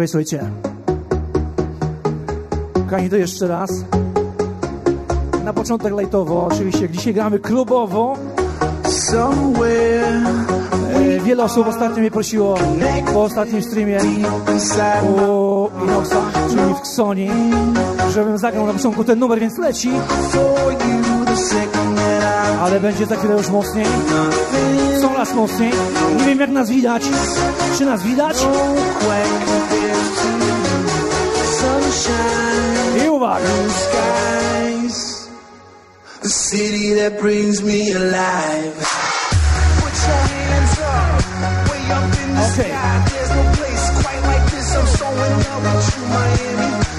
Okej, słuchajcie. Kochani, to jeszcze raz. Na początek lajtowo, oczywiście, dzisiaj gramy klubowo. E, wiele osób ostatnio mnie prosiło po ostatnim streamie u Inoxa, czyli w Xoni, żebym zagrał na początku ten numer, więc leci. Ale będzie za chwilę już mocniej. Są raz mocniej. Nie wiem jak nas widać. Czy nas widać? Uwaga! The city that brings me alive. Put your hands up, way up in the Okay. sky. There's no place quite like this. I'm so in love with you, Miami.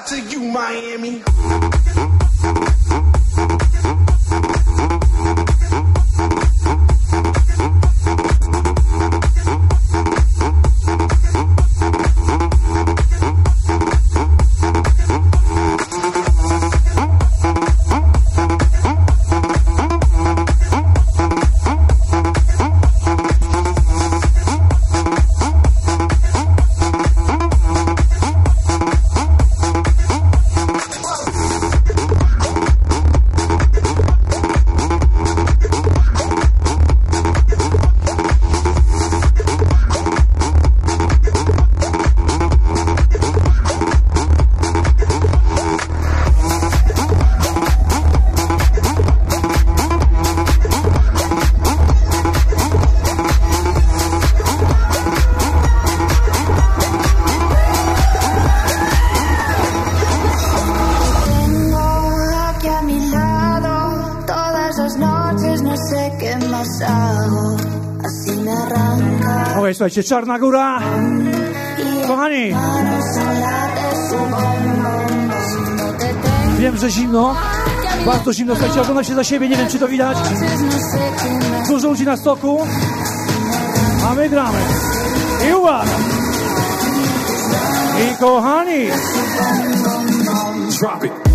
Out to you, Miami. słuchajcie, Czarna Góra. Kochani. Wiem, że zimno. Bardzo zimno, słuchajcie, oglądam się za siebie, nie wiem czy to widać. Dużo ludzi na stoku. A my gramy. I uwaga. I kochani. Drop it.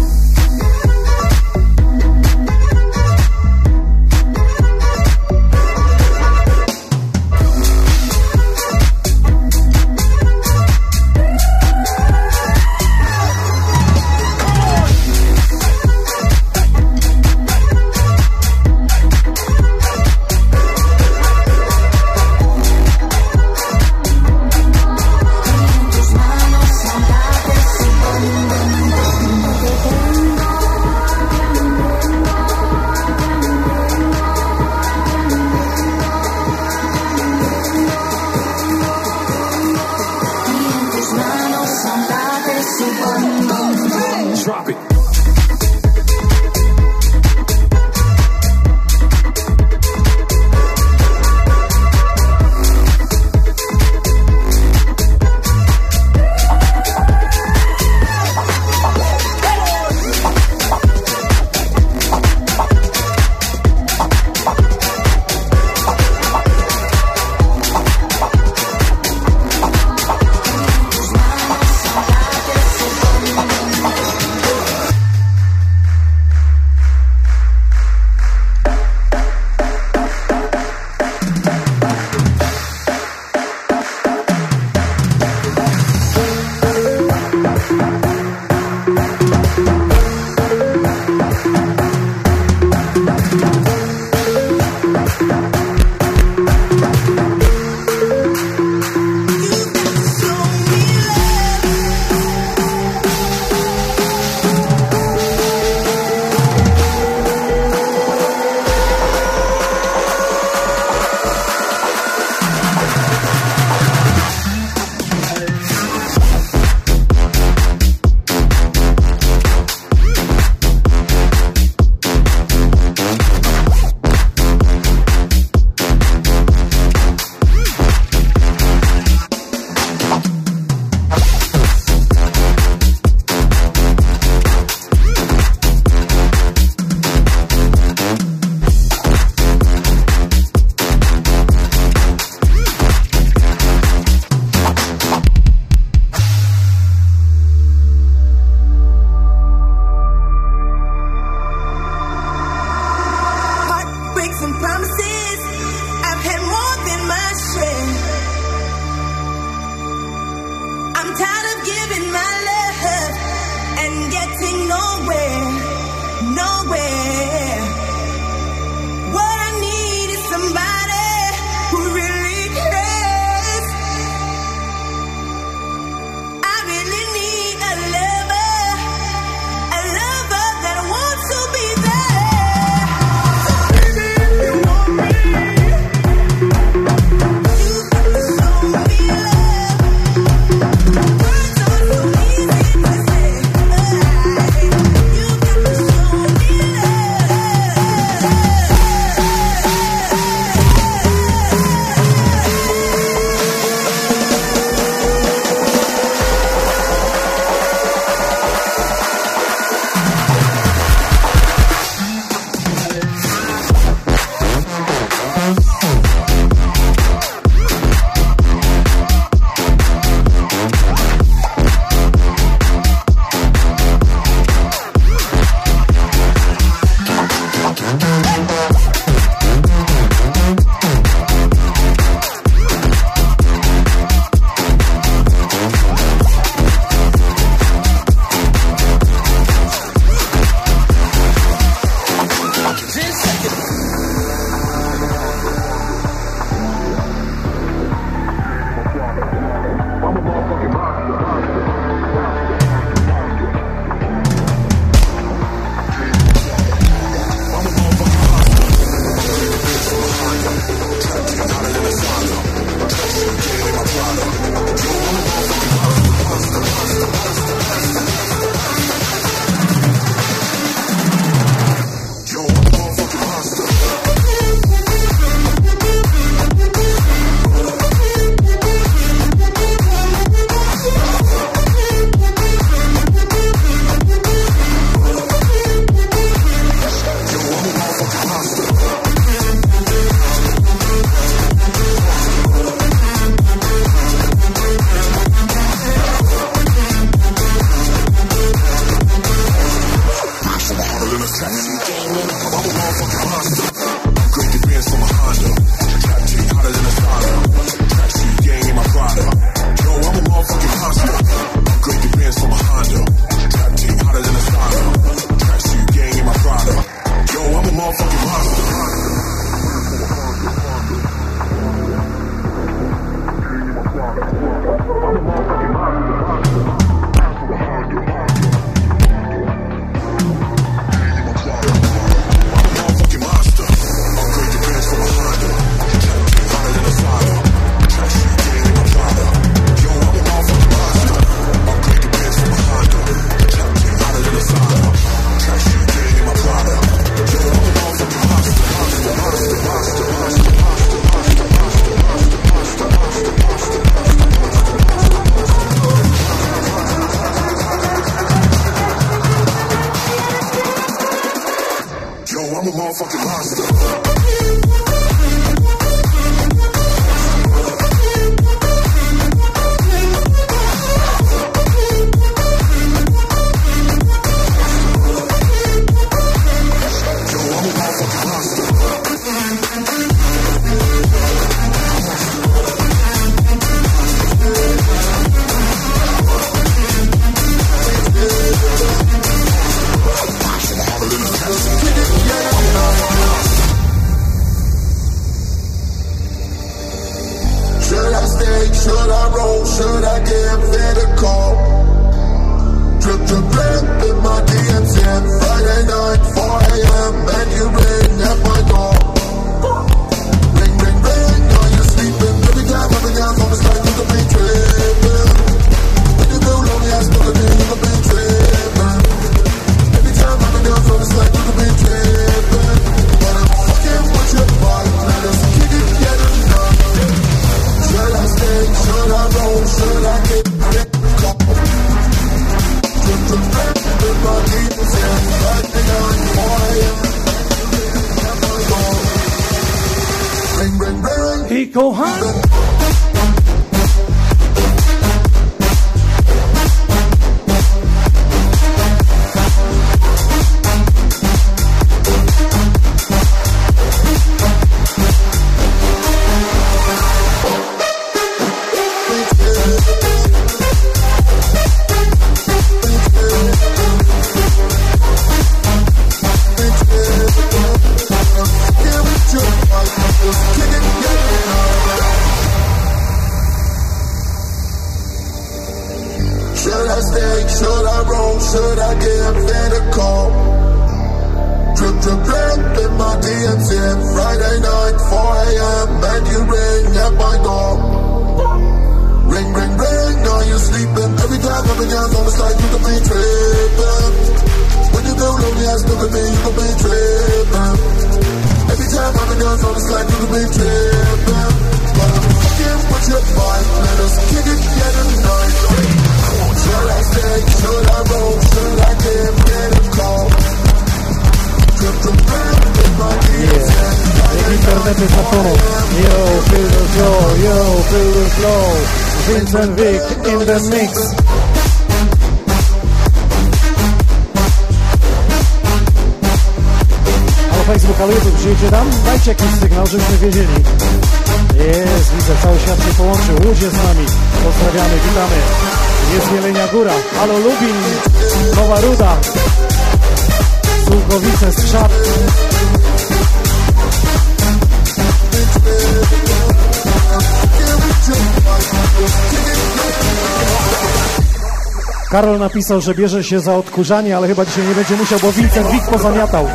Napisał, że bierze się za odkurzanie, ale chyba dzisiaj nie będzie musiał, bo Vincent Wik pozamiatał.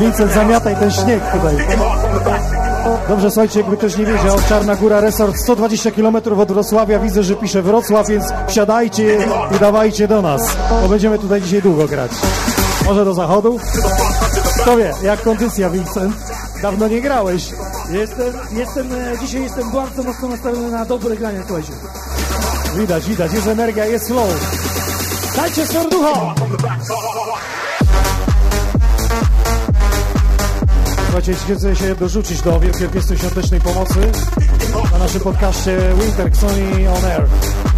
Vincent, zamiataj ten śnieg tutaj. Dobrze, słuchajcie, jakby ktoś nie wiedział, Czarna Góra Resort 120 km od Wrocławia. Widzę, że pisze Wrocław, więc wsiadajcie i dawajcie do nas, bo będziemy tutaj dzisiaj długo grać. Może do zachodu? Kto wie, jak kondycja, Vincent? Dawno nie grałeś. Jestem, jestem, e, dzisiaj jestem bardzo mocno nastawiony na dobre granie, słuchajcie. Widać, widać, jest energia, jest flow. Dajcie serducho! Słuchajcie, jeśli chcecie się dorzucić do Wielkiej Orkiestry Świątecznej Pomocy na naszym podcaście Winter Sony On Air,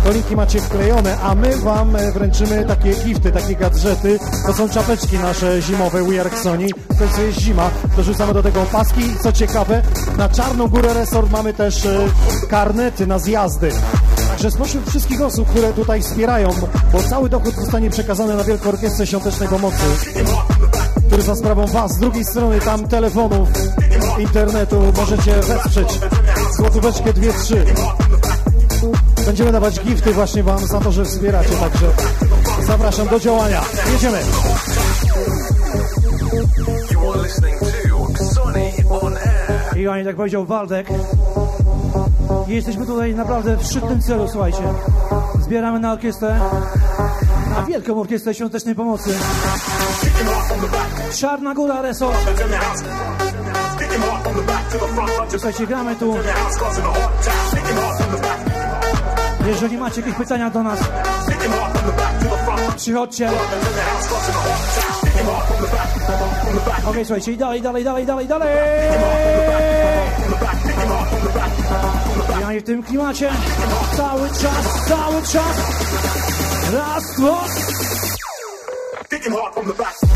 to linki macie wklejone, a my Wam e, wręczymy takie gifty, takie gadżety. To są czapeczki nasze zimowe We Are Sony. W końcu jest zima, dorzucamy do tego paski i co ciekawe, na Czarną Górę Resort mamy też e, karnety na zjazdy. Także spośród wszystkich osób, które tutaj wspierają, bo cały dochód zostanie przekazany na Wielką Orkiestrę Świątecznej Pomocy, który za sprawą Was, z drugiej strony tam telefonów, internetu możecie wesprzeć złotóweczkę, dwie, trzy. Będziemy dawać gifty właśnie Wam za to, że wspieracie, także zapraszam do działania. Jedziemy! I oni tak powiedział Waldek. I jesteśmy tutaj naprawdę w szczytnym celu, słuchajcie. Zbieramy na orkiestrę, na Wielką Orkiestrę Świątecznej Pomocy. Czarna Góra Resort. Słuchajcie, gramy tu. Jeżeli macie jakieś pytania do nas, przychodźcie. Okej, słuchajcie, i dalej, dalej, dalej, dalej, dalej! Ja w tym klimacie cały czas, cały czas. Raz, dwa. listening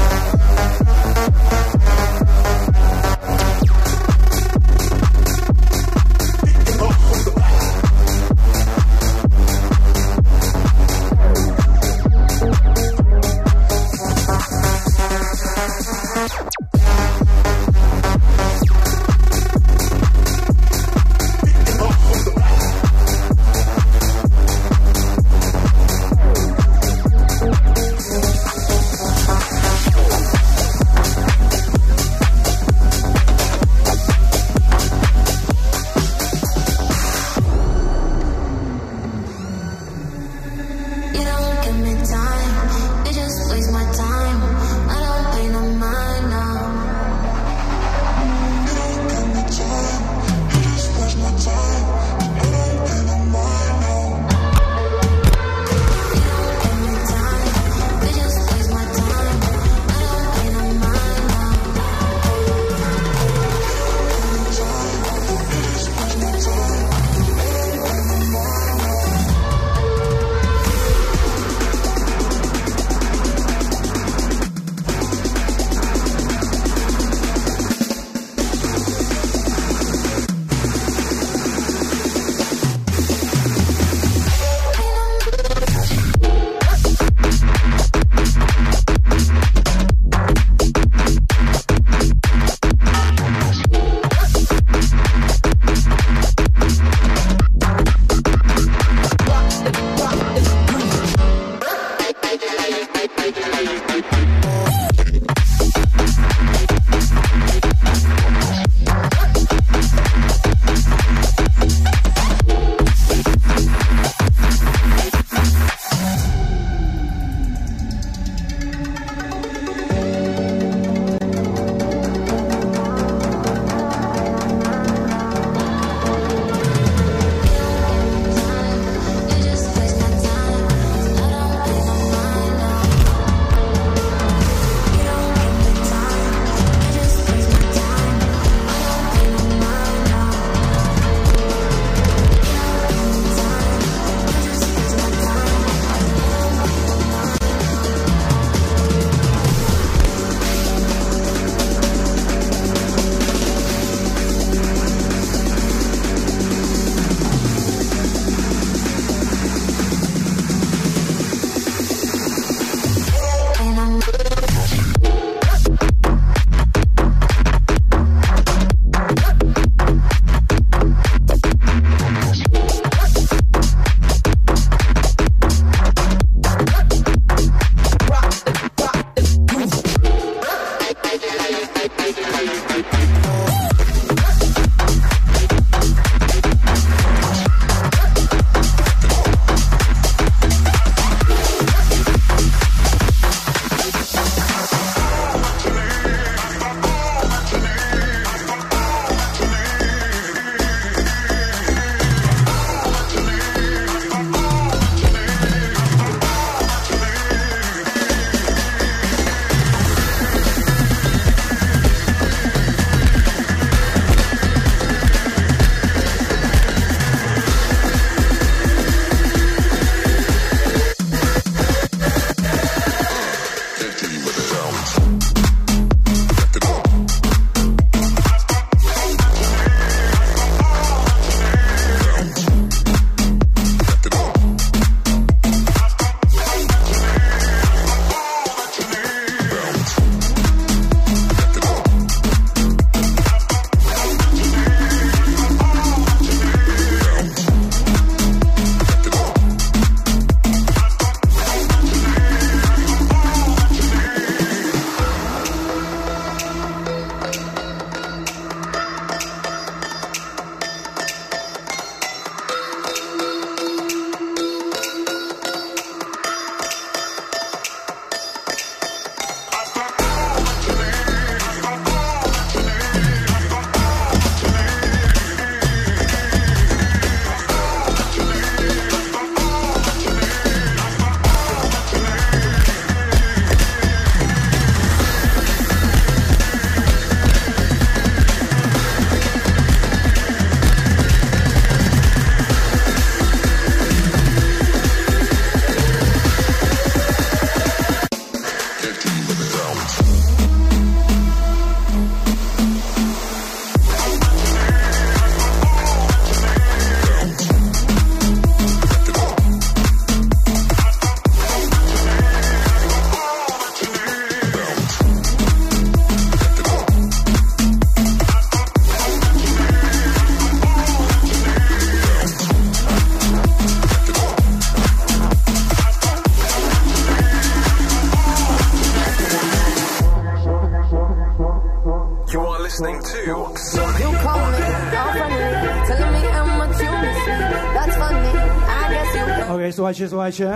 słuchajcie, słuchajcie.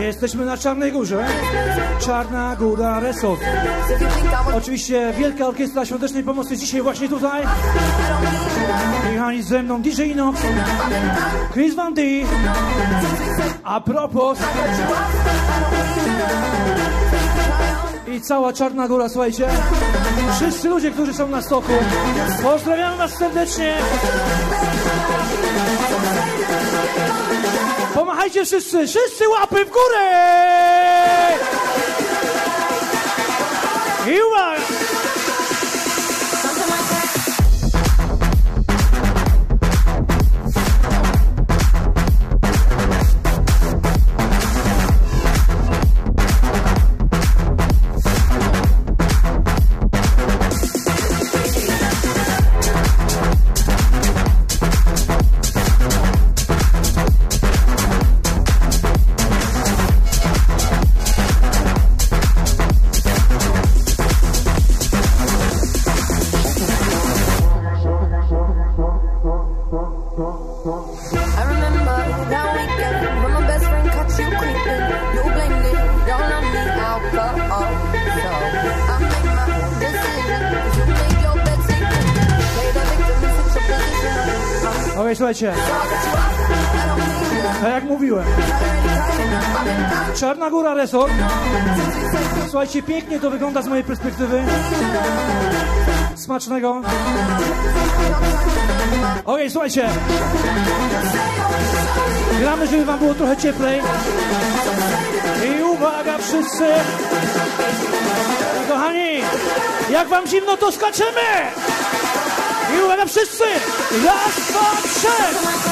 Jesteśmy na Czarnej Górze. Czarna Góra Resort. Oczywiście Wielka Orkiestra Świątecznej Pomocy dzisiaj właśnie tutaj. Jechani ze mną DJ Inox, Chris Van D. A propos i cała Czarna Góra, słuchajcie. Wszyscy ludzie, którzy są na stoku, pozdrawiamy was serdecznie. Pomachajcie wszyscy, wszyscy łapy w górę! I uwaga! Słuchajcie, a jak mówiłem, Czarna Góra Resort. Słuchajcie, pięknie to wygląda z mojej perspektywy. Smacznego. Okej, słuchajcie. Gramy, żeby wam było trochę cieplej. I uwaga wszyscy. Kochani, jak wam zimno, to skaczemy. I uwaga wszyscy. Raz, dwa, trzy.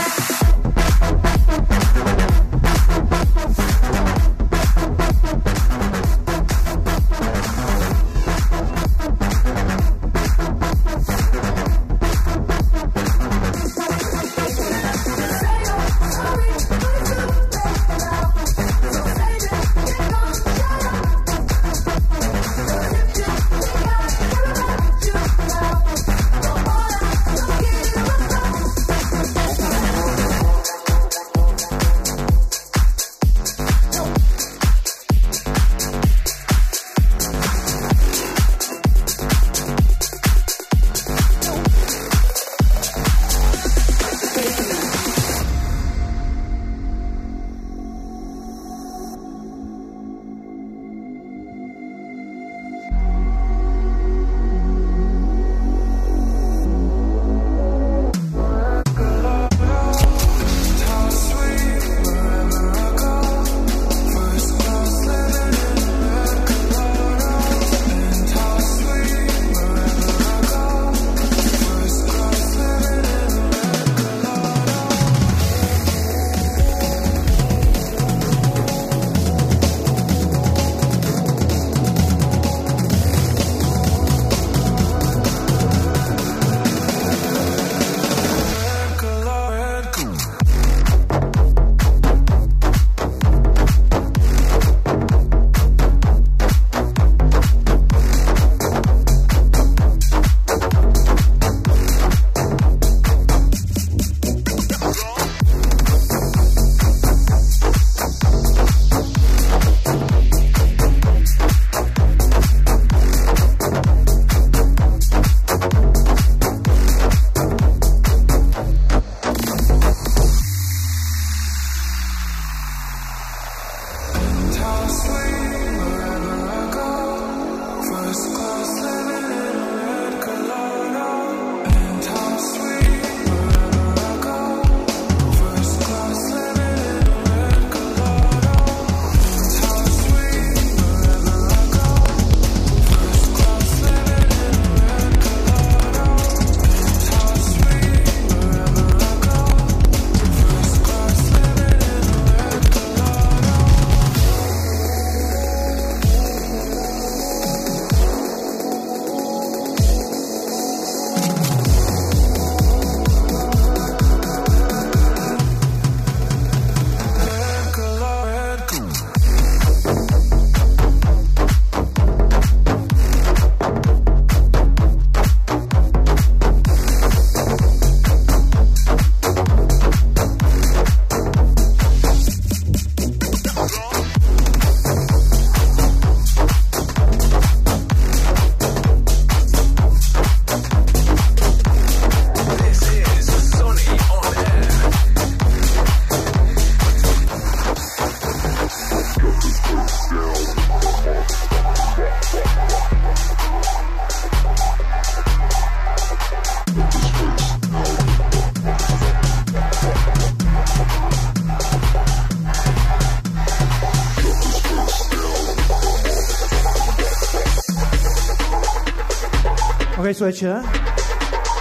Okej, słuchajcie.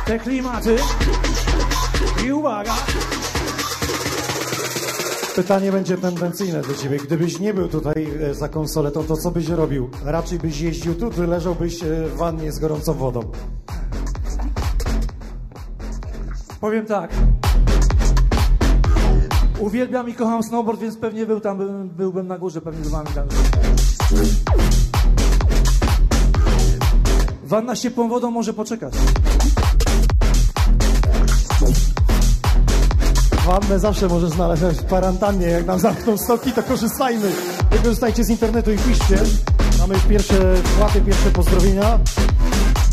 Te klimaty. I uwaga. Pytanie będzie tendencyjne do ciebie. Gdybyś nie był tutaj e, za konsoletą, to co byś robił? Raczej byś jeździł tu, czy leżałbyś e, w wannie z gorącą wodą? Powiem tak. Uwielbiam i kocham snowboard, więc pewnie był tam, bym, byłbym na górze, pewnie z wami tam. Wanna z ciepłą wodą może poczekać. Wannę zawsze możesz znaleźć w kwarantannie. Jak nam zamkną stoki, to korzystajmy. Korzystajcie z internetu i piszcie. Mamy już pierwsze płaty, pierwsze pozdrowienia.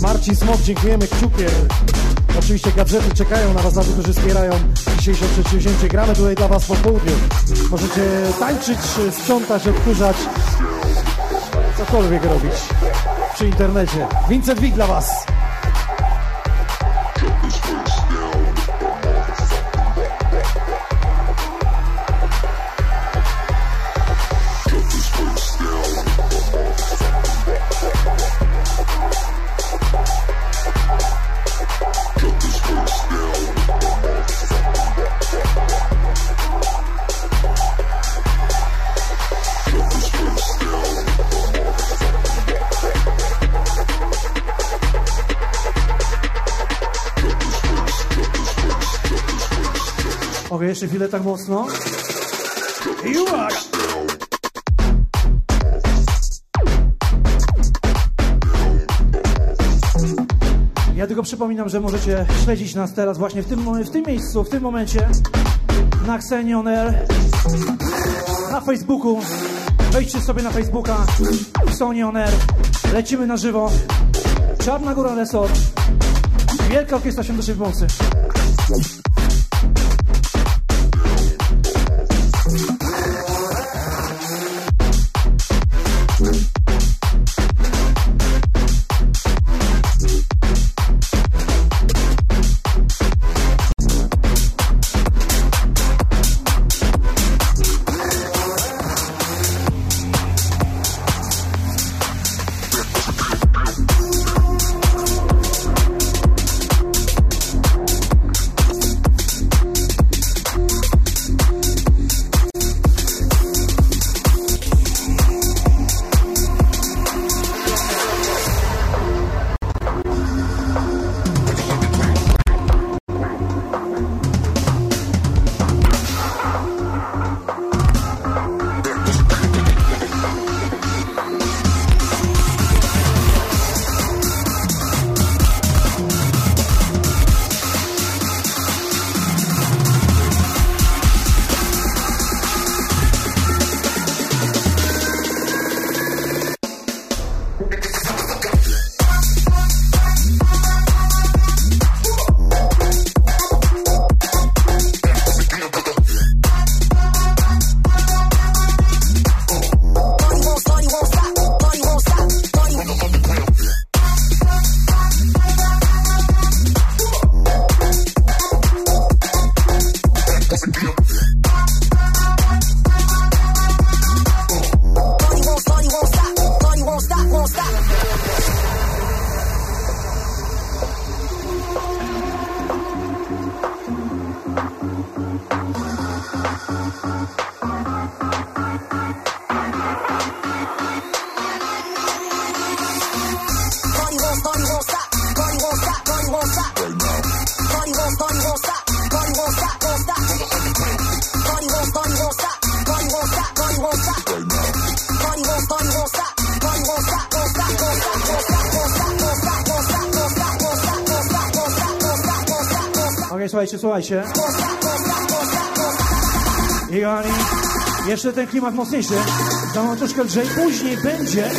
Marcin Smok, dziękujemy. Kciukier. Oczywiście gadżety czekają na Was, za którzy wspierają dzisiejsze przedsięwzięcie. Gramy tutaj dla Was po południu. Możecie tańczyć, sprzątać, odkurzać, cokolwiek robić przy internecie. Vincent Wig dla Was. Jeszcze chwilę tak mocno. Uwaga! Ja tylko przypominam, że możecie śledzić nas teraz właśnie w tym, w tym miejscu, w tym momencie na Xenion Air, na Facebooku. Wejdźcie sobie na Facebooka Xenion Air. Lecimy na żywo. Czarna Góra Resort. Wielka Orkiestra Świątecznej Pomocy. Won't stop. I kochani, jeszcze ten klimat mocniejszy. Dam troszkę lżej. Później będzie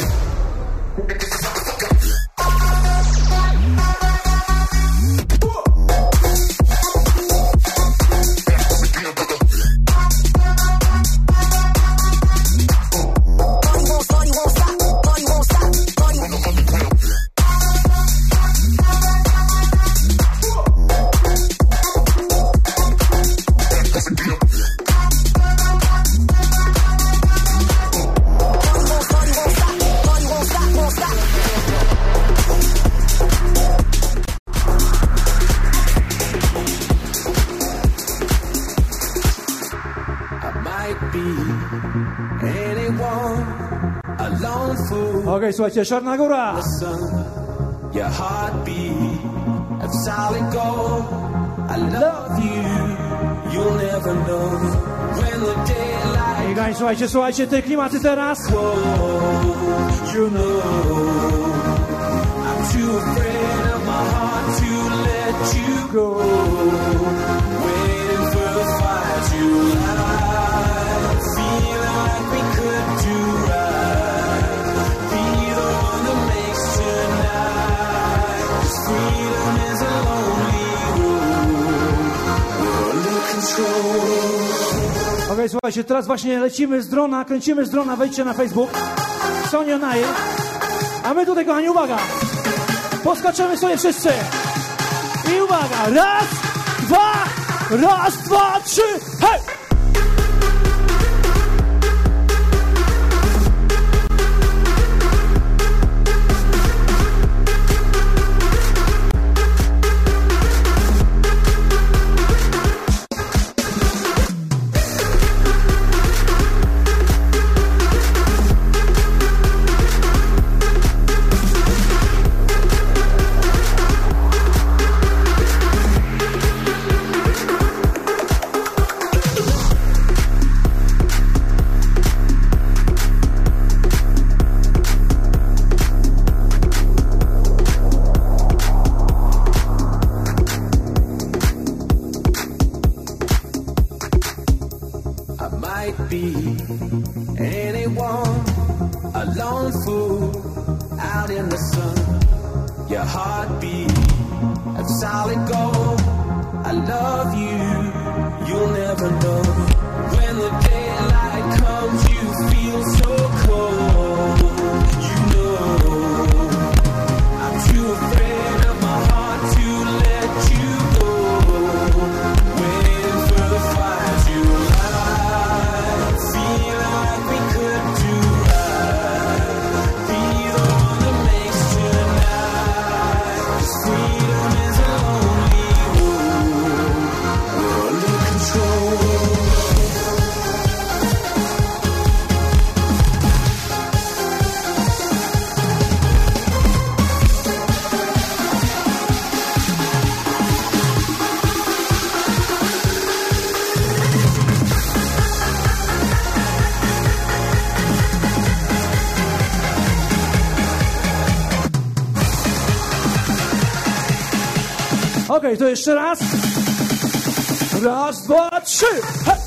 fool. Okej, słuchajcie, Czarna Góra. sun, your heartbeat of solid gold. I love you, you'll never know when the daylight I kochani, słuchajcie, słuchajcie, te klimaty teraz. You know, I'm too afraid of my heart to let you go. Okej, słuchajcie, teraz właśnie lecimy z drona, kręcimy z drona, wejdźcie na Facebook. Sonia Naje. A my tutaj, kochani, uwaga. Poskaczemy sobie wszyscy. I uwaga, raz, dwa, raz, dwa, trzy, to jeszcze raz. Raz, dwa, trzy, hej!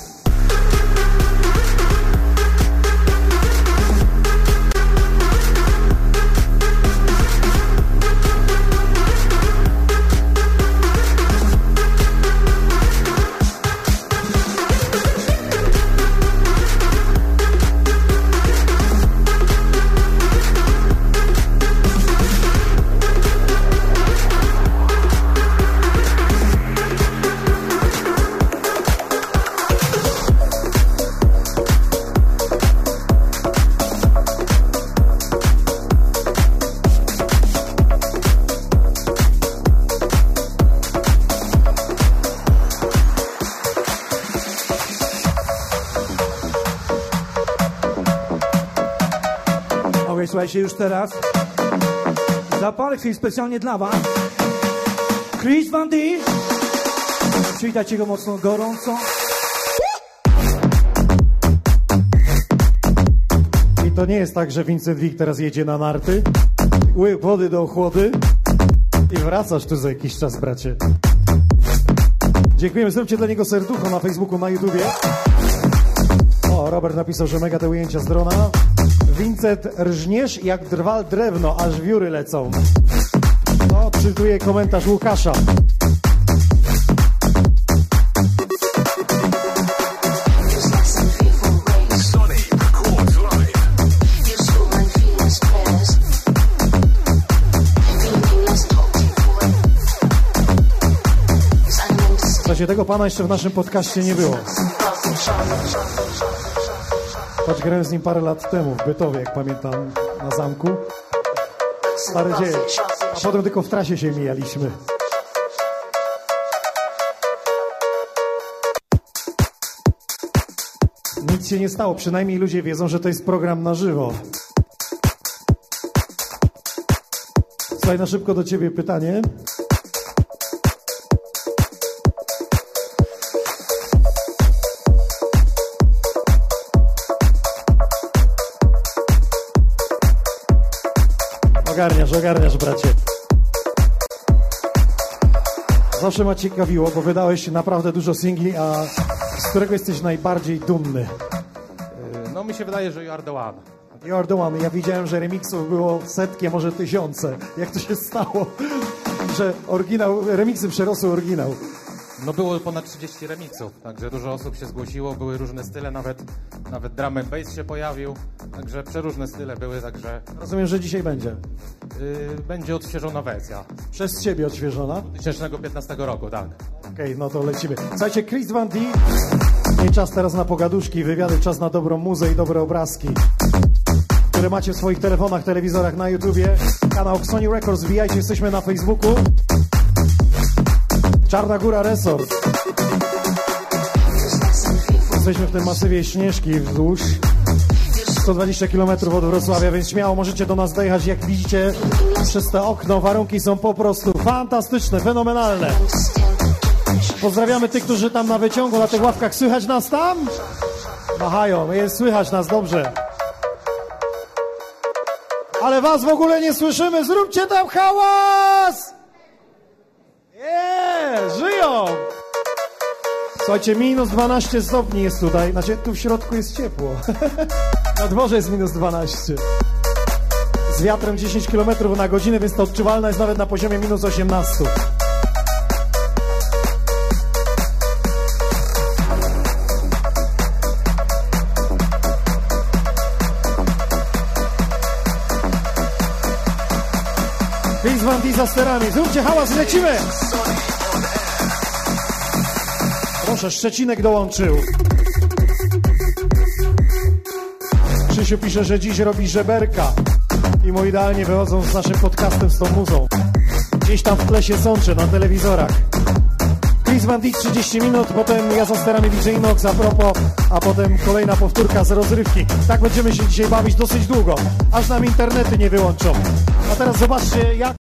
Okej, słuchajcie, już teraz chwilę specjalnie dla was. Chris Van D. Przywitajcie go mocno gorąco. I to nie jest tak, że Vincent Wik teraz jedzie na narty, łyk wody do ochłody i wracasz tu za jakiś czas, bracie. Dziękujemy, zróbcie dla niego serducho na Facebooku, na YouTubie. O, Robert napisał, że mega te ujęcia z drona. Vincent, rżniesz jak drwal drewno, aż wióry lecą. No, cytuję komentarz Łukasza. Live. Słuchajcie, tego pana jeszcze w naszym podcaście nie było. Choć grałem z nim parę lat temu w Bytowie, jak pamiętam, na zamku. Stary dzień. A potem tylko w trasie się mijaliśmy. nic się nie stało. Przynajmniej ludzie wiedzą, że to jest program na żywo. Słuchaj, na szybko do ciebie pytanie. Ogarniasz, ogarniasz, bracie. Zawsze ma ciekawiło, bo wydałeś naprawdę dużo singli, a z którego jesteś najbardziej dumny? No mi się wydaje, że You Are The One. You are the one. Ja widziałem, że remixów było setki, a może tysiące. Jak to się stało, że oryginał, remixy przerosły oryginał? No było ponad 30 remixów, także dużo osób się zgłosiło, były różne style, nawet, nawet drum and bass się pojawił, także przeróżne style były, także Rozumiem, że dzisiaj będzie. yy, będzie odświeżona wersja. Przez ciebie odświeżona. 2015 roku, tak. Okej, no to lecimy. Słuchajcie, Chris Van D. Nie czas teraz na pogaduszki, wywiady, czas na dobrą muzę i dobre obrazki, które macie w swoich telefonach, telewizorach, na YouTubie. Kanał Sony Records, wbijajcie, jesteśmy na Facebooku. Czarna Góra Resort. Jesteśmy w tym masywie Śnieżki wzdłuż 120 km od Wrocławia, więc śmiało możecie do nas dojechać. Jak widzicie przez te okno, warunki są po prostu fantastyczne, fenomenalne. Pozdrawiamy tych, którzy tam na wyciągu, na tych ławkach. Słychać nas tam? Machają, jest słychać nas dobrze. Ale was w ogóle nie słyszymy. Zróbcie tam hałas! Żyją! Słuchajcie, minus 12 stopni jest tutaj. Znaczy, tu w środku jest ciepło. Na dworze jest minus 12. Z wiatrem 10 km na godzinę, więc to odczuwalne jest nawet na poziomie minus 18. Chris Van D za sterami. Zróbcie hałas, lecimy! Proszę, Szczecinek dołączył. Krzysiu pisze, że dziś robi żeberka. I mu idealnie wychodzą z naszym podcastem z tą muzą. Gdzieś tam w tle się sączy na telewizorach. Chris Van D 30 minut, potem ja za sterami DJ Inox a propos, a potem kolejna powtórka z rozrywki. Tak będziemy się dzisiaj bawić dosyć długo, aż nam internety nie wyłączą. A teraz zobaczcie jak...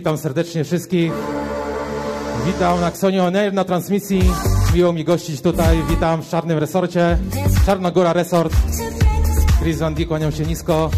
witam serdecznie wszystkich. Witam na Xonio On Air na transmisji. Miło mi gościć tutaj. Witam w Czarnym Resorcie. Czarna Góra Resort. Chris Van D, kłaniam się nisko.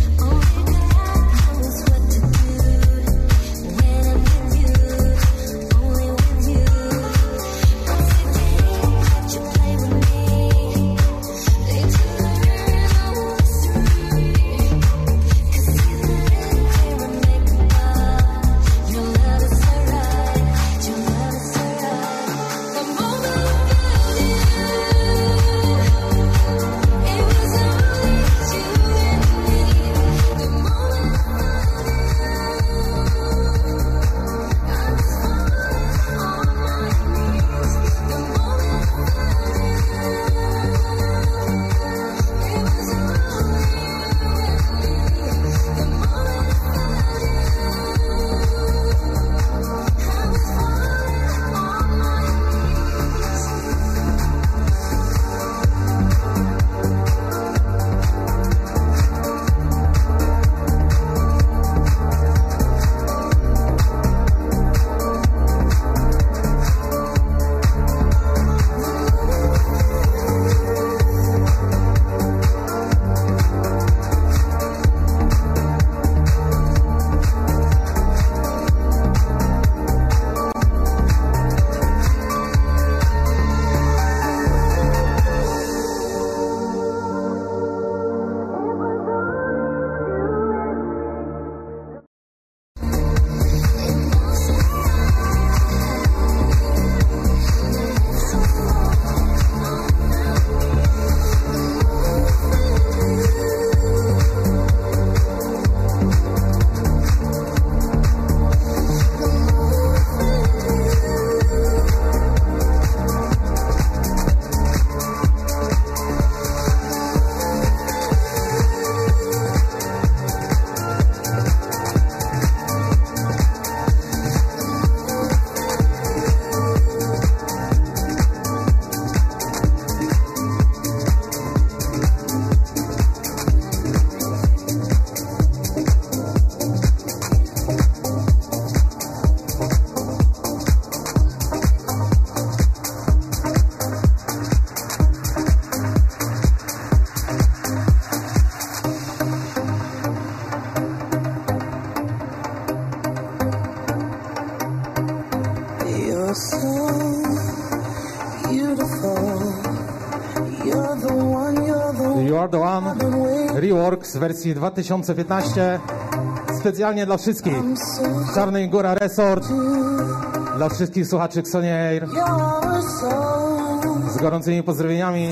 Z wersji 2015. Specjalnie dla wszystkich. Czarnej Góra Resort. Dla wszystkich słuchaczy Xonie Air. You're so Z gorącymi pozdrowieniami.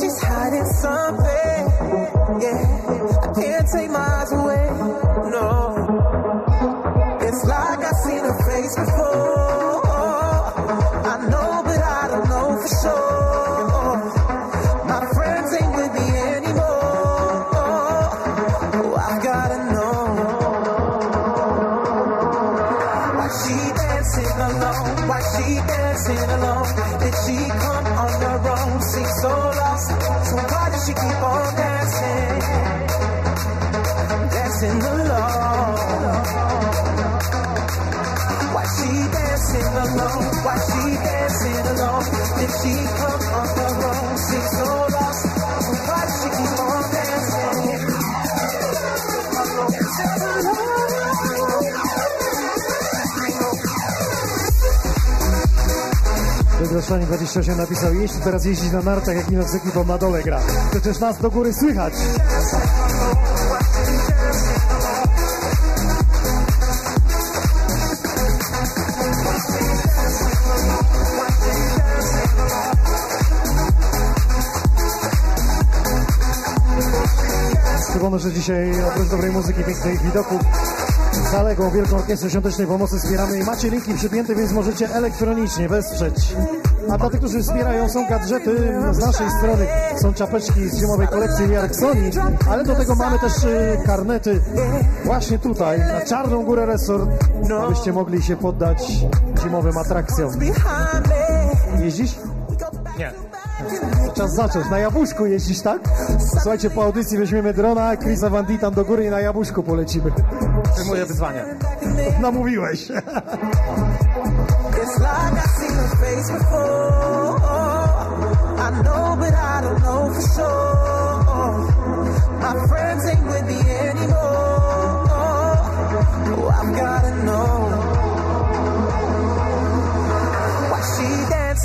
She's hiding something. Yeah, I can't take my eyes away. No. It's like I've seen her face before. Wygroszanie 28 napisał, jeśli teraz jeździć na nartach, jak ino z ekipą na dole gra. Przecież nas do góry słychać. Dzisiaj oprócz dobrej muzyki, pięknych widoków zaległą Wielką Orkiestrę Świątecznej Pomocy wspieramy i macie linki przypięte, więc możecie elektronicznie wesprzeć. A dla tych, którzy wspierają, są gadżety z naszej strony. Są czapeczki z zimowej kolekcji Jarek Sony, ale do tego mamy też y, karnety właśnie tutaj, na Czarną Górę Resort, abyście mogli się poddać zimowym atrakcjom. Jeździsz? Nie. Czas zacząć. Na Jabłuszku jeździsz, tak? Słuchajcie, po audycji weźmiemy drona, Chrisa Van D tam do góry i na Jabłuszku polecimy. Przyjmuję wyzwanie. Namówiłeś. My friends ain't with me anymore. Gotta know.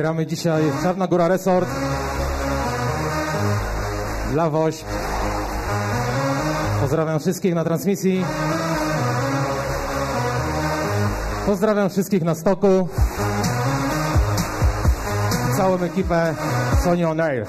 Gramy dzisiaj Czarna Góra Resort. Dla Woś. Pozdrawiam wszystkich na transmisji. Pozdrawiam wszystkich na stoku. Całą ekipę Sony On Air.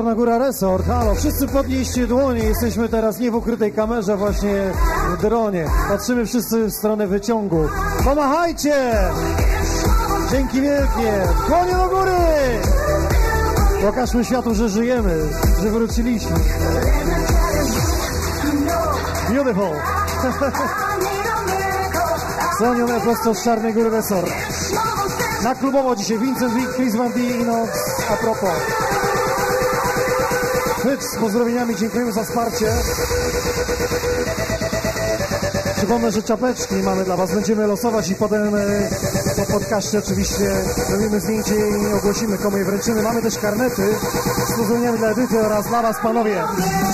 Czarna Góra Resort, halo, wszyscy podnieście dłonie, jesteśmy teraz nie w ukrytej kamerze, właśnie w dronie. Patrzymy wszyscy w stronę wyciągu. Pomachajcie! Dzięki wielkie! Dłonie do góry! Pokażmy światu, że żyjemy, że wróciliśmy. Beautiful! Sonione prosto z Czarnej Góry Resort. Na klubowo dzisiaj Vincent Wick, Chris Van D a propos. Chwyt z pozdrowieniami, dziękujemy za wsparcie. Przypomnę, że czapeczki mamy dla Was, będziemy losować i potem e, po podcaście oczywiście robimy zdjęcie i ogłosimy komu je wręczymy. Mamy też karnety z pozdrowieniami dla Edyty oraz dla Was panowie.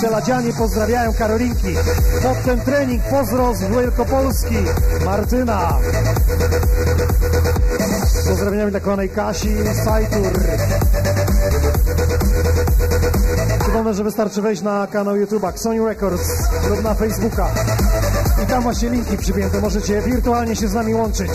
Czeladzianie pozdrawiają Karolinki. Pod ten trening pozdro z Wielkopolski Martyna. Pozdrowieniami dla kochanej Kasi Sajtur. Przypominamy, że wystarczy wejść na kanał YouTube'a Sony Records lub na Facebooka. I tam właśnie linki przypięte, możecie wirtualnie się z nami łączyć.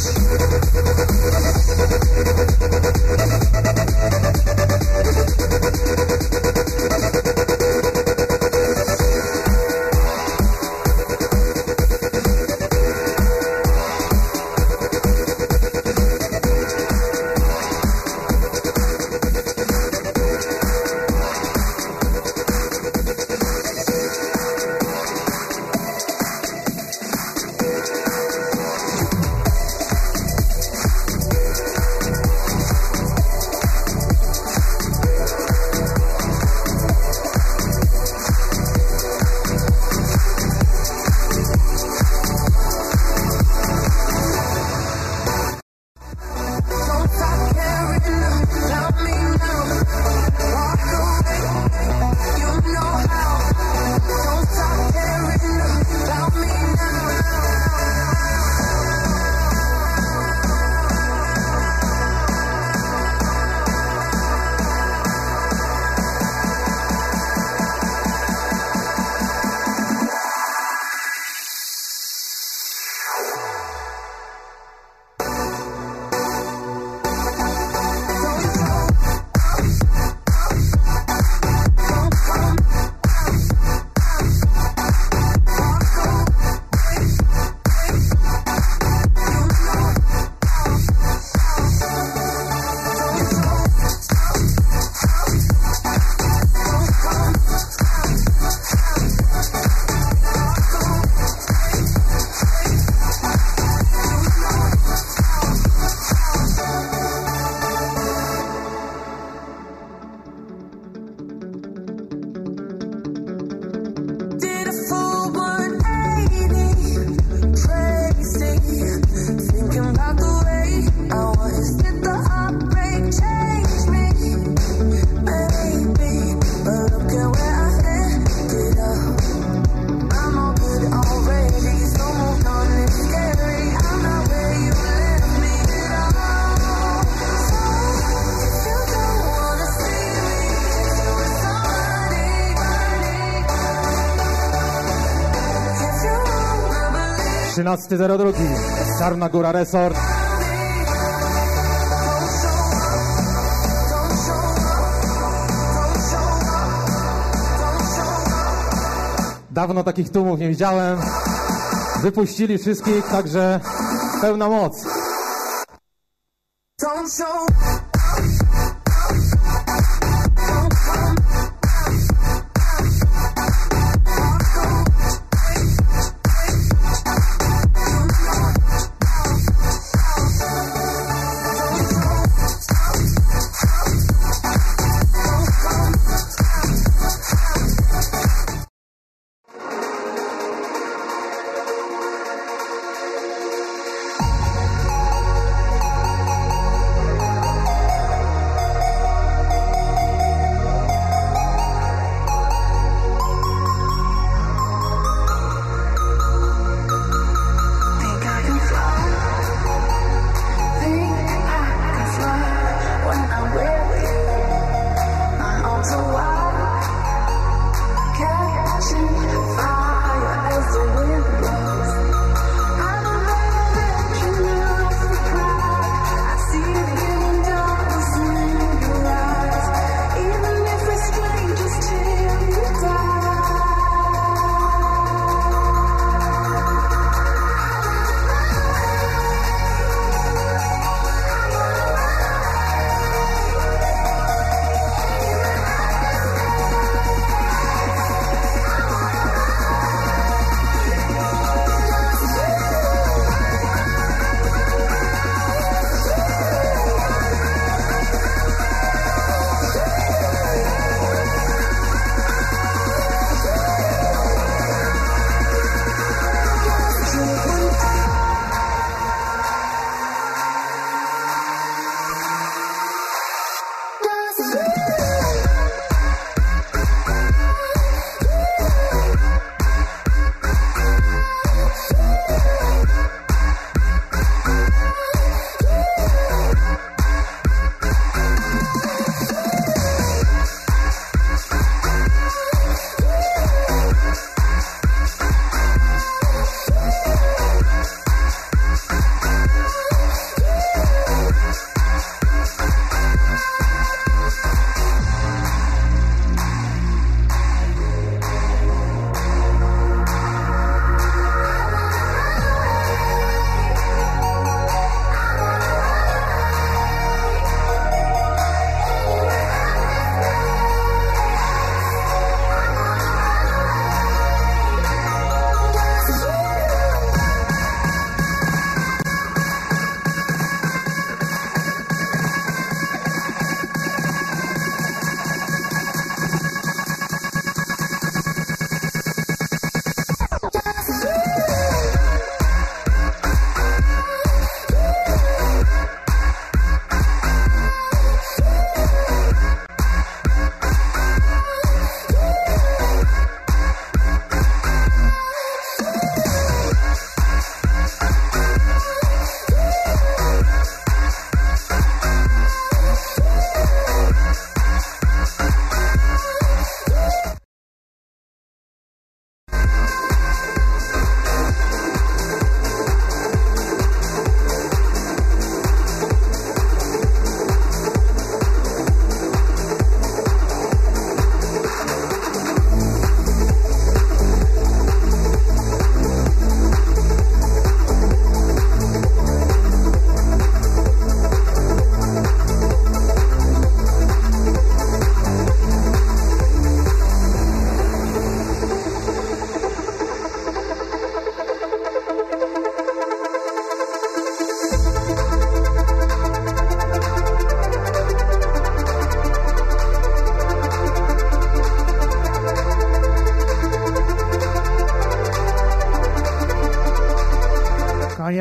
13.02 Czarna Góra Resort. Dawno takich tłumów nie widziałem. Wypuścili wszystkich, także pełna moc.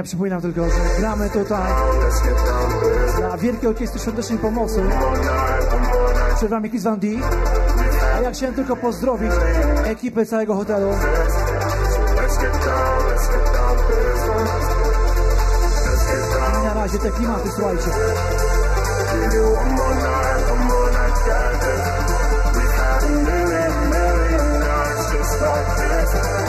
imienia, przypominam tylko, że gramy tutaj dla Wielkiej Orkiestry Świątecznej Pomocy przed Wami Chris Van D. A ja chciałem tylko pozdrowić ekipę całego hotelu. I na razie te klimaty, słuchajcie. We've had.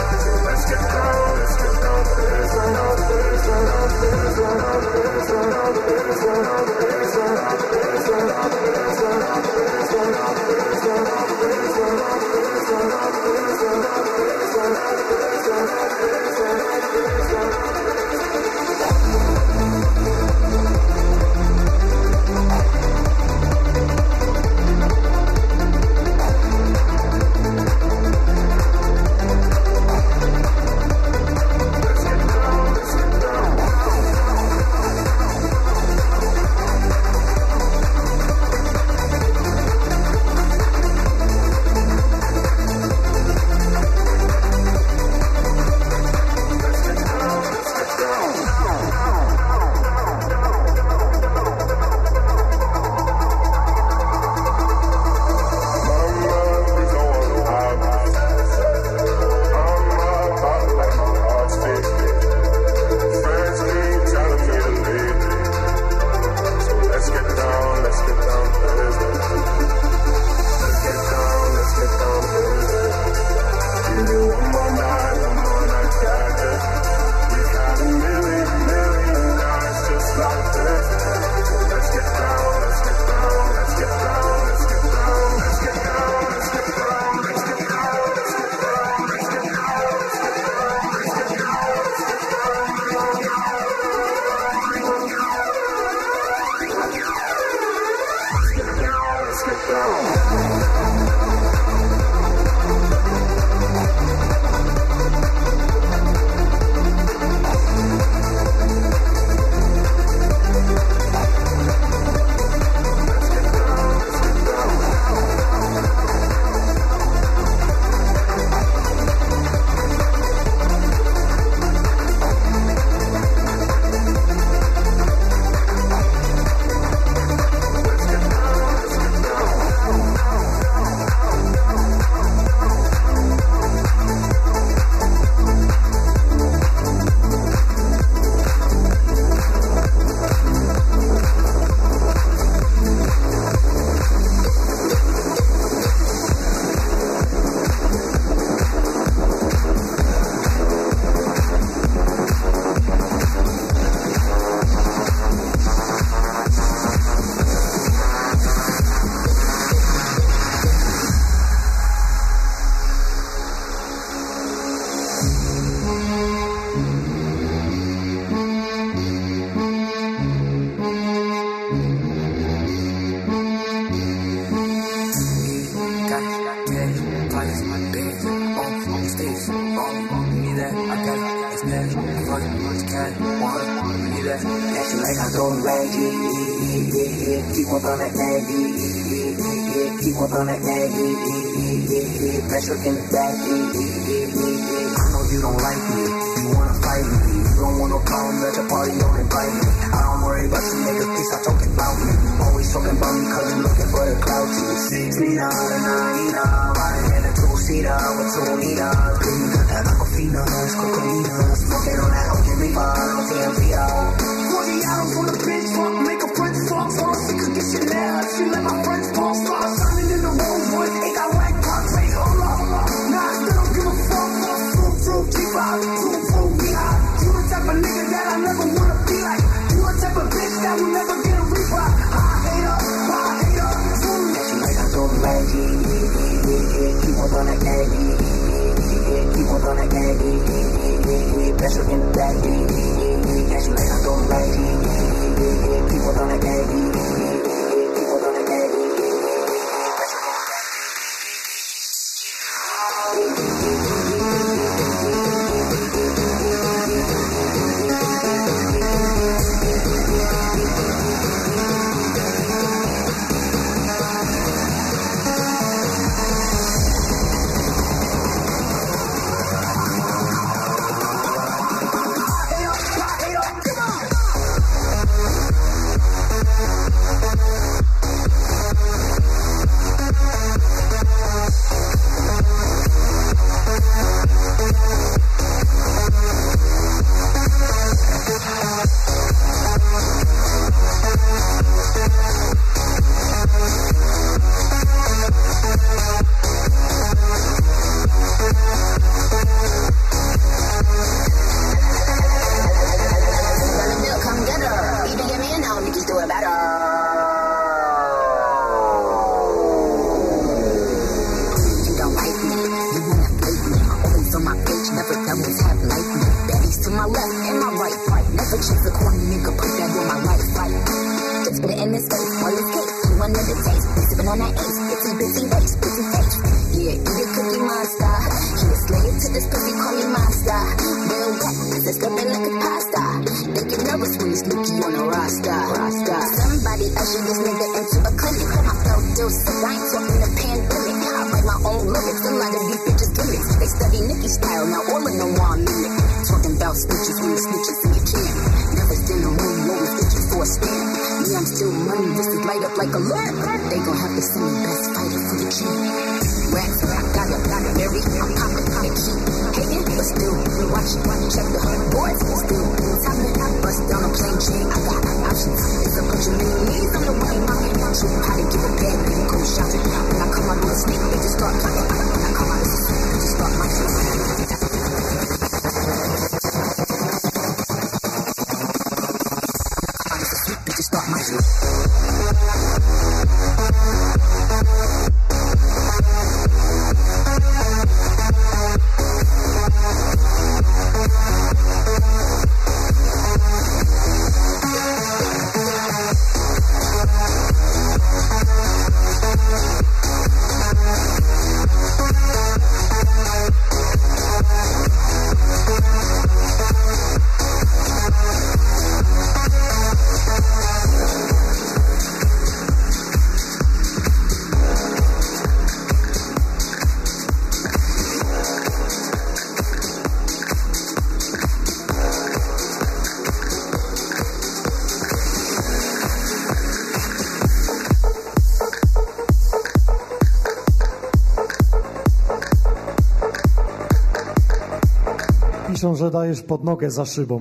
Że dajesz pod nogę za szybą.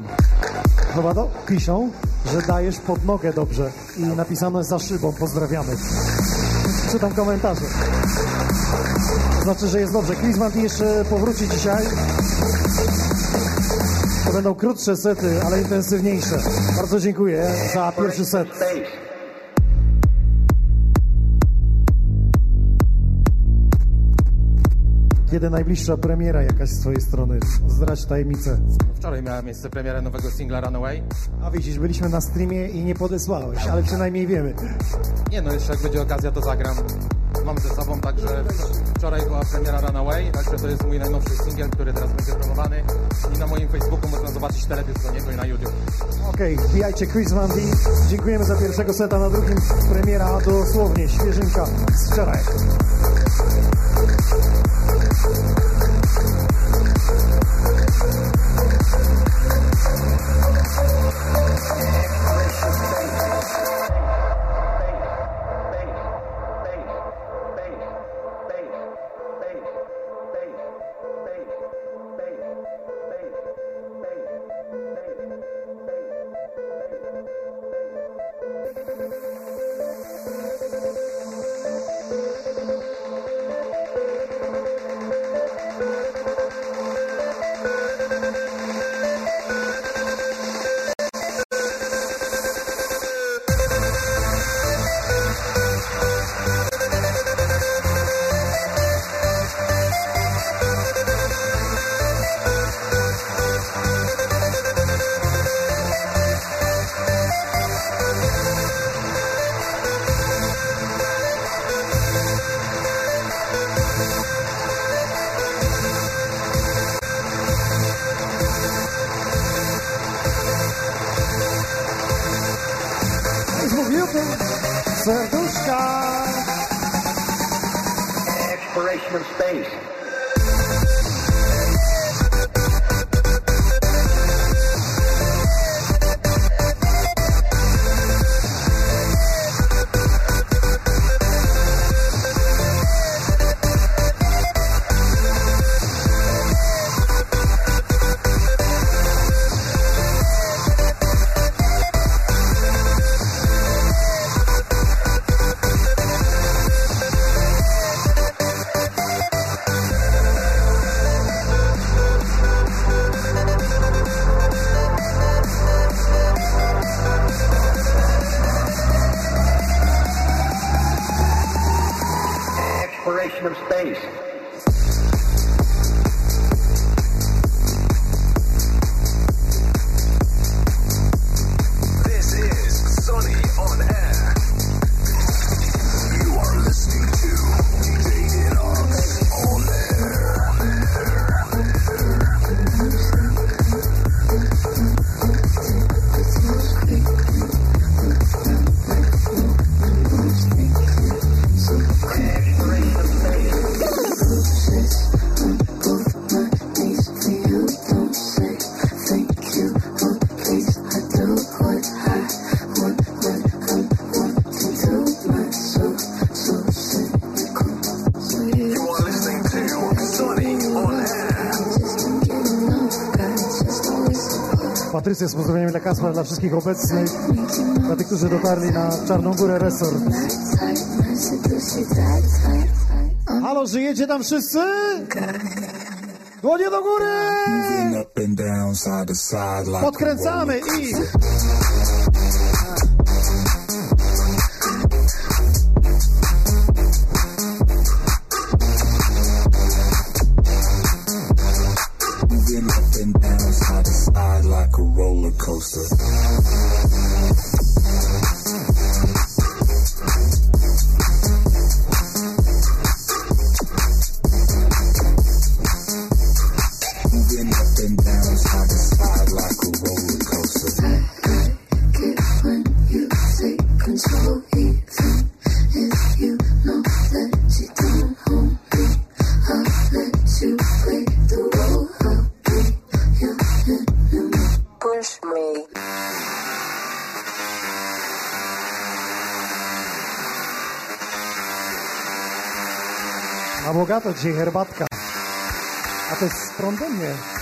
Chyba to? Piszą, że dajesz pod nogę dobrze. I napisane za szybą. Pozdrawiamy. Czytam komentarze. Znaczy, że jest dobrze. Chris Manti jeszcze powróci dzisiaj. To będą krótsze sety, ale intensywniejsze. Bardzo dziękuję za pierwszy set. Kiedy najbliższa premiera jakaś z twojej strony? Zdradź tajemnicę. Wczoraj miała miejsce premiera nowego singla Runaway. A widzisz, byliśmy na streamie i nie podesłałeś, ale przynajmniej wiemy. Nie no, jeszcze jak będzie okazja, to zagram. Mam ze sobą, także wczoraj była premiera Runaway, także to jest mój najnowszy singiel, który teraz będzie promowany. I na moim Facebooku można zobaczyć teledysk do niego i na YouTube. Okej, wbijajcie Chris Van D. Dziękujemy za pierwszego seta, na drugim premiera dosłownie, świeżynka z wczoraj. Patrycja z pozdrowieniem dla Kaspra, dla wszystkich obecnych, dla tych, którzy dotarli na Czarną Górę Resort. Halo, żyjecie tam wszyscy? Dłonie do góry! Podkręcamy i... Na bogato dzisiaj herbatka. A to jest prądem, nie?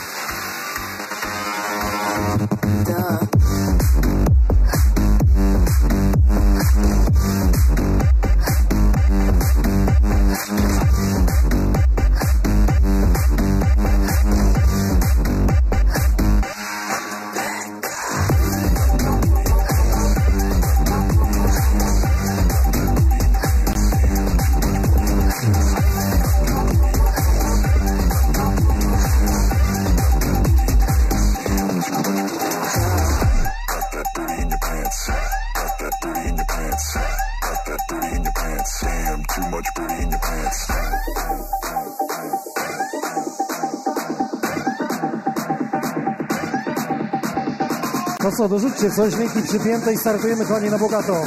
Dorzućcie coś, linki przypięte i startujemy kochani na bogato.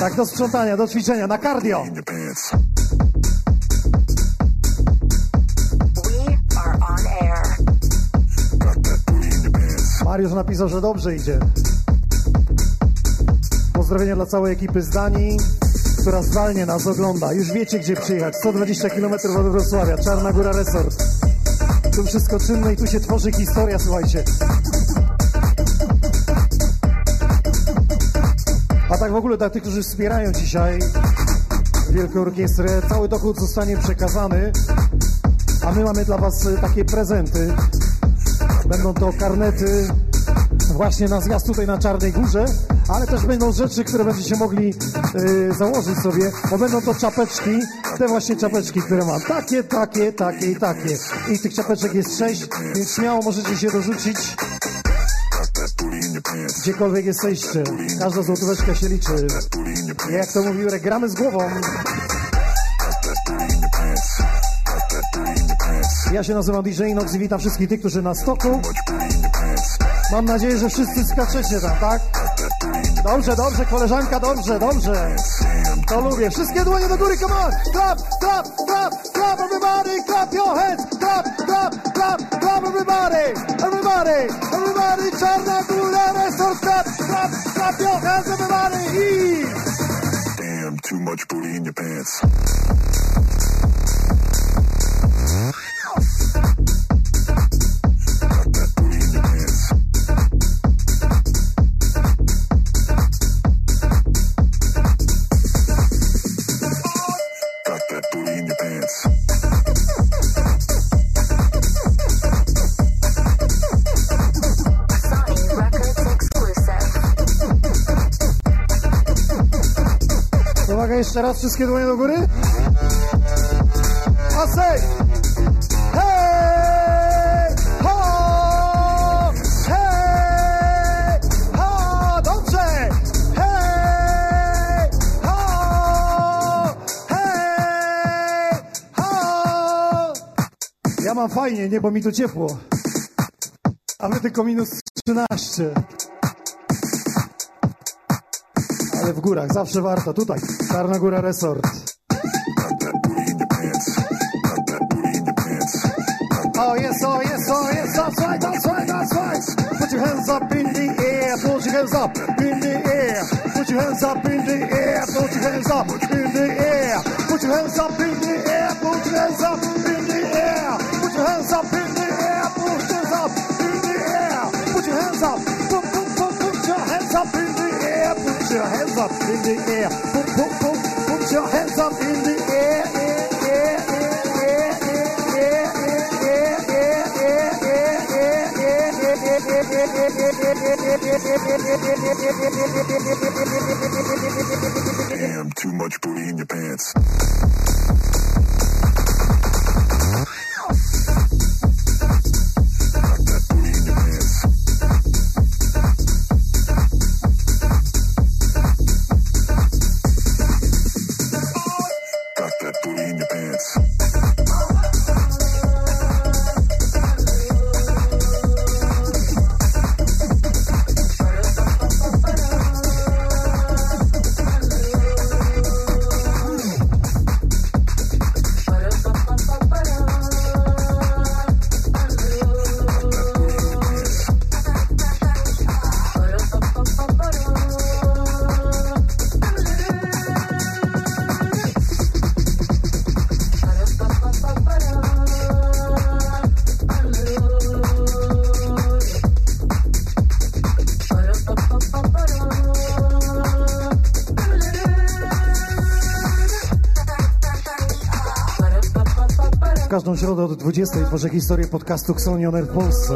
Tak, do sprzątania, do ćwiczenia, na cardio. Mariusz napisał, że dobrze idzie. Pozdrowienia dla całej ekipy z Danii, która zdalnie nas ogląda. Już wiecie, gdzie przyjechać. 120 km od Wrocławia, Czarna Góra Resort. Tu wszystko czynne i tu się tworzy historia, słuchajcie. W ogóle dla tych, którzy wspierają dzisiaj Wielką Orkiestrę, cały dochód zostanie przekazany, a my mamy dla Was e, takie prezenty. Będą to karnety właśnie na zjazd tutaj na Czarnej Górze, ale też będą rzeczy, które będziecie mogli e, założyć sobie, bo będą to czapeczki, te właśnie czapeczki, które mam. Takie, takie, takie i takie. I tych czapeczek jest sześć, więc śmiało możecie się dorzucić, gdziekolwiek jesteście. Każda złotóweczka się liczy. I jak to mówił, gramy z głową. Ja się nazywam DJ Inox i witam wszystkich tych, którzy na stoku. Mam nadzieję, że wszyscy skaczecie tam, tak? Dobrze, dobrze, koleżanka, dobrze, dobrze. To lubię. Wszystkie dłonie do góry, come on! Clap, clap, clap, clap, everybody, clap your hands! Clap, clap, clap, clap, everybody! Everybody, everybody, Czarna Góra Resort, clap, clap, clap your hands, everybody! I... damn, too much booty in your pants. Wszystkie dłonie do góry. A say! Hej! Ho! Hej! Ho! Dobrze! Hej! Ho! Hej! Ho! Ja mam fajnie, nie, bo mi tu ciepło. A my tylko minus 13. Ale w górach, zawsze warto. Tutaj, Your in your pants. Oh yes, oh yes, oh yes, that's right, that's right, that's right. Put your hands up in the air, put your hands up in the air. Put your hands up in the air, put your hands up in the air. Put your hands up in the air, put your hands up in the air. Put your hands up in the air, put your hands up in the air. up Put your hands up in the air. Put, put, put, put your hands up in the air. air. Damn, too much booty in your pants. Każdą środę od 20 tworzę historię podcastu Xonioner w Polsce.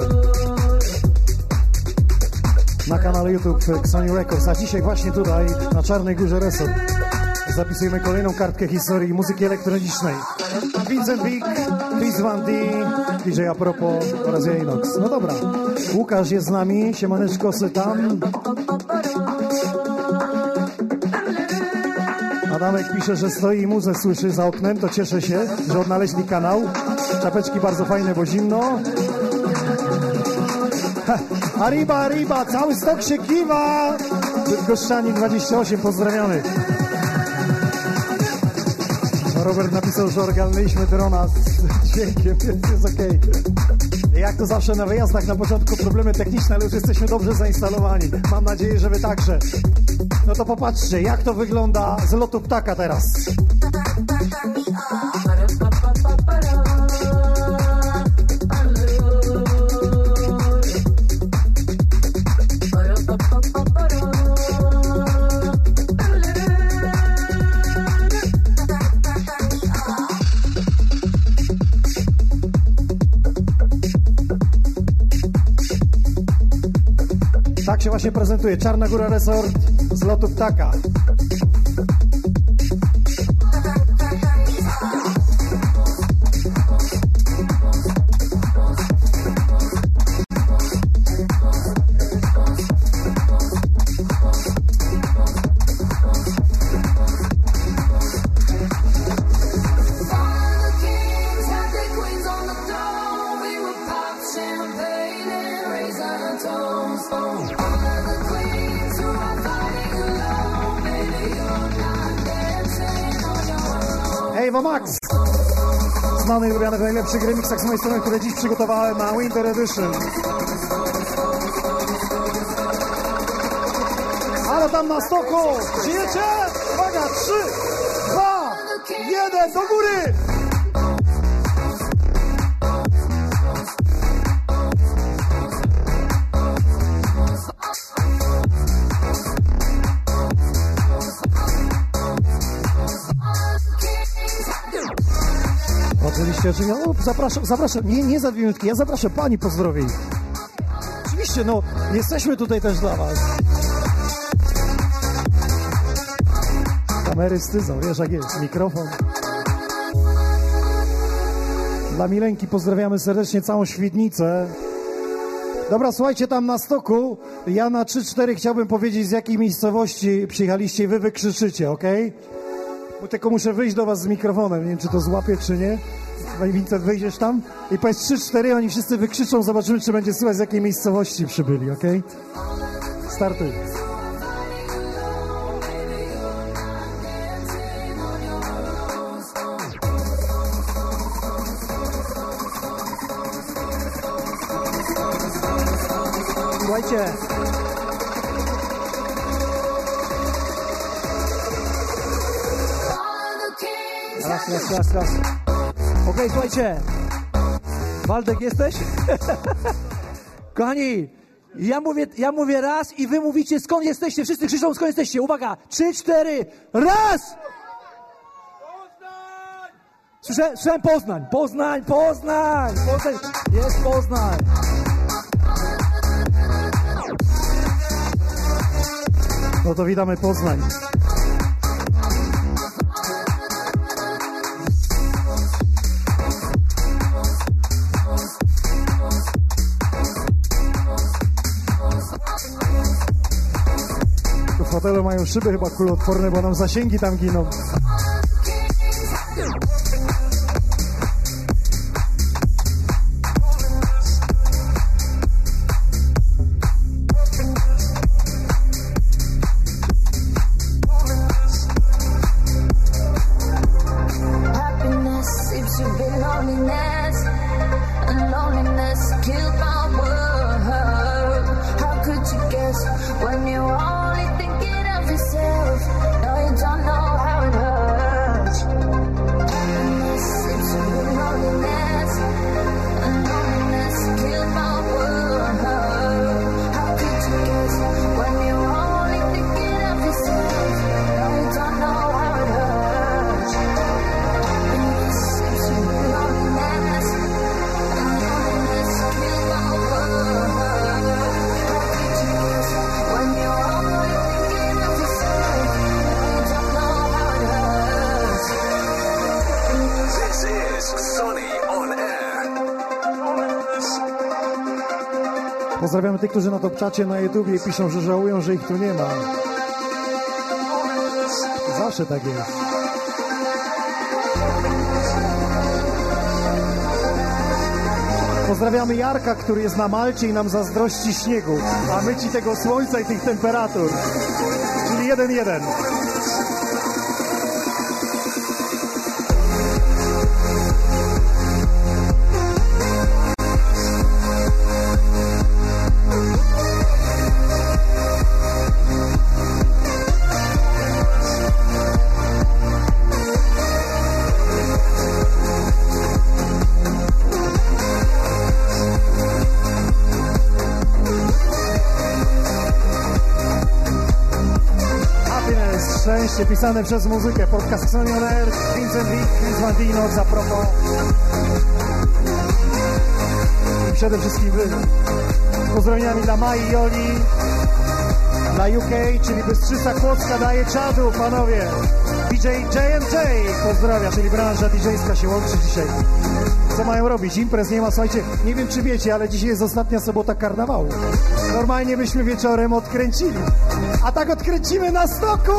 Na kanale YouTube Xoni Records, a dzisiaj właśnie tutaj na Czarnej Górze Resort zapisujemy kolejną kartkę historii muzyki elektronicznej. Vincent Wick, Chris Van D, DJ Apropo oraz ja Inox. No dobra, Łukasz jest z nami, siemaneczko tam. Adamek pisze, że stoi i muzę słyszy za oknem, to cieszę się, że odnaleźli kanał. Czapeczki bardzo fajne, bo zimno. Ha, Arriba, arriba, cały stok się kiwa! Goszczanin 28, pozdrawiamy. Robert napisał, że ogarnęliśmy drona z dźwiękiem, więc jest okej. Jak to zawsze na wyjazdach, na początku problemy techniczne, ale już jesteśmy dobrze zainstalowani. Mam nadzieję, że wy także. No to popatrzcie, jak to wygląda z lotu ptaka teraz. Tak się właśnie prezentuje Czarna Góra Resort z lotu ptaka. Najlepszych remixach z mojej strony, które dziś przygotowałem na Winter Edition. Ale tam na stoku! Żyjecie? Uwaga! 3, 2, 1, do góry! Zapraszam, zapraszam. Nie, nie za dwie minutki. Ja zapraszam pani pozdrowień. Oczywiście, no, jesteśmy tutaj też dla was. Kamery wstydzą, wiesz jak jest. Mikrofon. Dla Milenki pozdrawiamy serdecznie całą Świdnicę. Dobra, słuchajcie, tam na stoku, ja na 3-4 chciałbym powiedzieć, z jakiej miejscowości przyjechaliście i wy wykrzyczycie, okej? Bo tylko muszę wyjść do was z mikrofonem, nie wiem, czy to złapię, czy nie. Panie Vincent, wyjdziesz tam i powiedz 3-4, oni wszyscy wykrzyczą, zobaczymy, czy będzie słychać, z jakiej miejscowości przybyli, okej? Startuj. Słuchajcie. Raz, raz, raz, raz. Okej, słuchajcie. Waldek, jesteś? Kochani, Ja mówię, ja mówię raz i wy mówicie skąd jesteście. Wszyscy krzyczą skąd jesteście. Uwaga, trzy, cztery, raz! Słyszałem, słyszałem Poznań, Poznań, Poznań, Poznań, jest Poznań. No to witamy Poznań. Hotelu mają szyby chyba kuloodporne, bo nam zasięgi tam giną. Którzy na to czacie na YouTubie piszą, że żałują, że ich tu nie ma. Zawsze tak jest. Pozdrawiamy Jarka, który jest na Malcie i nam zazdrości śniegu, a my ci tego słońca i tych temperatur. Czyli jeden jeden. Szczęście pisane przez muzykę. Podcast Xoni On Air, Vincent Wick, Chris Vandino, za. I przede wszystkim wy. Pozdrowieniami dla Mai i Oli, dla UK, czyli Bystrzyca Kłodzka daje czadu, panowie. DJ J&J pozdrawia, czyli branża DJ-ska się łączy dzisiaj. Co mają robić? Imprez nie ma, słuchajcie, nie wiem czy wiecie, ale dzisiaj jest ostatnia sobota karnawału. Normalnie byśmy wieczorem odkręcili, a tak odkręcimy na stoku!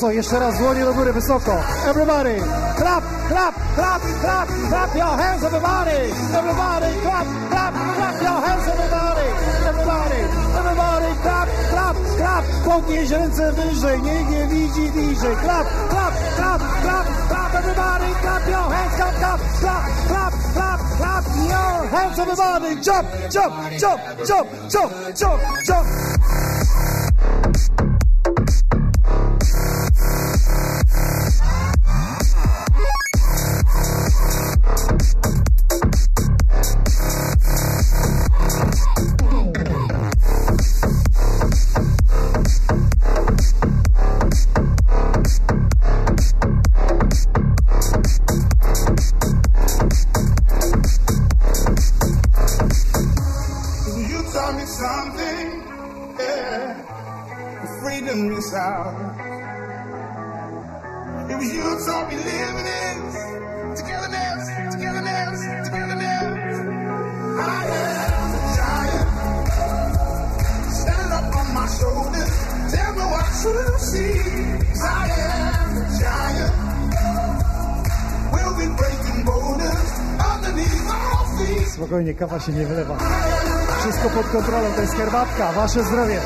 Co, jeszcze raz dłonie do góry, wysoko. Everybody, clap, clap, clap, clap, clap your hands, everybody. Everybody, clap, clap, clap your hands, everybody. Everybody, everybody, clap, clap, clap. Podnieś ręce wyżej, niech nie widzi bliżej. Clap, clap, clap, clap, clap, everybody, clap your hands, clap, clap, clap, clap, clap, clap your hands, everybody. Jump, jump, jump, jump, jump, jump, jump. Kawa się nie wylewa. Wszystko pod kontrolą, to jest herbatka, wasze zdrowie.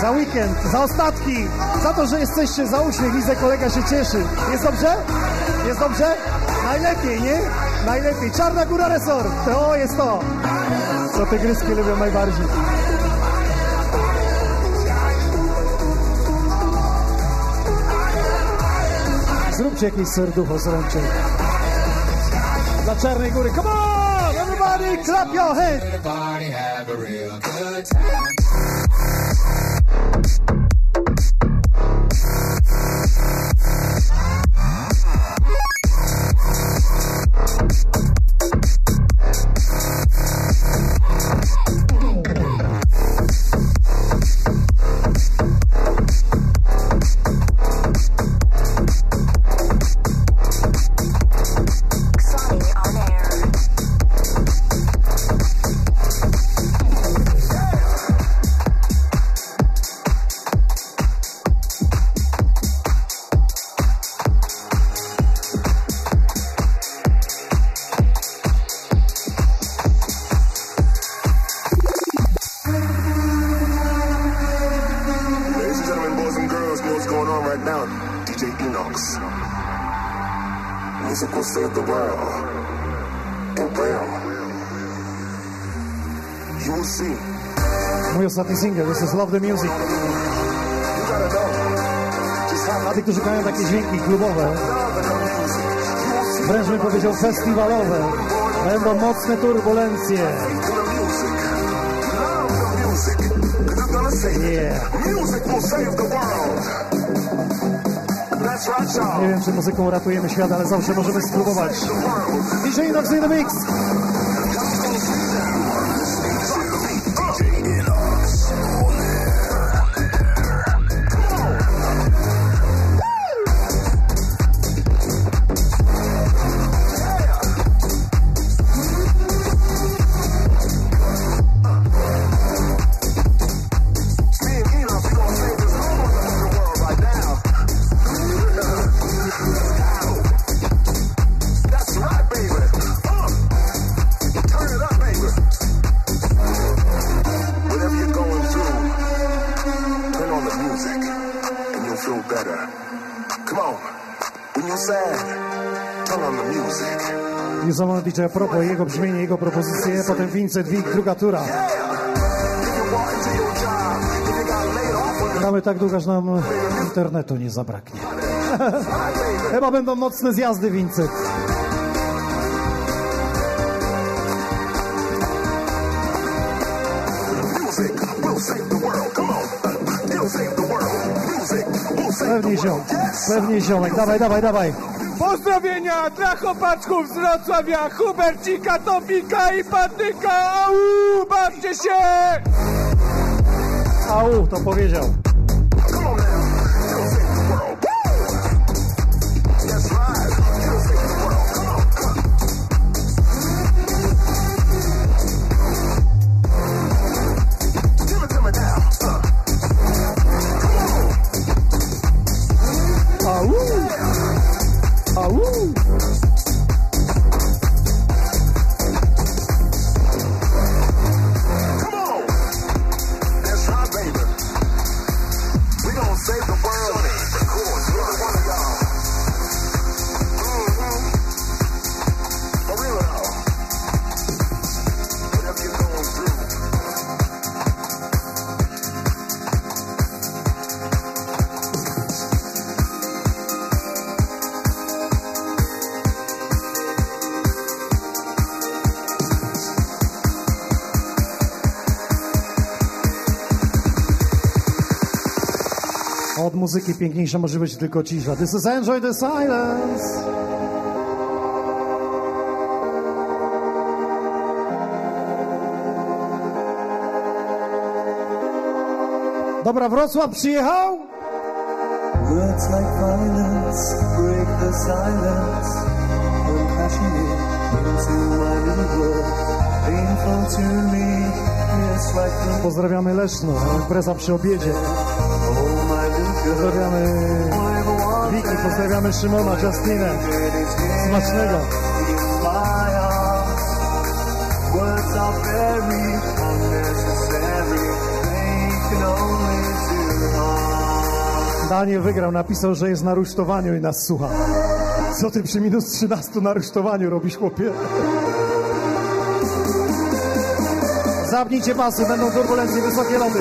Za weekend, za ostatki, za to, że jesteście, za uśmiech. Widzę, kolega się cieszy. Jest dobrze? Jest dobrze? Najlepiej, nie? Najlepiej. Czarna Góra Resort, to jest to. Co tygryski lubią najbardziej. Zróbcie jakieś serducho z rączek. Dla Czarnej Góry. Come on! Everybody clap your hands! Everybody have a real good time. Single, this is Love the Music. Dla tych, którzy kochają takie dźwięki klubowe, wręcz bym powiedział festiwalowe, będą mocne turbulencje. Nie wiem, czy muzyką ratujemy świat, ale zawsze możemy spróbować. DJ Inox in the mix! A propos, jego brzmienie, jego propozycje, potem Vincent Wik, druga tura. Gramy tak długo, aż nam internetu nie zabraknie. Chyba będą mocne zjazdy, Vincent. Pewnie ziom, pewnie ziomek, dawaj, dawaj, dawaj. Pozdrowienia dla chłopaczków z Wrocławia, Hubercika, Topika i Patyka! Au, bawcie się! Au, to powiedział. Muzyki piękniejsza może być tylko cisza. This is Enjoy the Silence. Dobra, Wrocław przyjechał? Words like violence break the silence crashing in into my little world. Painful to me, like Pozdrawiamy Leszno, impreza przy obiedzie. Pozdrawiamy Wiki, pozdrawiamy Szymona, Justinę. Smacznego. Daniel wygrał, napisał, że jest na rusztowaniu i nas słucha. Co ty przy minus 13 na rusztowaniu robisz, chłopie? Zapnijcie pasy, będą turbulencje, wysokie loty.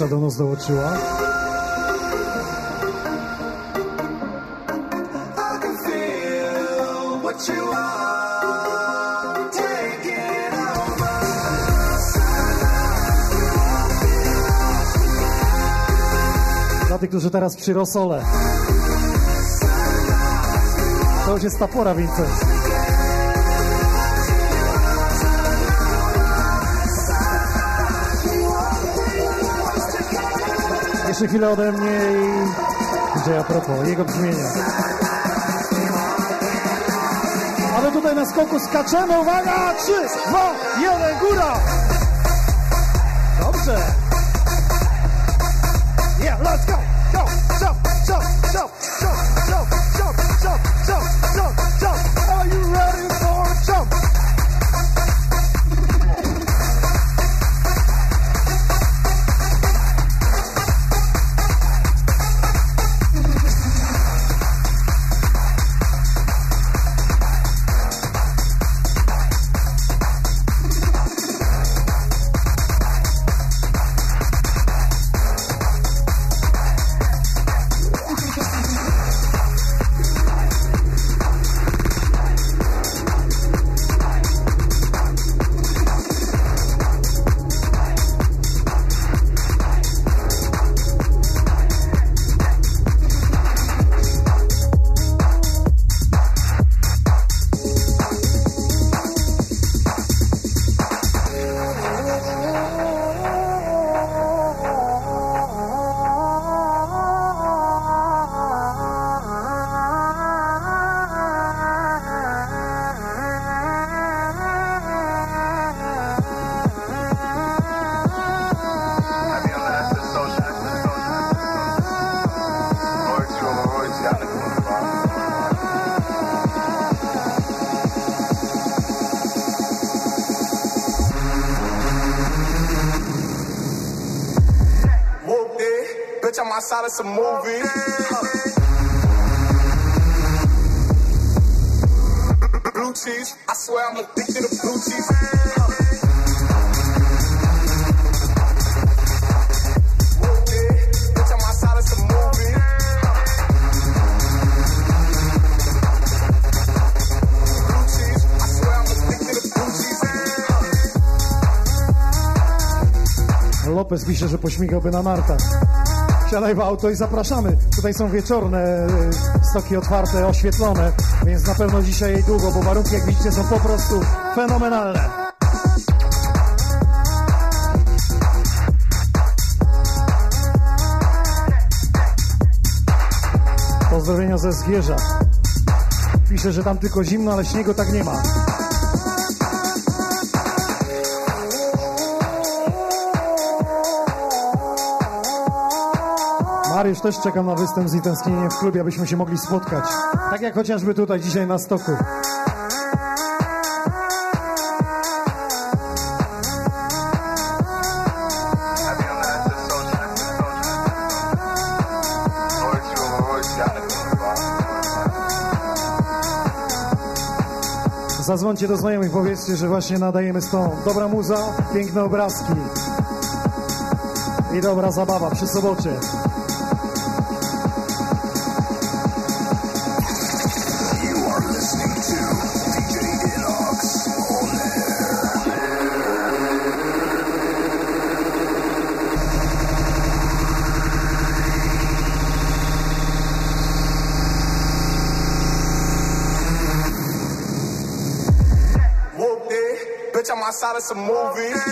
Leknica do nas dołączyła. Dla tych, którzy teraz przy Rosole. To już jest ta pora, Vincent. Jeszcze chwilę ode mnie i... Gdzie a propos, jego brzmienia. Ale tutaj na skoku skaczemy, uwaga! 3, 2, 1, góra! Dobrze! Lopez pisze, że pośmigałby na nartach. Siadaj w auto i zapraszamy. Tutaj są wieczorne e, stoki otwarte, oświetlone, więc na pewno dzisiaj długo, bo warunki, jak widzicie, są po prostu fenomenalne. Pozdrowienia ze Zgierza. Pisze, że tam tylko zimno, ale śniegu tak nie ma. Mariusz też czekam na występ z nietęsknieniem w klubie, abyśmy się mogli spotkać. Tak jak chociażby tutaj dzisiaj na stoku. Zadzwońcie do znajomych, powiedzcie, że właśnie nadajemy stąd. Dobra muza, piękne obrazki i dobra zabawa przy sobocie. Of some movie.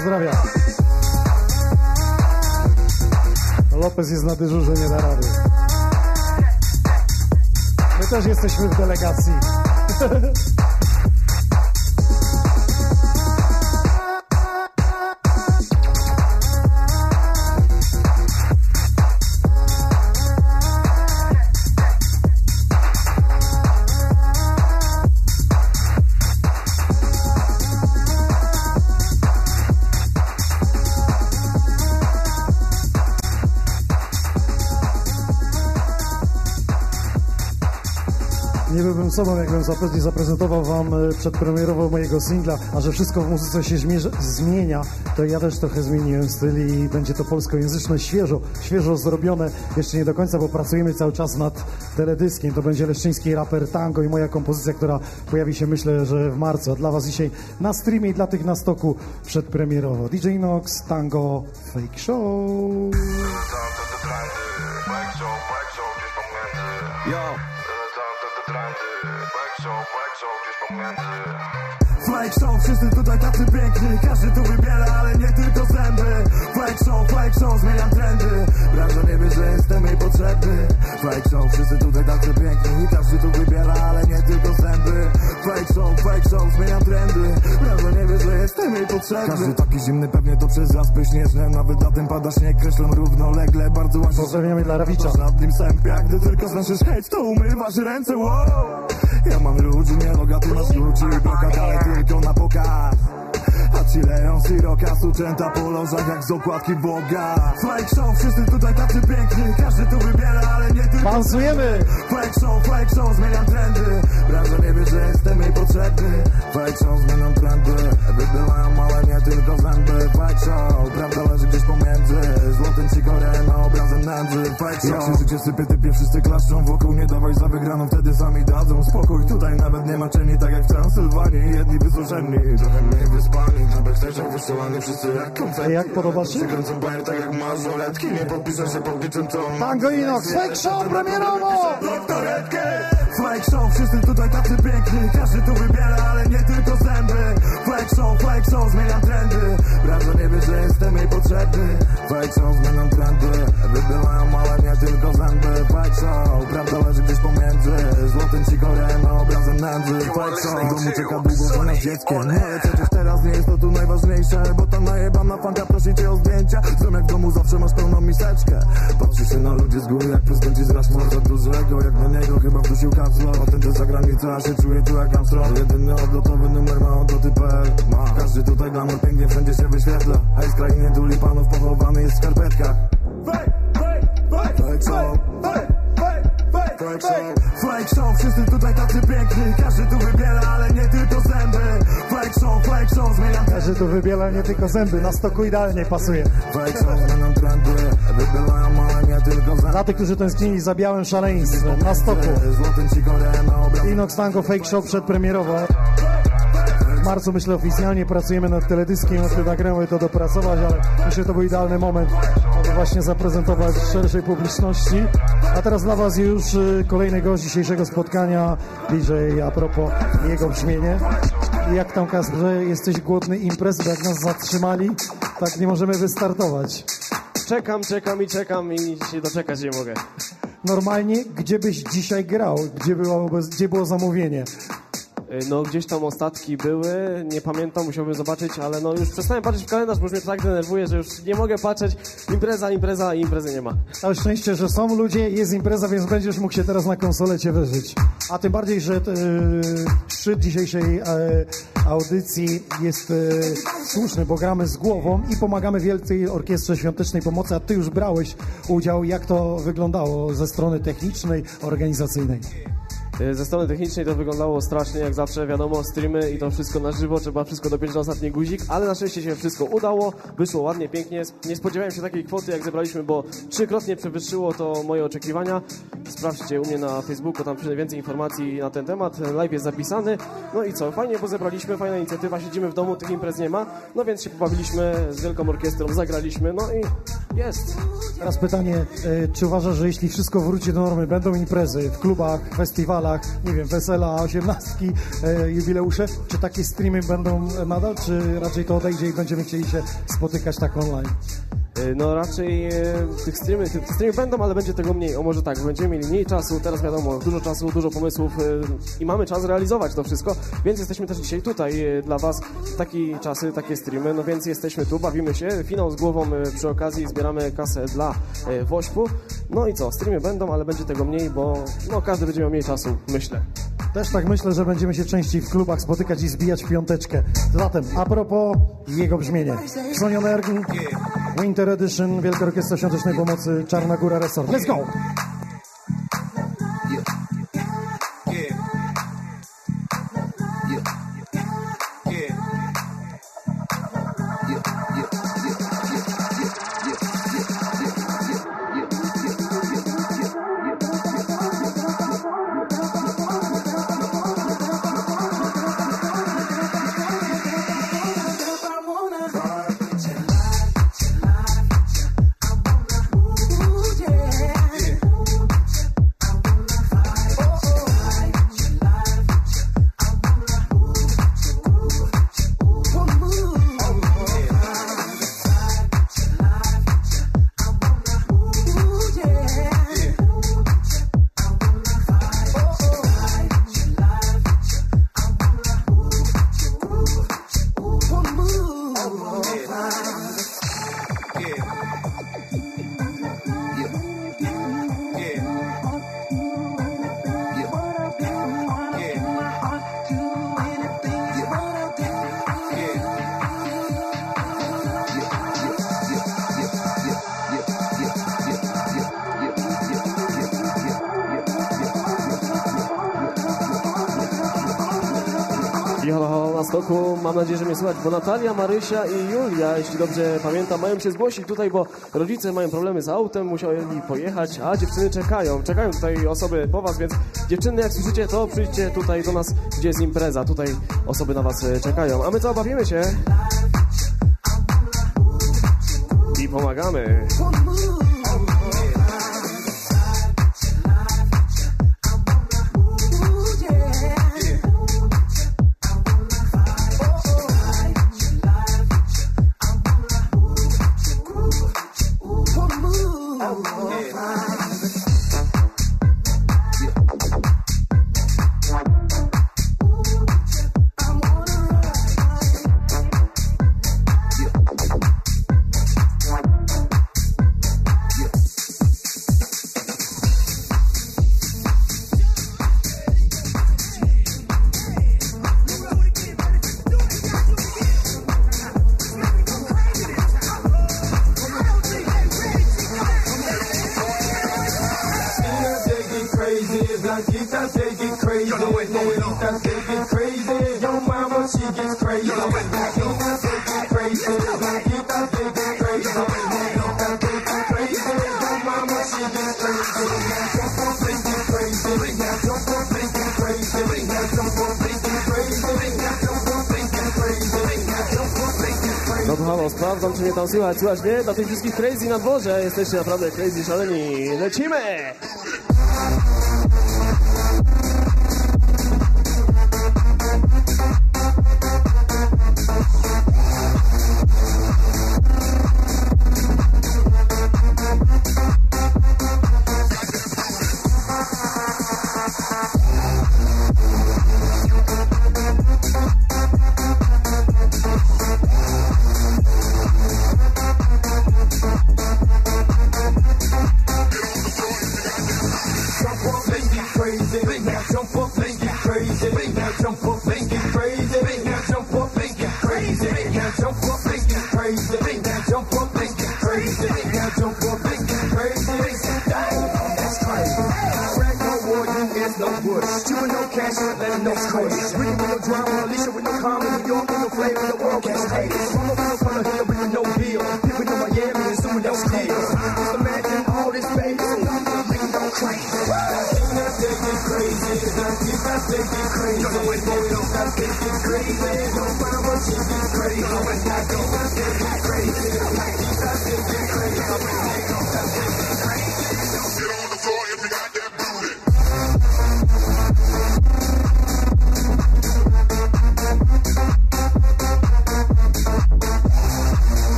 Pozdrawia. Lopez jest na dyżurze, nie da rady. Też jesteśmy w delegacji. Nie sobą, jakbym zapewne zaprezentował wam e, przedpremierowo mojego singla, a że wszystko w muzyce się zmienia, to ja też trochę zmieniłem styl i będzie to polskojęzyczne, świeżo, świeżo zrobione, jeszcze nie do końca, bo pracujemy cały czas nad teledyskiem, to będzie leszczyński raper Tango i moja kompozycja, która pojawi się myślę, że w marcu, a dla was dzisiaj na streamie i dla tych na stoku przedpremierowo. DJ Nox, Tango, Fake Show. Fake show, wszyscy tutaj tacy piękni Każdy tu wybiera, ale nie tylko zęby Fake show, zmieniam trendy. Branża nie wie, że jestem jej potrzebny. Show, wszyscy tutaj tacy piękni. Każdy tu wybiera, ale nie tylko zęby. Fake show, zmieniam trendy. Branża nie wie, że jestem jej potrzebny. Każdy taki zimny, pewnie to przez zaspy śnieżne Nawet na tym pada śnieg, kreślam równolegle. Bardzo łańcuch Pozdrawiamy dla Rawicza. na tym sępie, a gdy tylko słyszysz hejt, to umywasz ręce, wow. Ja mam ludzi, nie noga, ty masz ludzi. Plakat, ale tylko na pokaz ci leją siroka, suczęta po lożach jak z okładki Boga. Fake show, wszyscy tutaj tacy piękni Każdy tu wybiera, ale nie tylko Pauzujemy! Fake show, fake show, zmieniam trendy. Branża nie wie, że jestem jej potrzebny. Fake show, zmieniam trendy. Wybywają małe, nie tylko zęby. Fake show, prawda leży gdzieś pomiędzy Złotym cikorem, a obrazem nędzy. Fake show, jak się życie sypie, typie wszyscy klaszczą wokół. Nie dawaj za wygraną, wtedy sami dadzą spokój. Tutaj nawet nie ma cieni, tak jak w Transylwanii. Jedni wysuszeni, trochę mniej wyspani Na wysyłani wszyscy jak konfetti Jak podoba się? Kręcą bajer tak jak marzoletki Nie się pod niczym, co Tango Inox, Fake Show premierowo! Doktoretkę! Fake show, wszyscy tutaj tacy piękni Każdy tu wybiera, ale nie tylko zęby Fake show, zmieniam trendy. Branża nie wie, że jestem jej potrzebny. Show, zmieniam trendy. Wybywają małe, tylko zęby. Show, prawda leży gdzieś pomiędzy Złotym cikorem, a obrazem nędzy. W domu Życie czeka długo za nas dzieckiem ale przecież teraz nie jest to tu najważniejsze Bo ta najebana fanka prosi cię o zdjęcia. Ziomek w domu zawsze masz pełną miseczkę. Patrzy się na ludzi z góry jak prezydenci z Rushmore dużego jak na niego chyba wdusił kapslo też za granicę, a się czuje tu jak Armstrong. Jedyny odlotowy numer ma odloty.pl Ma. Każdy tutaj glamour pięknie wszędzie się wyświetla. Hej z krainy tulipanów pochowany jest w skarpetkach. Fake show. Fake show. Fake show, wszyscy tutaj tacy piękni. Każdy tu wybiera, ale nie tylko zęby. Fake show, fake show, zmieniam Każdy tu wybiela nie tylko zęby, na stoku idealnie pasuje. Fake show, zmieniam trendy. Wybielają, ale nie tylko zęby. Dla tych, którzy tęsknili za białym szaleństwem, na stoku. Inox Tango Fake Show przedpremierowo. W marcu myślę oficjalnie pracujemy nad teledyskiem, tym nagramy to dopracować, ale myślę, że to był idealny moment, aby właśnie zaprezentować szerszej publiczności. A teraz dla Was już y, kolejny gość dzisiejszego spotkania, DJ a propos jego brzmienie. Jak tam Kasprze, jesteś głodny imprez, bo jak nas zatrzymali, tak nie możemy wystartować. Czekam, czekam i czekam i się doczekać nie mogę. Normalnie, gdzie byś dzisiaj grał? Gdzie było, gdzie było zamówienie? Y, No gdzieś tam ostatki były, nie pamiętam, musiałbym zobaczyć, ale no już przestałem patrzeć w kalendarz, bo już mnie to tak denerwuje, że już nie mogę patrzeć. Impreza, impreza i imprezy nie ma. Całe szczęście, że są ludzie, jest impreza, więc będziesz mógł się teraz na konsolecie wyżyć. A tym bardziej, że e, szczyt dzisiejszej e, audycji jest e, słuszny, bo gramy z głową i pomagamy Wielkiej Orkiestrze Świątecznej Pomocy, a ty już brałeś udział. Jak to wyglądało ze strony technicznej, organizacyjnej? Y, Ze strony technicznej to wyglądało strasznie, jak zawsze, wiadomo, streamy i to wszystko na żywo, trzeba wszystko dopiąć na ostatni guzik, ale na szczęście się wszystko udało, wyszło ładnie, pięknie. Nie spodziewałem się takiej kwoty, jak zebraliśmy, bo trzykrotnie przewyższyło to moje oczekiwania. Sprawdźcie u mnie na Facebooku, tam więcej informacji na ten temat, live jest zapisany. No i co, fajnie, bo zebraliśmy, fajna inicjatywa, siedzimy w domu, tych imprez nie ma, no więc się pobawiliśmy z wielką orkiestrą, zagraliśmy, no i jest. Teraz pytanie, e, czy uważasz, że jeśli wszystko wróci do normy, będą imprezy w klubach, festiwalach, nie wiem, wesela, osiemnastki, e, jubileusze, czy takie streamy będą nadal, czy raczej to odejdzie i będziemy chcieli się spotykać tak online? Y, No raczej e, tych streamy, tych streamy będą, ale będzie tego mniej. O może tak, będziemy mieli mniej czasu, teraz wiadomo, dużo czasu, dużo pomysłów e, i mamy czas realizować to wszystko, więc jesteśmy też dzisiaj tutaj e, dla Was. Takie czasy, takie streamy, no więc jesteśmy tu, bawimy się, finał z głową e, przy okazji, zbieramy kasę dla e, Wośpu. No i co, streamy będą, ale będzie tego mniej, bo no każdy będzie miał mniej czasu, myślę. Też tak myślę, że będziemy się częściej w klubach spotykać i zbijać piąteczkę. Zatem, a propos jego brzmienie. Sony Energy, Winter Edition, Wielka Orkiestra Świątecznej Pomocy, Czarna Góra Resort. Let's go! Mam nadzieję, że mnie słychać, bo Natalia, Marysia i Julia, jeśli dobrze pamiętam, mają się zgłosić tutaj, bo rodzice mają problemy z autem, musieli pojechać, a dziewczyny czekają, czekają tutaj osoby po was, więc dziewczyny, jak słyszycie, to przyjdźcie tutaj do nas, gdzie jest impreza, tutaj osoby na was e, czekają, a my co, bawimy się Słychać, słychać, nie? Dla tych wszystkich crazy na dworze jesteście naprawdę crazy, szaleni. Lecimy!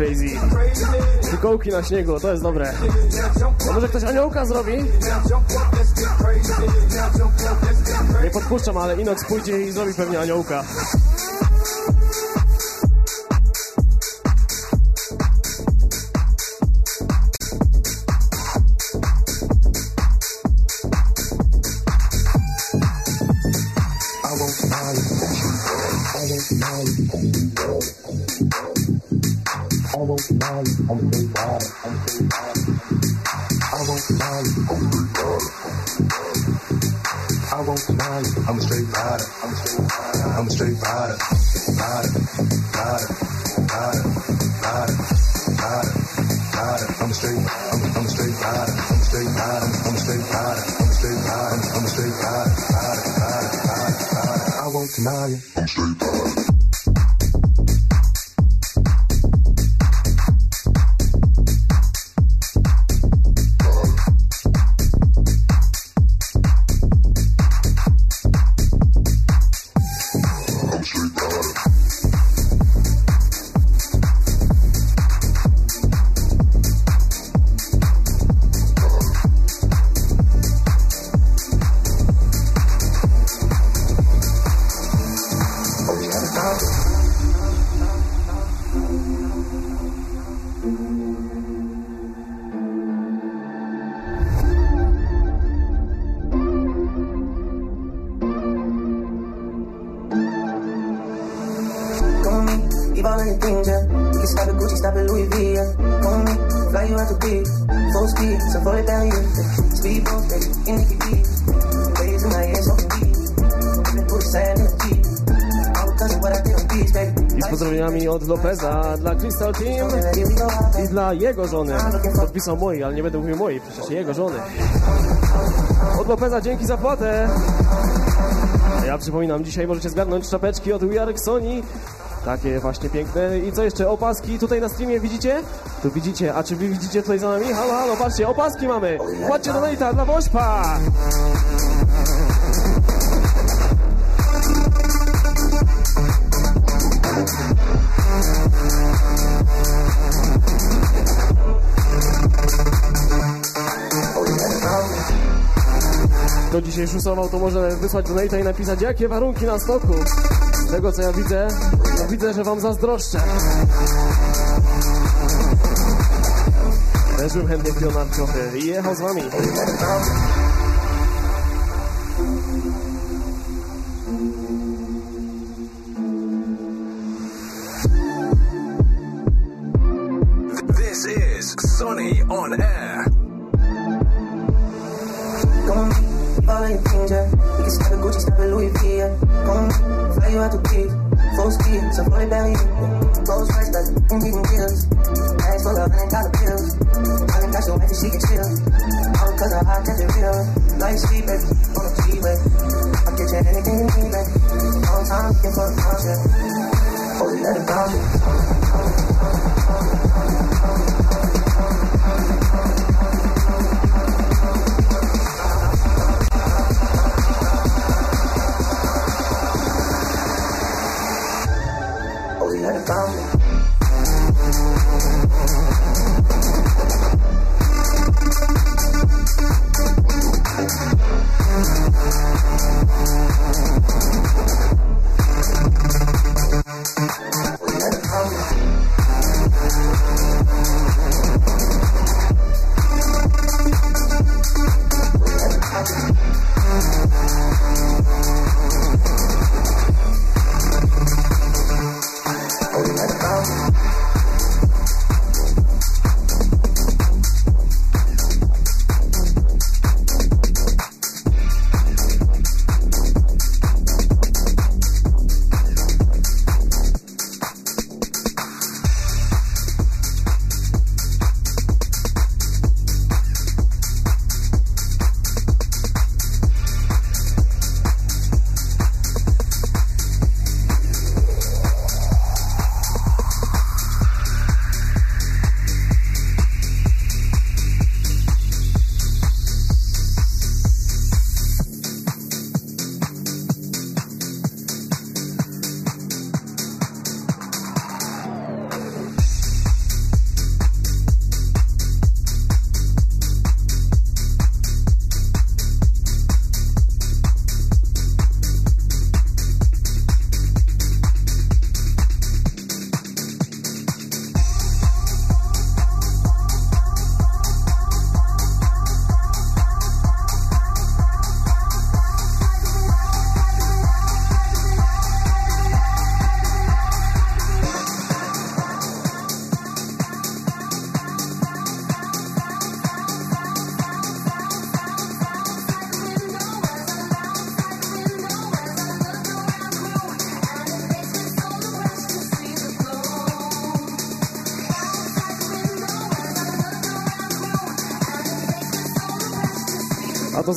crazy. Fikołki na śniegu, to jest dobre. A może ktoś aniołka zrobi? Nie podpuszczam, ale Inox pójdzie i zrobi pewnie aniołka. pisał mojej, ale nie będę mówił mojej, przecież jego żony. Od Lopeza dzięki za płatę. Ja przypominam, dzisiaj możecie zgarnąć czapeczki od We Sony. Takie właśnie piękne. I co jeszcze? Opaski tutaj na streamie widzicie? Tu widzicie. A czy wy widzicie tutaj za nami? Halo, halo, patrzcie, opaski mamy. Płaccie do Nate'a dla Wośpa. do dzisiaj solo, to może wysłać donate'a i napisać jakie warunki na stoku. Z tego co ja widzę, widzę, że wam zazdroszczę. Też bym chętnie wpił na trochę i jechał z wami. This is Sony on Air. In your. You can stop at Gucci, stop at Louis V, yeah. Come on, fly you out to peace. Full speed, so down you. Rolls Royce, like, I'm getting deals. Bags full of hundred dollar bills. I can catch the wife and she can chill. All cause of hot, it real. Like sleep, baby, on the G-way. I'll get you anything you need, baby. Long time looking for a. Holy, let it bounce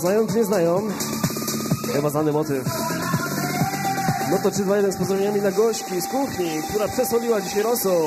A to znają czy nie znają? Chyba znany motyw. No to 3, 2, 1 z pozdrowieniami dla gośki z kuchni, która przesoliła dzisiaj rosół.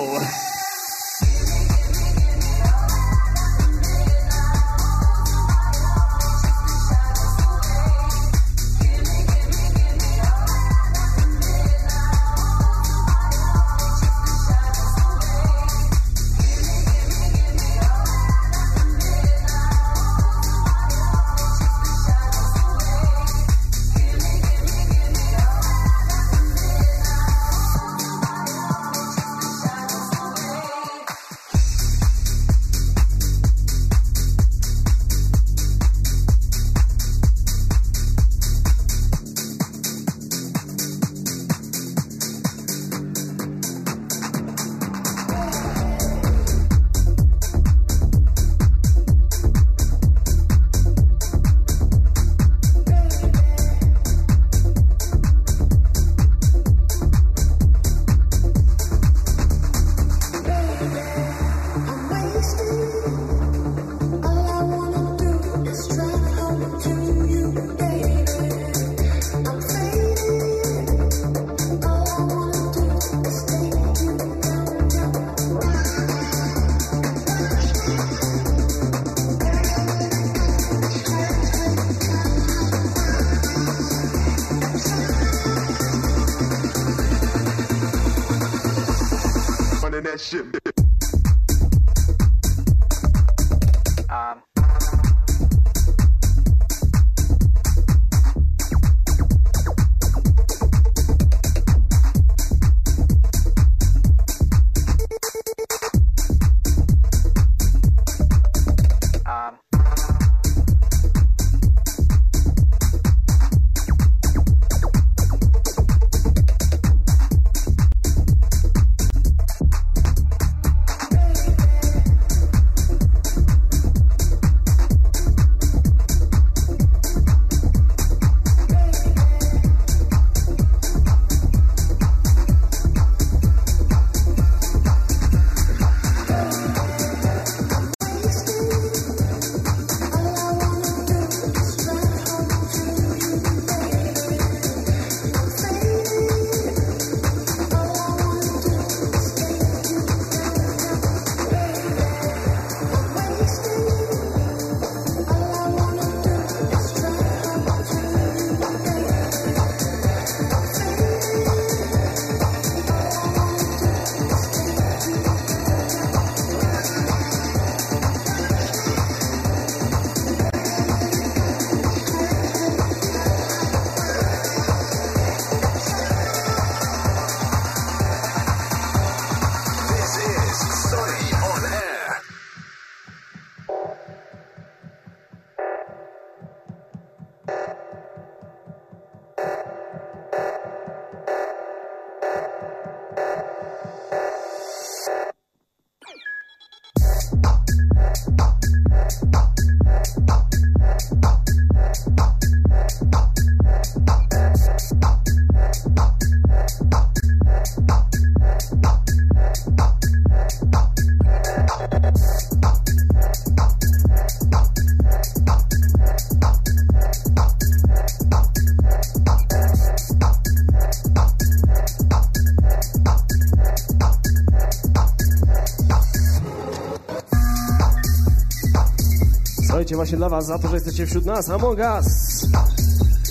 Słuchajcie, właśnie dla was, za to, że jesteście wśród nas, Among Us.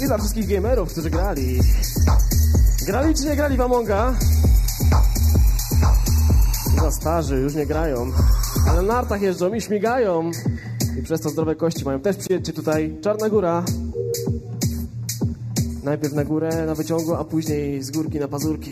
I dla wszystkich gamerów, którzy grali. Grali czy nie grali w Amonga? Za starzy, już nie grają. Ale na nartach jeżdżą i śmigają. I przez to zdrowe kości mają. Też przyjedźcie tutaj. Czarna Góra. Najpierw na górę na wyciągu, a później z górki na pazurki.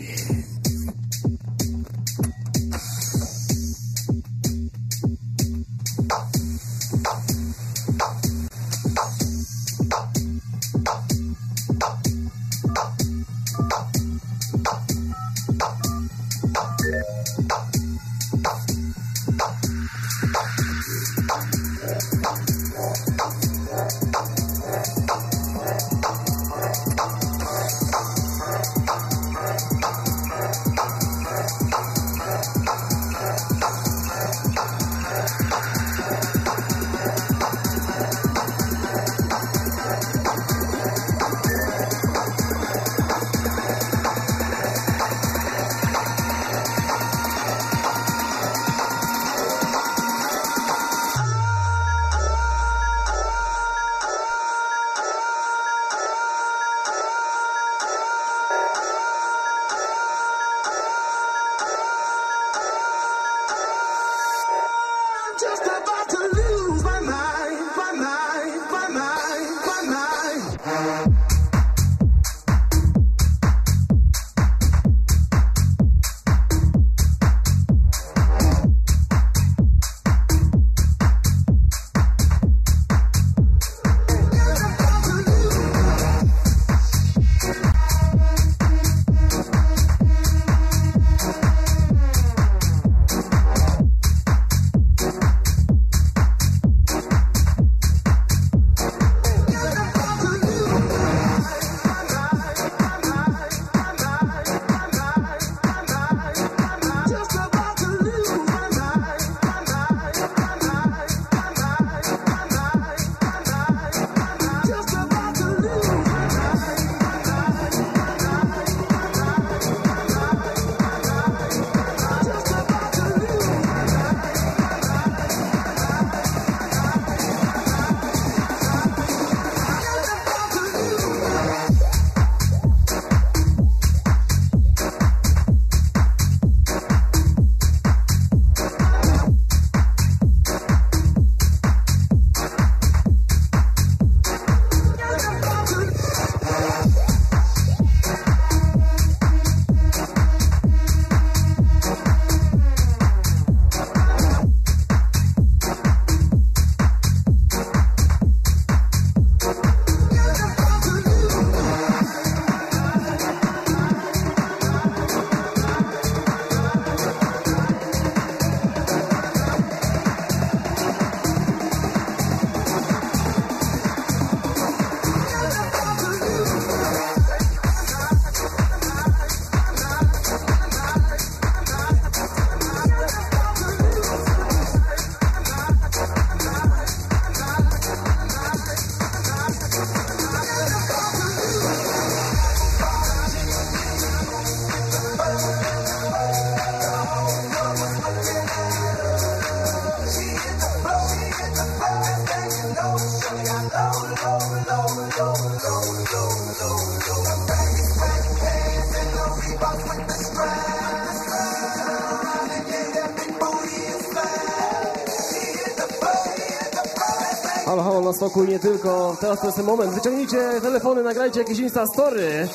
Na stoku i nie tylko. Teraz to jest ten moment. Wyciągnijcie telefony, nagrajcie jakieś Insta Story.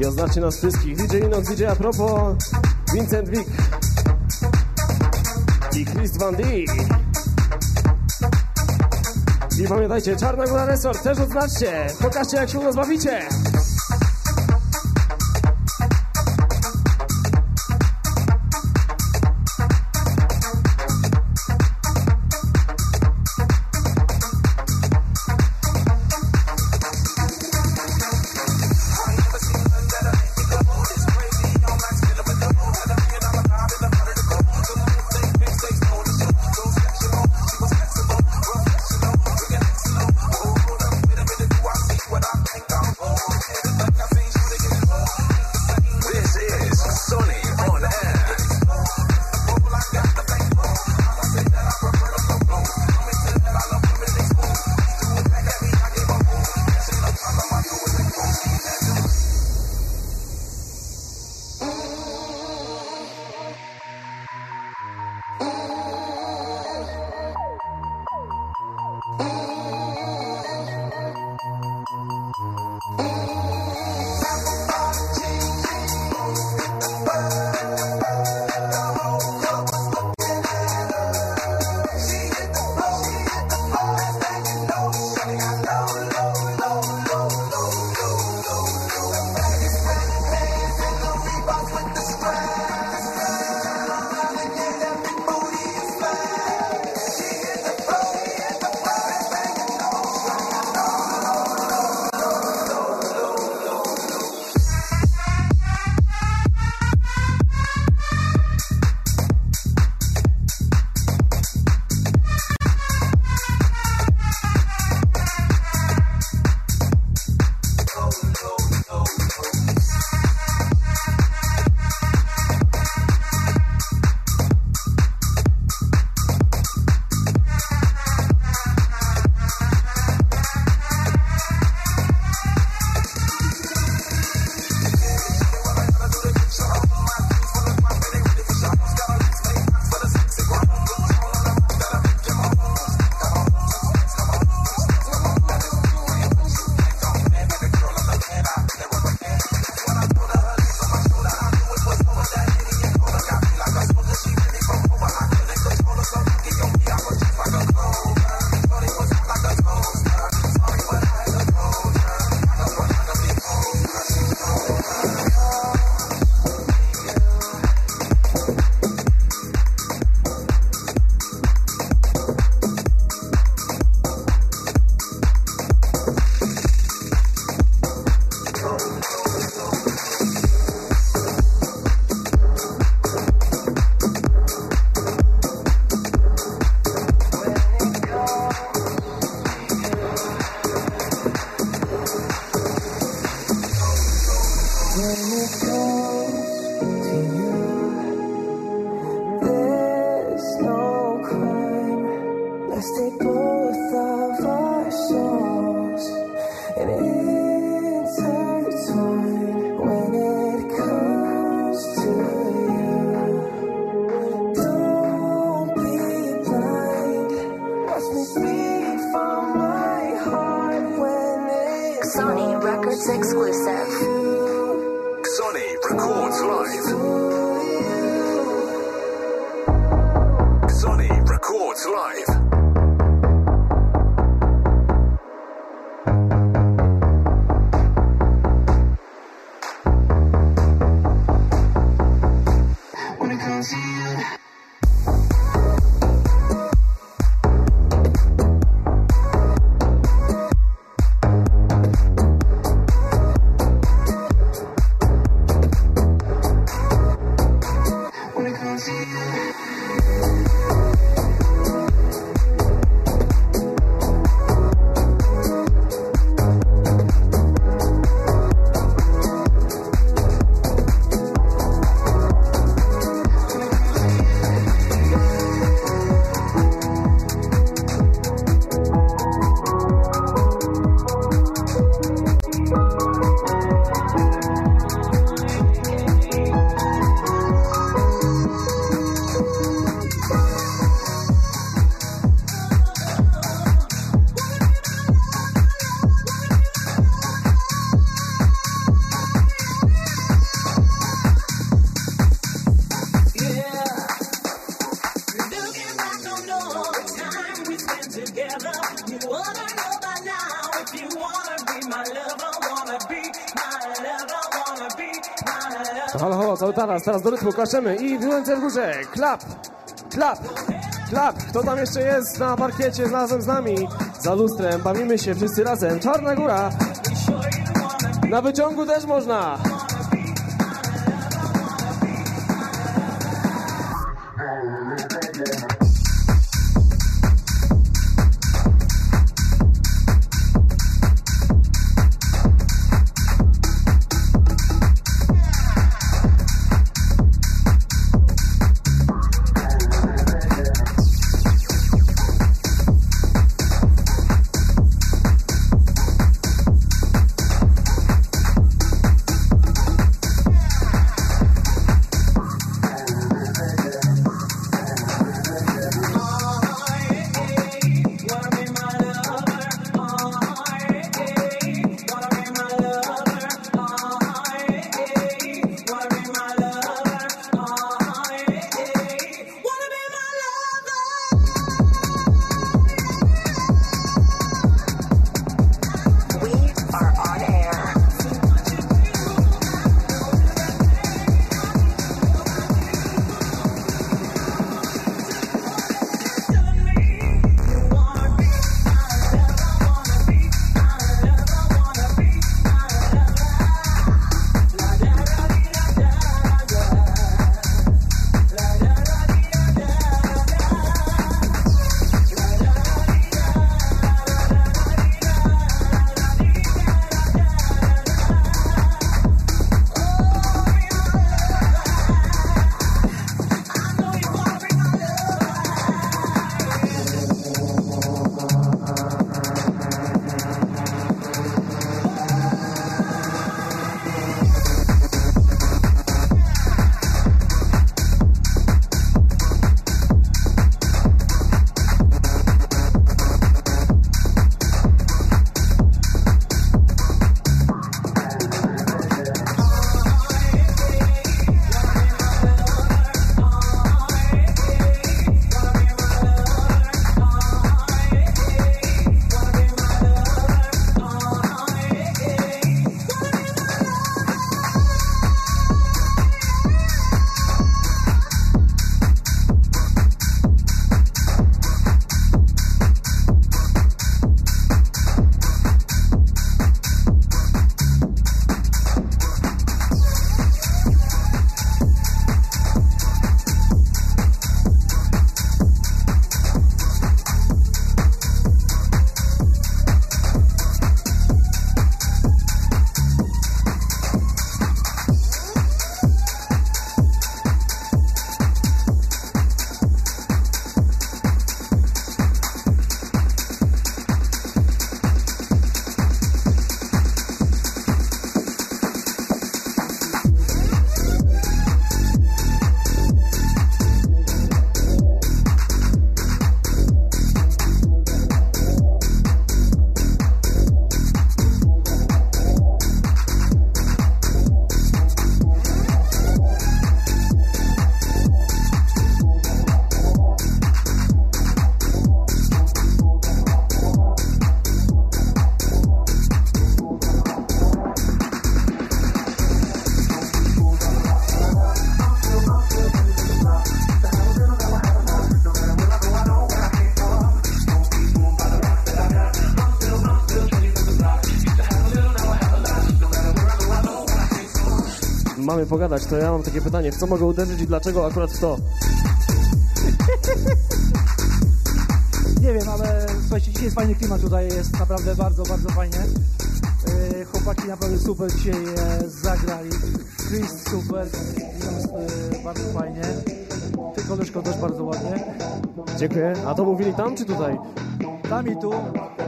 I oznaczcie nas wszystkich. DJ Inox, DJ Apropo, Vincent Wick i Chris Van D. I pamiętajcie, Czarna Góra Resort też oznaczcie. Pokażcie, jak się u nas bawicie. taras, teraz do rytmu klaszemy i ręce w górze, klap, klap, klap. Kto tam jeszcze jest na parkiecie razem z nami? Za lustrem bawimy się wszyscy razem. Czarna Góra. Na wyciągu też można. Mamy pogadać, to ja mam takie pytanie, w co mogę uderzyć i dlaczego akurat w to? Nie wiem, ale słuchajcie, dzisiaj jest fajny klimat tutaj, jest naprawdę bardzo, bardzo fajnie. Yy, Chłopaki naprawdę super dzisiaj e, zagrali. Chris super, e, bardzo fajnie. Ty koleżko też bardzo ładnie. Dziękuję. A to mówili tam czy tutaj? Tam i tu,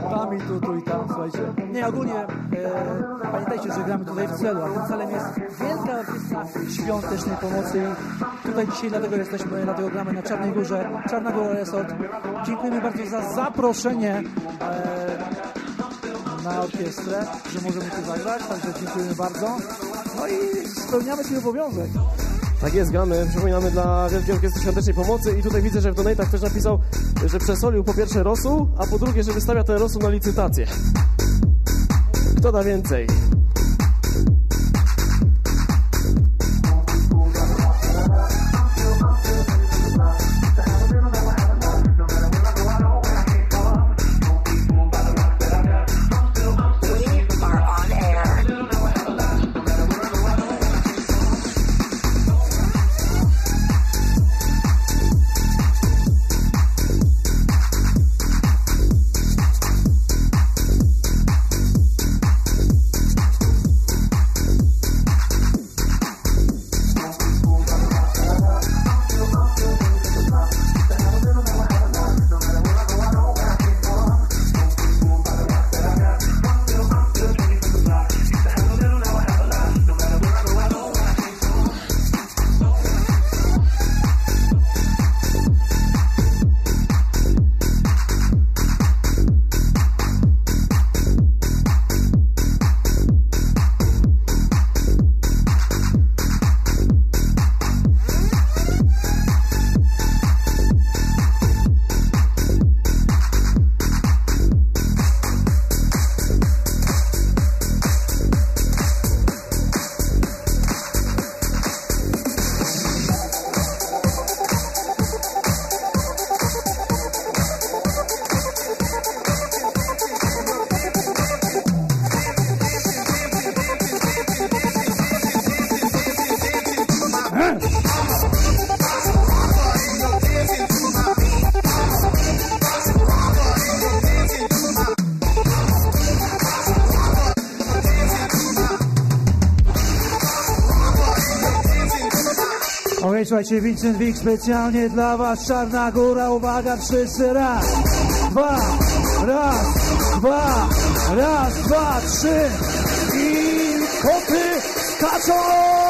tam i tu, tu i tam, słuchajcie. Nie, ogólnie e, pamiętajcie, że gramy tutaj w celu, a tym celem jest Wielka Orkiestra Świątecznej Pomocy. Tutaj dzisiaj dlatego jesteśmy, dlatego gramy na Czarnej Górze, Czarna Góra Resort. Dziękujemy bardzo za zaproszenie e, na orkiestrę, że możemy tu zagrać, także dziękujemy bardzo. No i spełniamy swój obowiązek. Tak jest, gramy, przypominamy dla Wielkiej Orkiestry Świątecznej Pomocy i tutaj widzę, że w donate'ach ktoś napisał, że przesolił po pierwsze rosół, a po drugie, że wystawia ten rosół na licytację. Kto da więcej? Słuchajcie, Vincent Wick specjalnie dla was, Czarna Góra, uwaga, wszyscy raz, dwa, raz, dwa, raz, dwa, trzy i koty skaczą!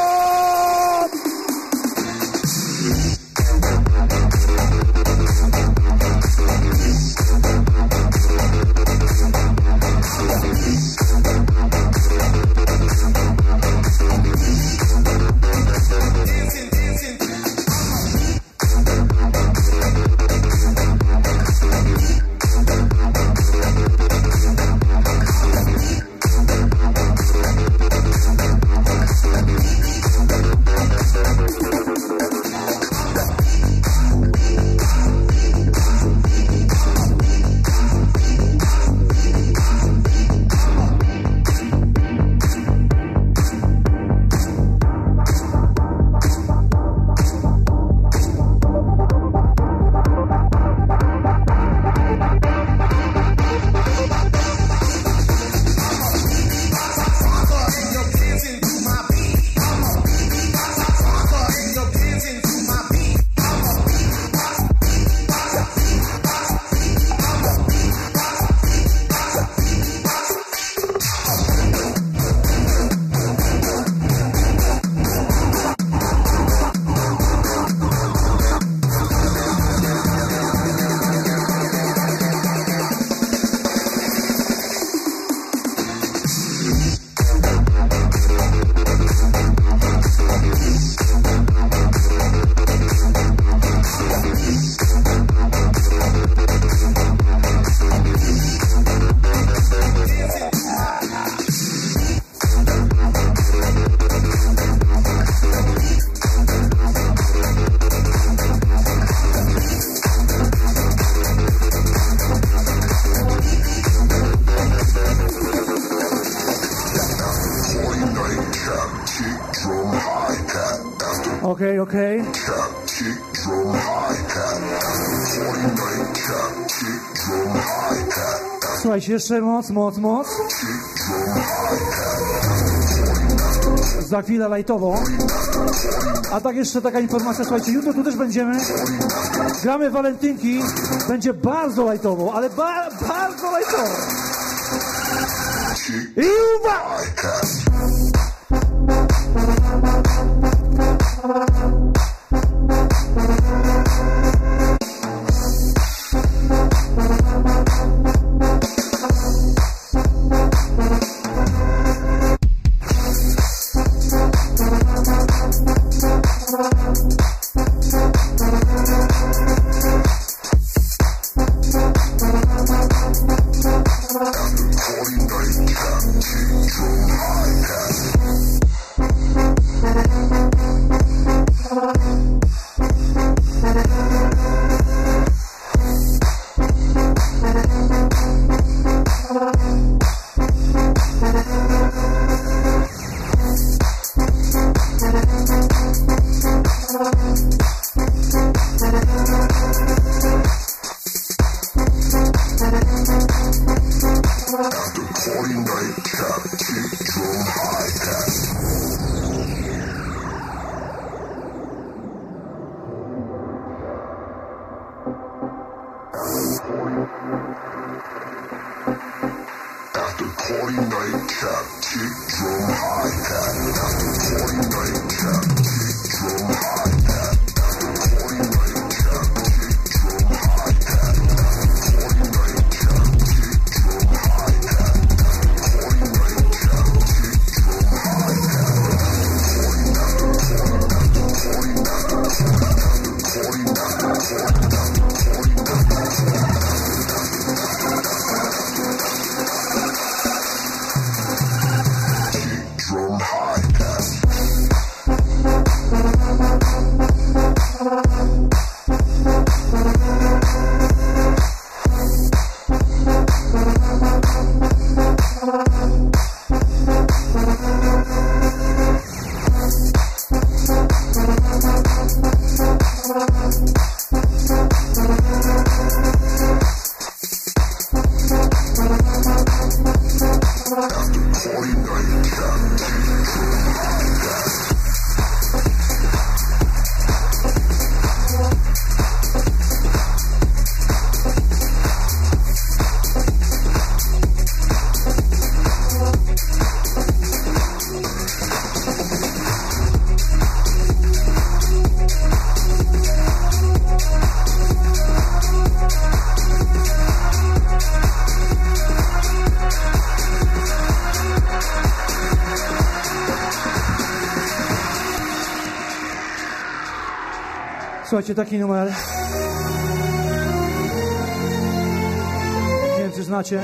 After Okej, okej. cap, kick, drum, hi-hat. After 49 cap, kick, drum, hi-hat. Słuchajcie, jeszcze moc, moc, moc. Za chwilę lajtowo. A tak jeszcze taka informacja, słuchajcie, jutro tu też będziemy. Gramy walentynki. Będzie bardzo lajtowo, ale ba bardzo lajtowo. I uwaga! Słuchajcie, taki numer. Nie wiem, czy znacie.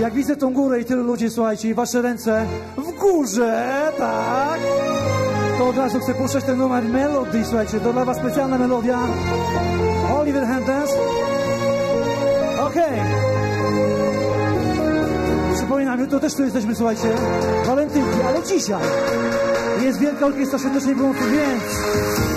Jak widzę tą górę i tylu ludzi, słuchajcie, i wasze ręce w górze, tak? To od razu chcę puszczać ten numer Melody, słuchajcie, to dla was specjalna melodia. Oliver Hendens. Okej. Przypominam, jutro też tu jesteśmy, słuchajcie, walentynki, ale dzisiaj jest Wielka Orkiestra Świątecznej Pomocy, więc...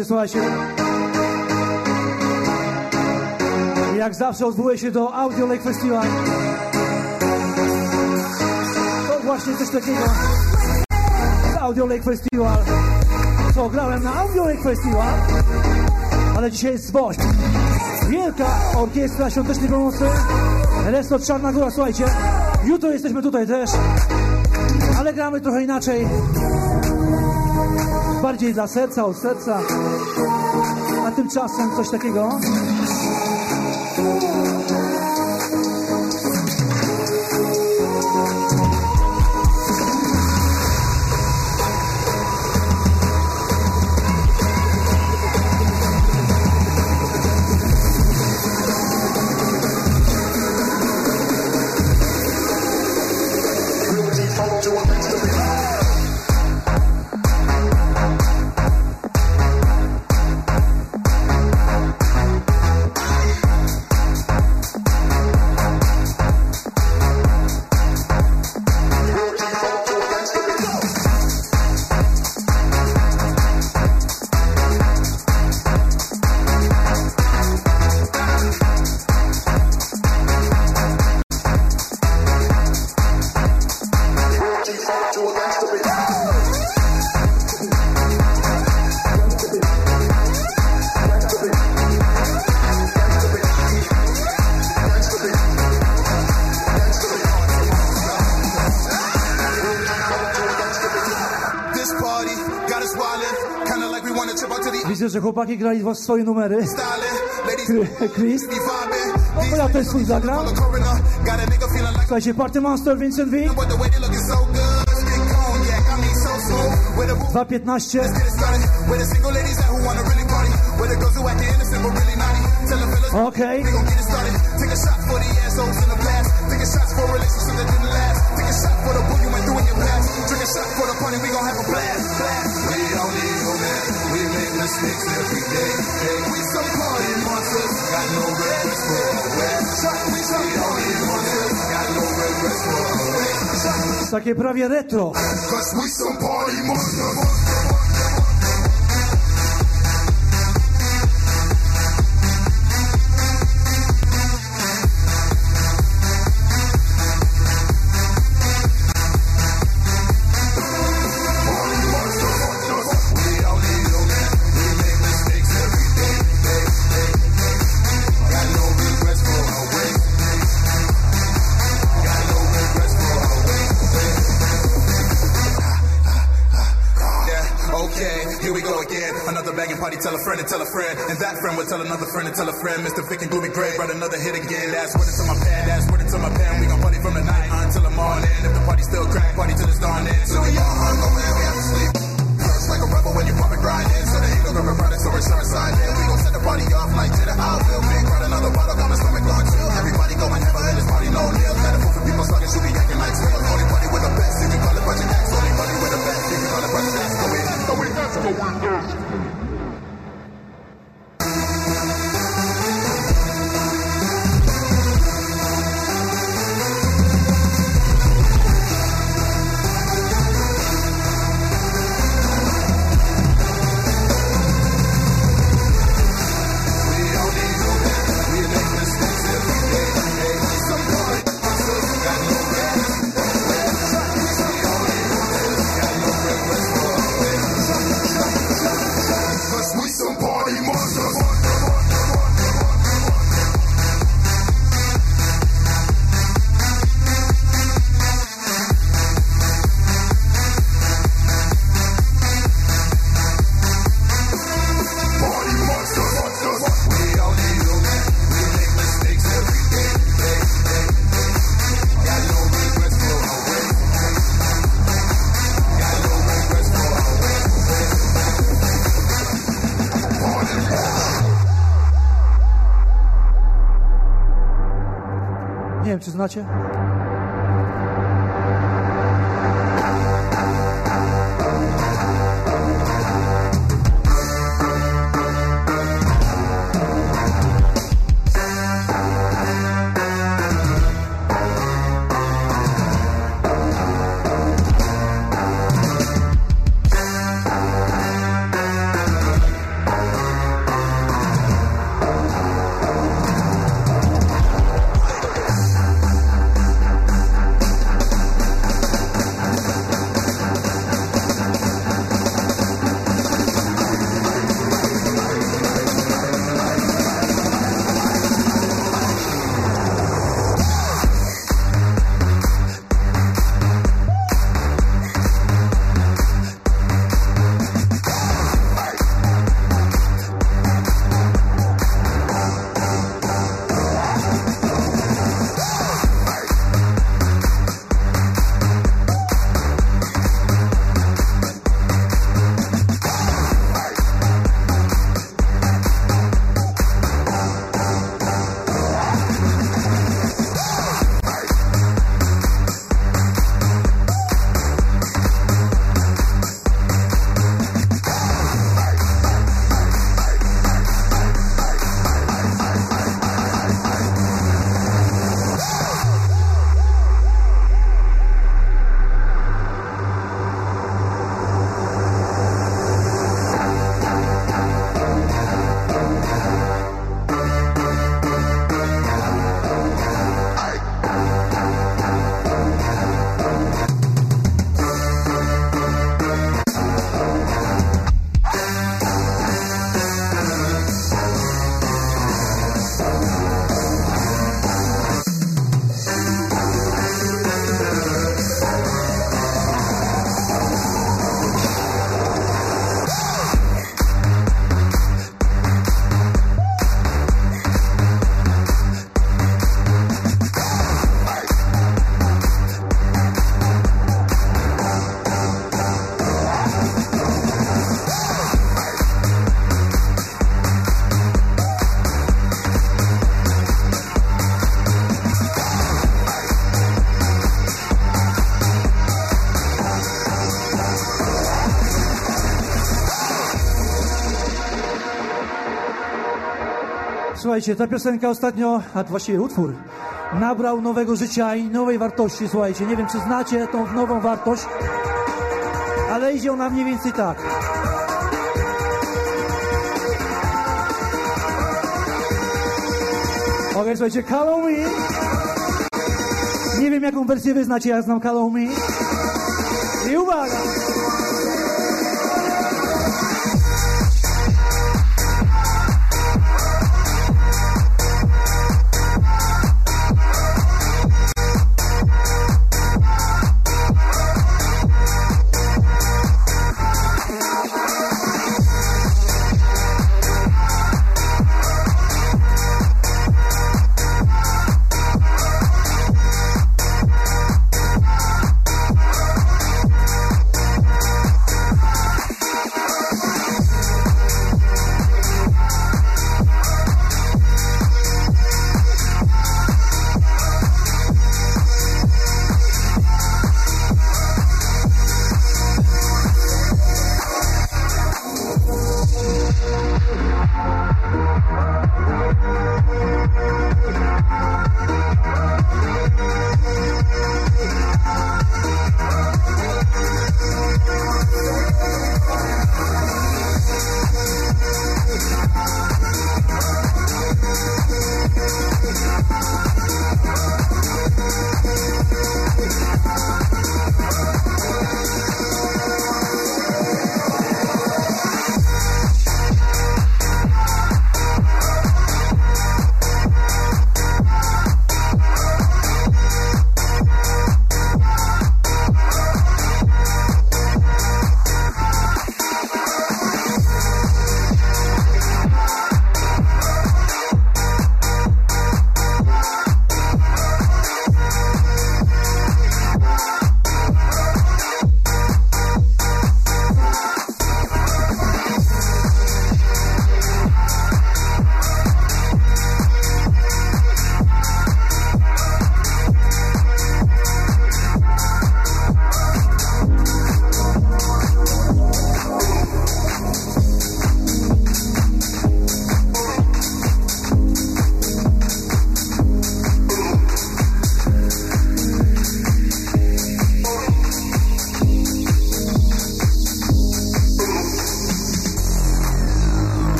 Okej, słuchajcie. Jak zawsze odwołuję się do Audio Lake Festival. To właśnie coś takiego. Audio Lake Festival. Co, grałem na Audio Lake Festival, ale dzisiaj jest zwość. Wielka orkiestra świątecznej pomocy. Resort Czarna Góra, słuchajcie. Jutro jesteśmy tutaj też, ale gramy trochę inaczej. Bardziej dla serca, od serca. A tymczasem coś takiego. te chłopaki grali swoje numery. Chris. No ja też swój zagram. Słuchajcie, Party Monster Vincent V. 2.15 Okej okay. Take a shot for the party, we gon' have a blast. the sticks every day. Hey, we some party monsters, got no reference for our. We some party monsters, got no reference for our. Sa che provi a retro. Cause we some party monsters. znaczy? Słuchajcie, ta piosenka ostatnio, a właściwie utwór, nabrał nowego życia i nowej wartości. Słuchajcie, nie wiem, czy znacie tą nową wartość, ale idzie ona mniej więcej tak. Okej, słuchajcie, Call on Me. Nie wiem, jaką wersję wy znacie, ja znam Call on Me. I uwaga!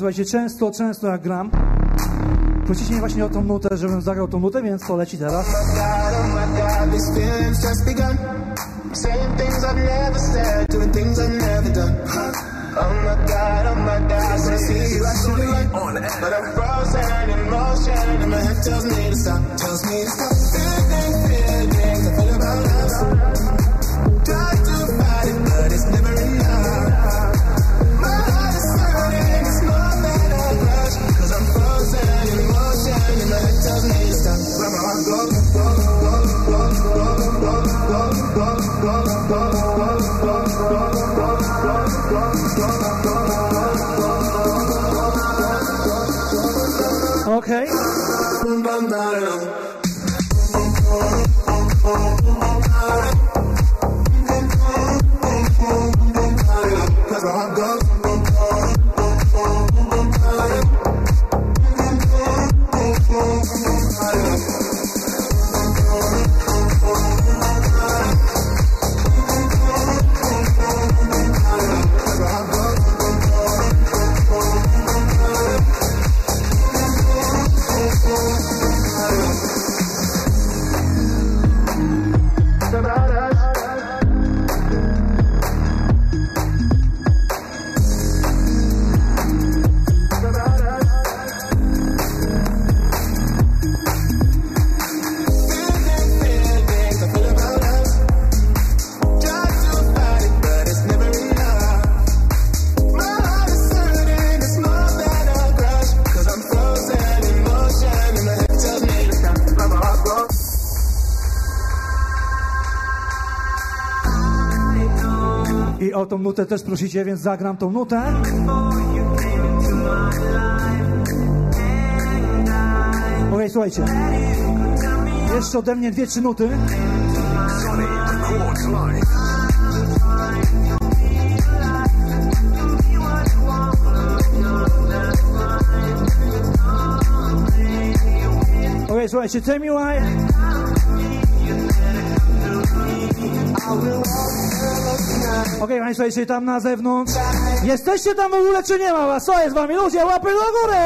Słuchajcie, często, często jak gram, prosicie mnie właśnie o tą nutę, żebym zagrał tą nutę, więc to leci teraz. God, oh That's nutę też prosicie, więc zagram tą nutę. Okej, okay, słuchajcie. Jeszcze ode mnie dwie, trzy nuty. Okej, okay, słuchajcie, tell me why. Okej, Państwo, jeśli tam na zewnątrz. Jesteście tam w ogóle, czy nie ma was? Co jest z wami? Ludzie, łapy do góry!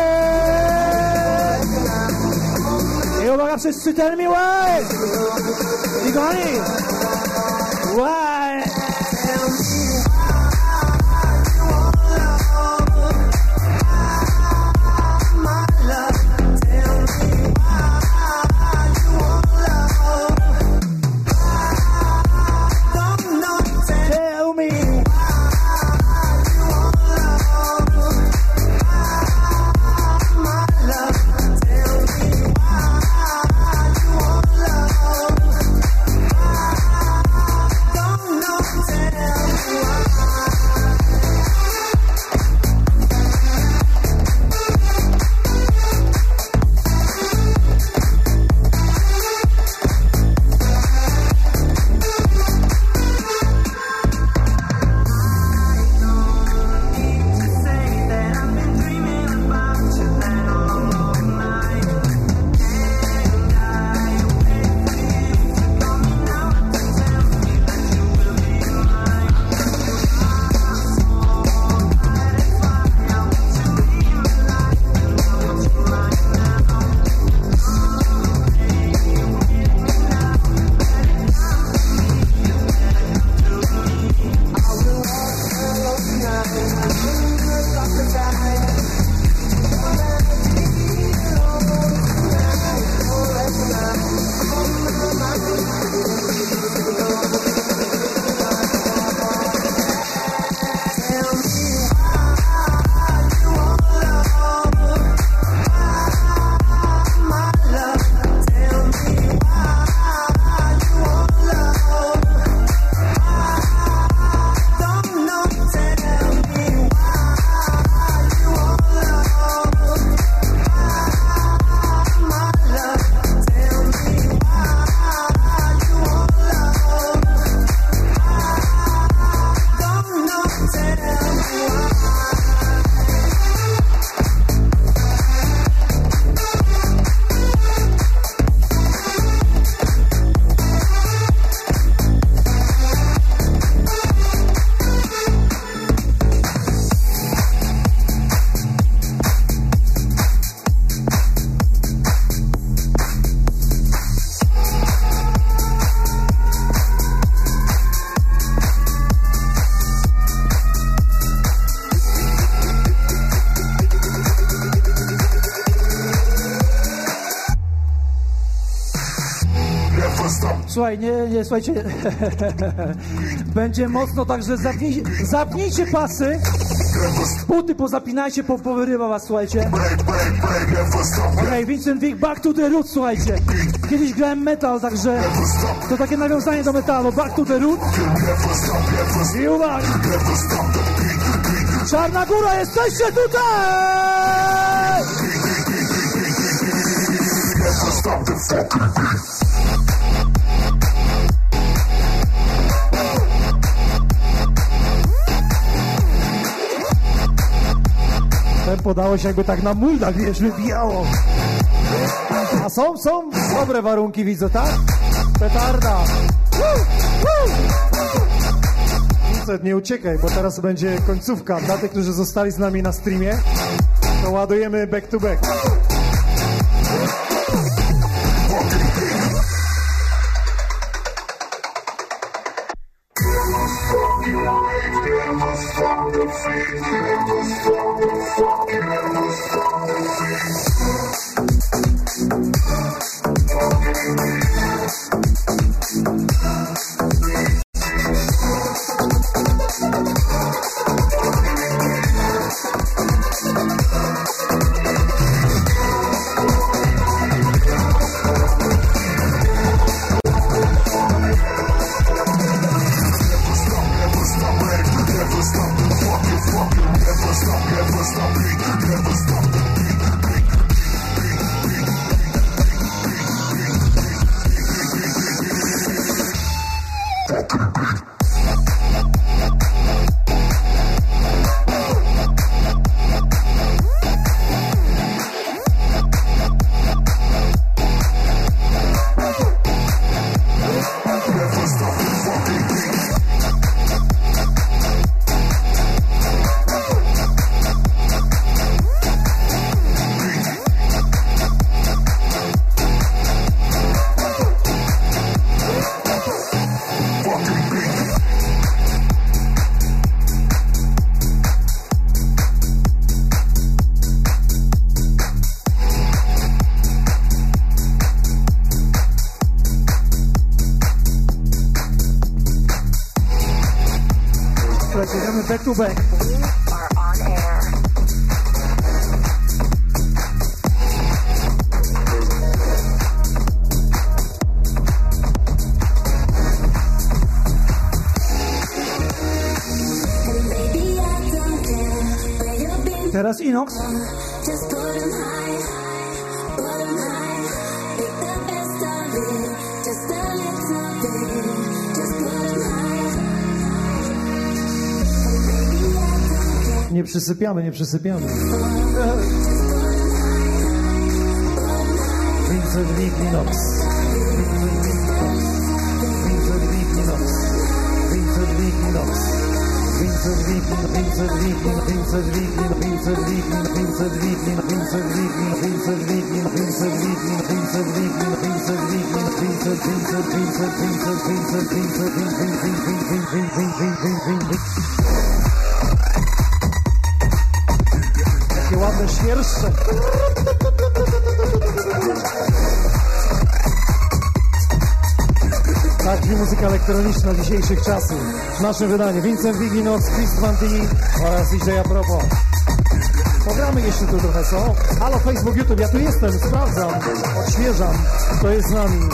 I uwaga, wszyscy tell me why! I kochani! Why? Słuchaj, nie, nie, słuchajcie, będzie mocno, także zapnij, zapnijcie pasy, buty pozapinajcie, po, powyrywa was, słuchajcie. Okej, Vincent Vick, back to the roots, słuchajcie. Kiedyś grałem metal, także to takie nawiązanie do metalu, back to the roots. I uwaga! Czarna Góra, jesteście tutaj! Tempo dało się jakby tak na muldach, wiesz, wybijało. A są, są dobre warunki, widzę, tak? Petarda. Vincent, nie uciekaj, bo teraz będzie końcówka. Dla tych, którzy zostali z nami na streamie, to ładujemy back to back. to back. We are on air. Teraz Inox. Nie przysypiamy, nie przysypiamy. Vincent Wiklinox. Vincent Wiklinox. Vincent Wiklinox. Vincent Wiklin, Vincent Wiklin, Vincent Wiklin, Vincent Wiklin, Vincent Wiklin, Vincent Wiklin, Vincent Wiklin, Vincent Wiklin, Vincent Wiklin, Vincent Wiklin, Vincent, Vincent, Vincent, Vincent, Vincent, Vincent, Vincent, Vincent, Vincent, Vincent, Vincent, Vincent. Jakie świerszcze. Tak brzmi muzyka elektroniczna dzisiejszych czasów. Nasze wydanie Vincent Wiginox, Chris D oraz DJ Apropo. Pogramy jeszcze tu trochę, co? Halo Facebook, YouTube, ja tu jestem, sprawdzam, odświeżam, kto jest z nami.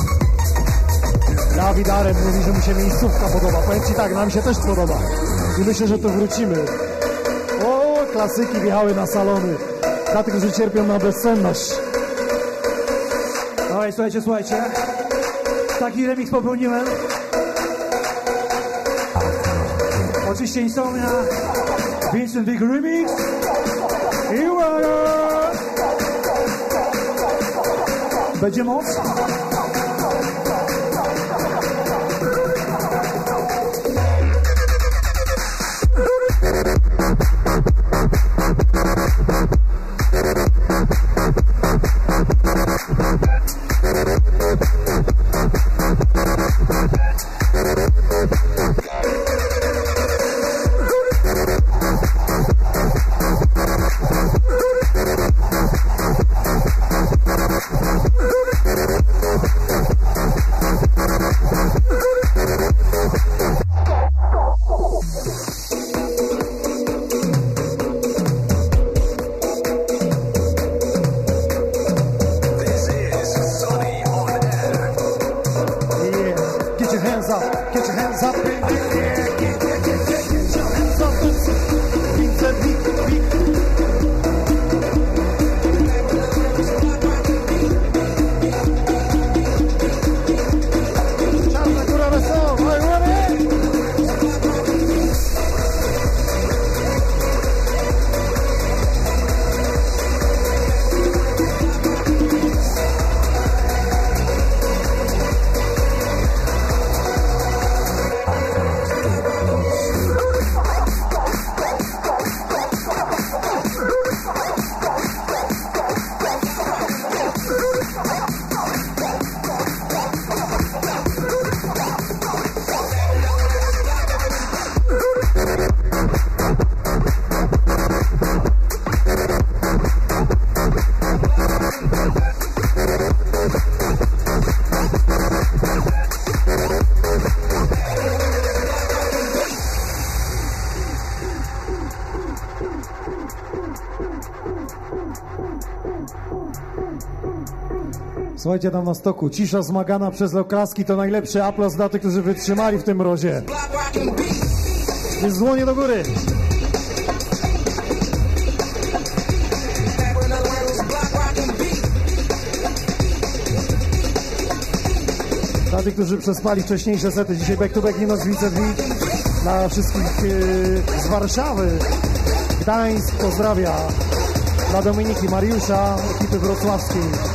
Dawid Arem mówi, że mu się miejscówka podoba. Powiem Ci tak, nam się też podoba. I myślę, że tu wrócimy. O, klasyki wjechały na salony. Dla tych, którzy cierpią na bezsenność. Dawaj, słuchajcie, słuchajcie. Taki remix popełniłem. Oczywiście Insomnia, Vincent Big Remix i uwaga! Będzie moc? Słuchajcie tam na stoku, cisza zmagana przez oklaski to najlepszy aplauz dla tych, którzy wytrzymali w tym mrozie. Jest dłonie do góry. Dla tych, którzy przespali wcześniejsze sety, dzisiaj back to back Ninos Vincent Wick. Dla wszystkich e, z Warszawy. Gdańsk pozdrawia. Dla Dominiki Mariusza, ekipy wrocławskiej.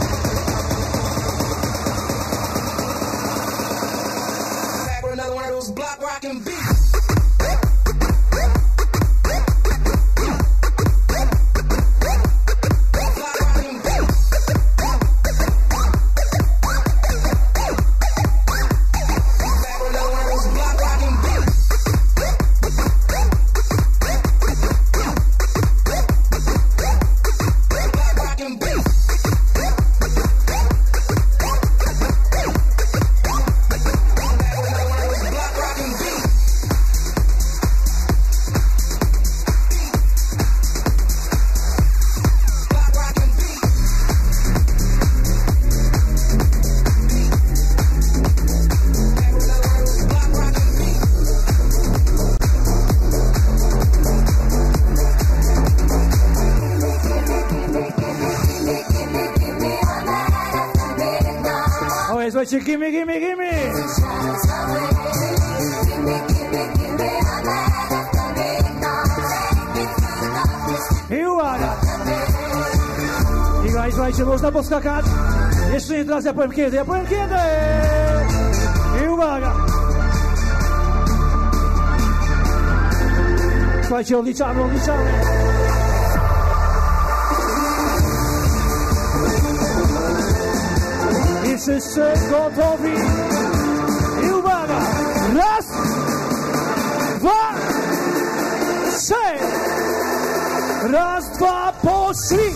Słuchajcie, gimme, gimme, gimme! I uwaga! I guys, słuchajcie, można poskakać. Jeszcze nie teraz, ja powiem kiedy, ja powiem kiedy! I uwaga! Słuchajcie, odliczamy, odliczamy. Wszyscy gotowi. I uwaga! Raz, dwa, trzy! Raz, dwa, poszli!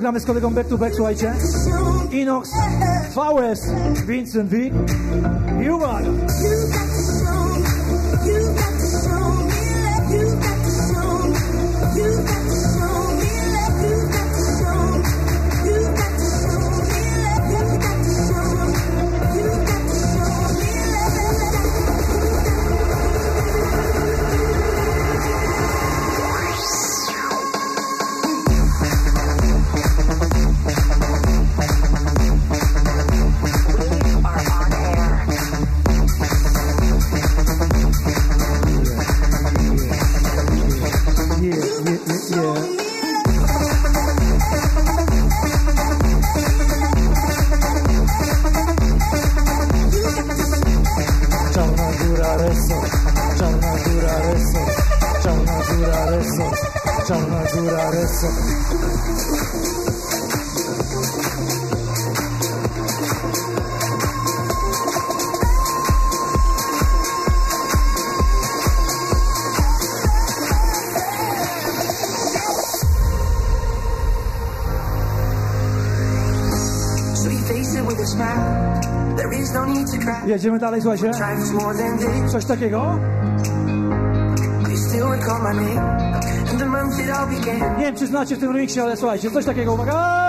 Gramy z kolegą back to back, słuchajcie. Inox, VS, Vincent Wick. I uwaga! Jedziemy dalej, słuchajcie. Coś takiego. Nie wiem, czy znacie w tym remixie, ale słuchajcie, coś takiego, uwaga!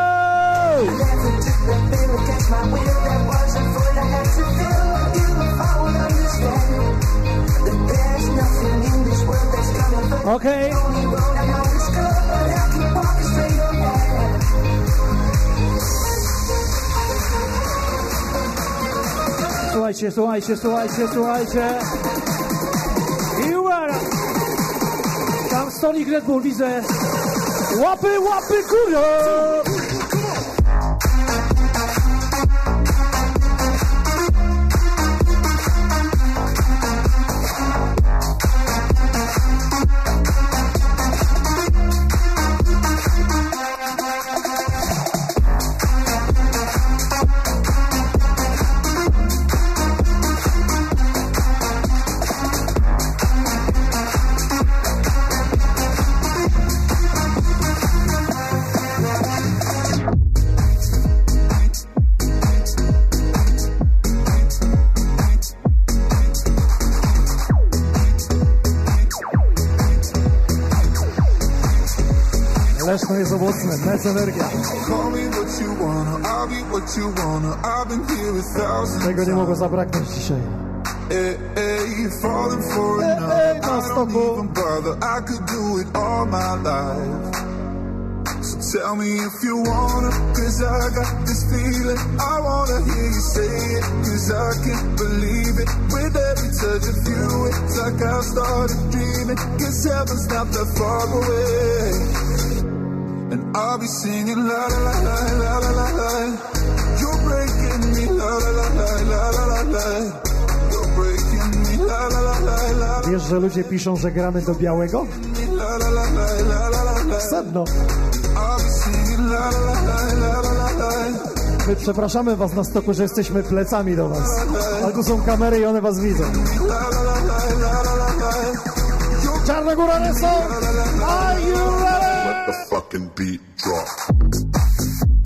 Okej. Okay. Słuchajcie, słuchajcie, słuchajcie, słuchajcie. I uwaga! Tam stolik Red Bull, widzę. Łapy, łapy, kurwa! Been here a thousand Tego nie mogło zabraknąć dzisiaj. Eh, eh, hey, hey, falling for. Eh, I don't even bother. I could do it all my life. So tell me if you wanna, cause I got this feeling. I wanna hear you say it, cause I can't believe it. With every touch of you, it's like I've started dreaming. Cause heaven's not that far away. I'll be singing la la la la la la la. You're breaking me la la la la la la la. You're breaking me la la la la la. Wiesz, że ludzie piszą, że gramy do białego? La la la la la la. Sedno. I'll be singing la la la la la la. My przepraszamy was na stoku, że jesteśmy plecami do was. Ale tu są kamery i one was widzą. Czarna Góra Reso! Are you fucking beat drop.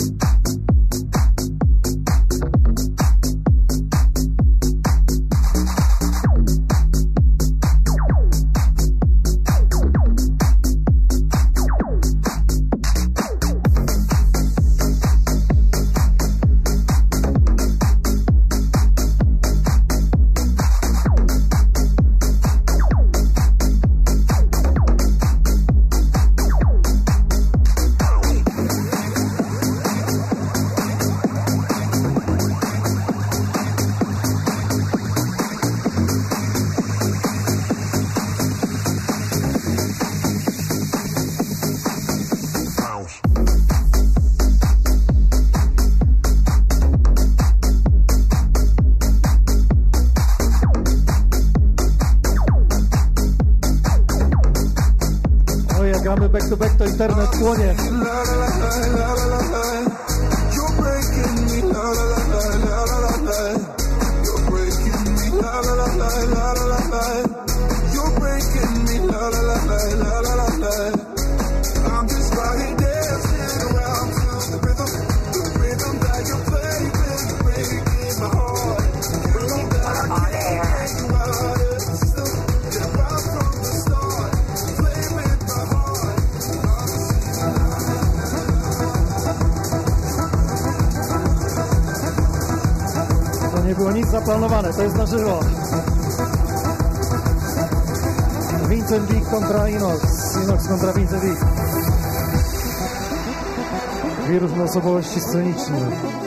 遊ぼう必須日常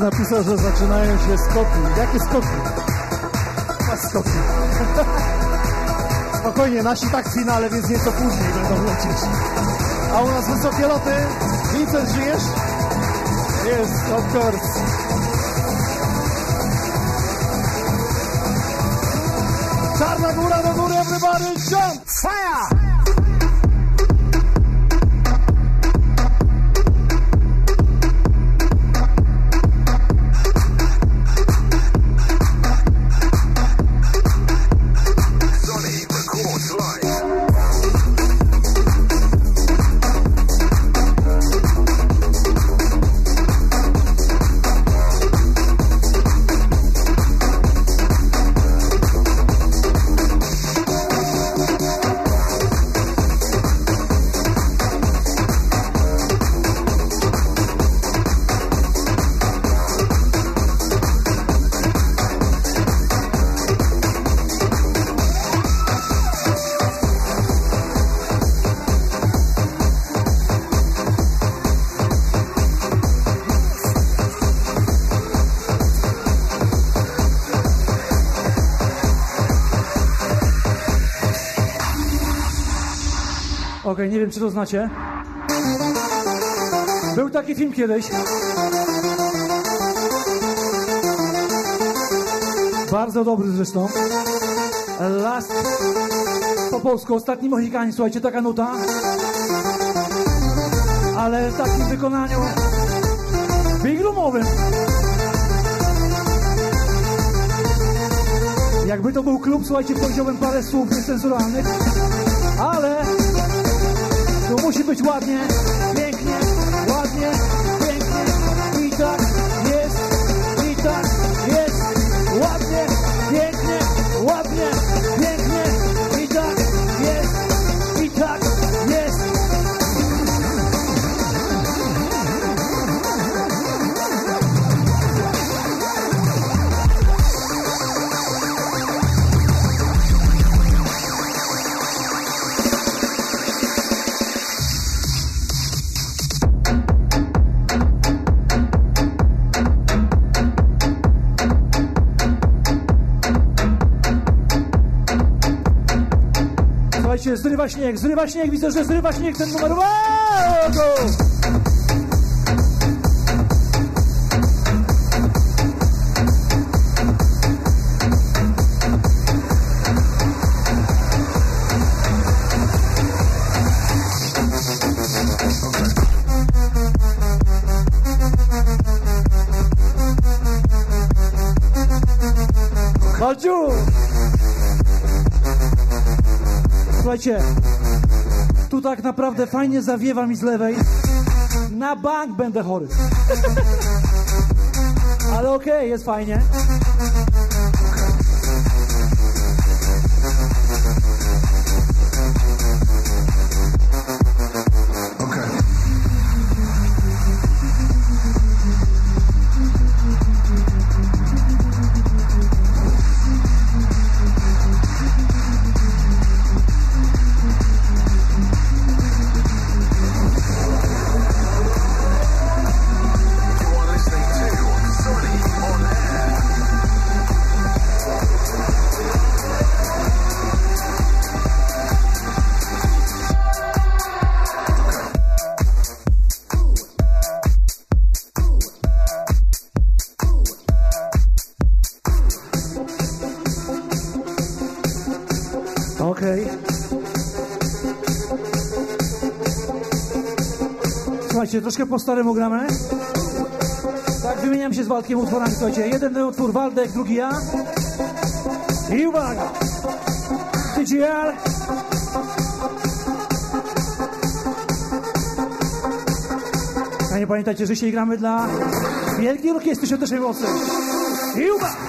Napisał, że zaczynają się skoki. Jakie skoki? A skoki. Spokojnie, nasi tak w finale, więc nieco później będą lecieć. A u nas wysokie loty. Vincent, żyjesz? Jest, of course. Czarna góra do góry, everybody jump! Fire! Okej, nie wiem czy to znacie. Był taki film kiedyś. Bardzo dobry zresztą. Last po polsku, ostatni Mohikanin, słuchajcie, taka nuta. Ale w takim wykonaniu big roomowym. Jakby to był klub, słuchajcie, powiedziałbym parę słów niecenzuralnych, musi być ładnie, Słuchajcie, zrywa śnieg, zrywa śnieg, widzę, że zrywa śnieg ten numer. Wow! Słuchajcie, tu tak naprawdę fajnie zawiewa mi z lewej. Na bank będę chory. Ale okej, jest fajnie. Troszkę po staremu gramy. Tak, wymieniam się z Waldkiem utworami, słuchajcie. Jeden utwór Waldek, drugi ja. I uwaga! TGR. A nie pamiętajcie, że dzisiaj gramy dla Wielkiej Orkiestry Świątecznej Mocy. I uwaga!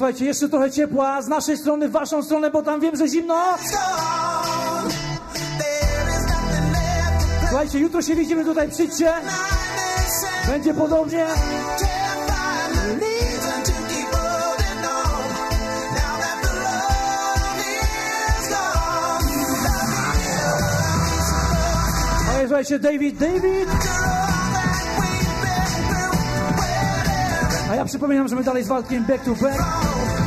Słuchajcie, jeszcze trochę ciepła z naszej strony, w waszą stronę, bo tam wiem, że zimno. Słuchajcie, jutro się widzimy tutaj, przyjdźcie. Będzie podobnie. Okej, słuchajcie, David, David. A ja przypominam, że my dalej z Waldkiem back to back.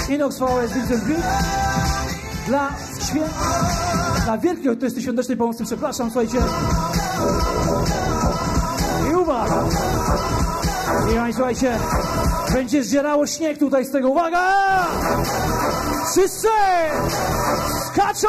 Inox VS Vincent Beat. Dla świę... Dla wielkiej orkiestry świątecznej pomocy, przepraszam, słuchajcie. I uwaga! I słuchajcie, będzie zdzierało śnieg tutaj z tego. Uwaga! Wszyscy! Skaczą!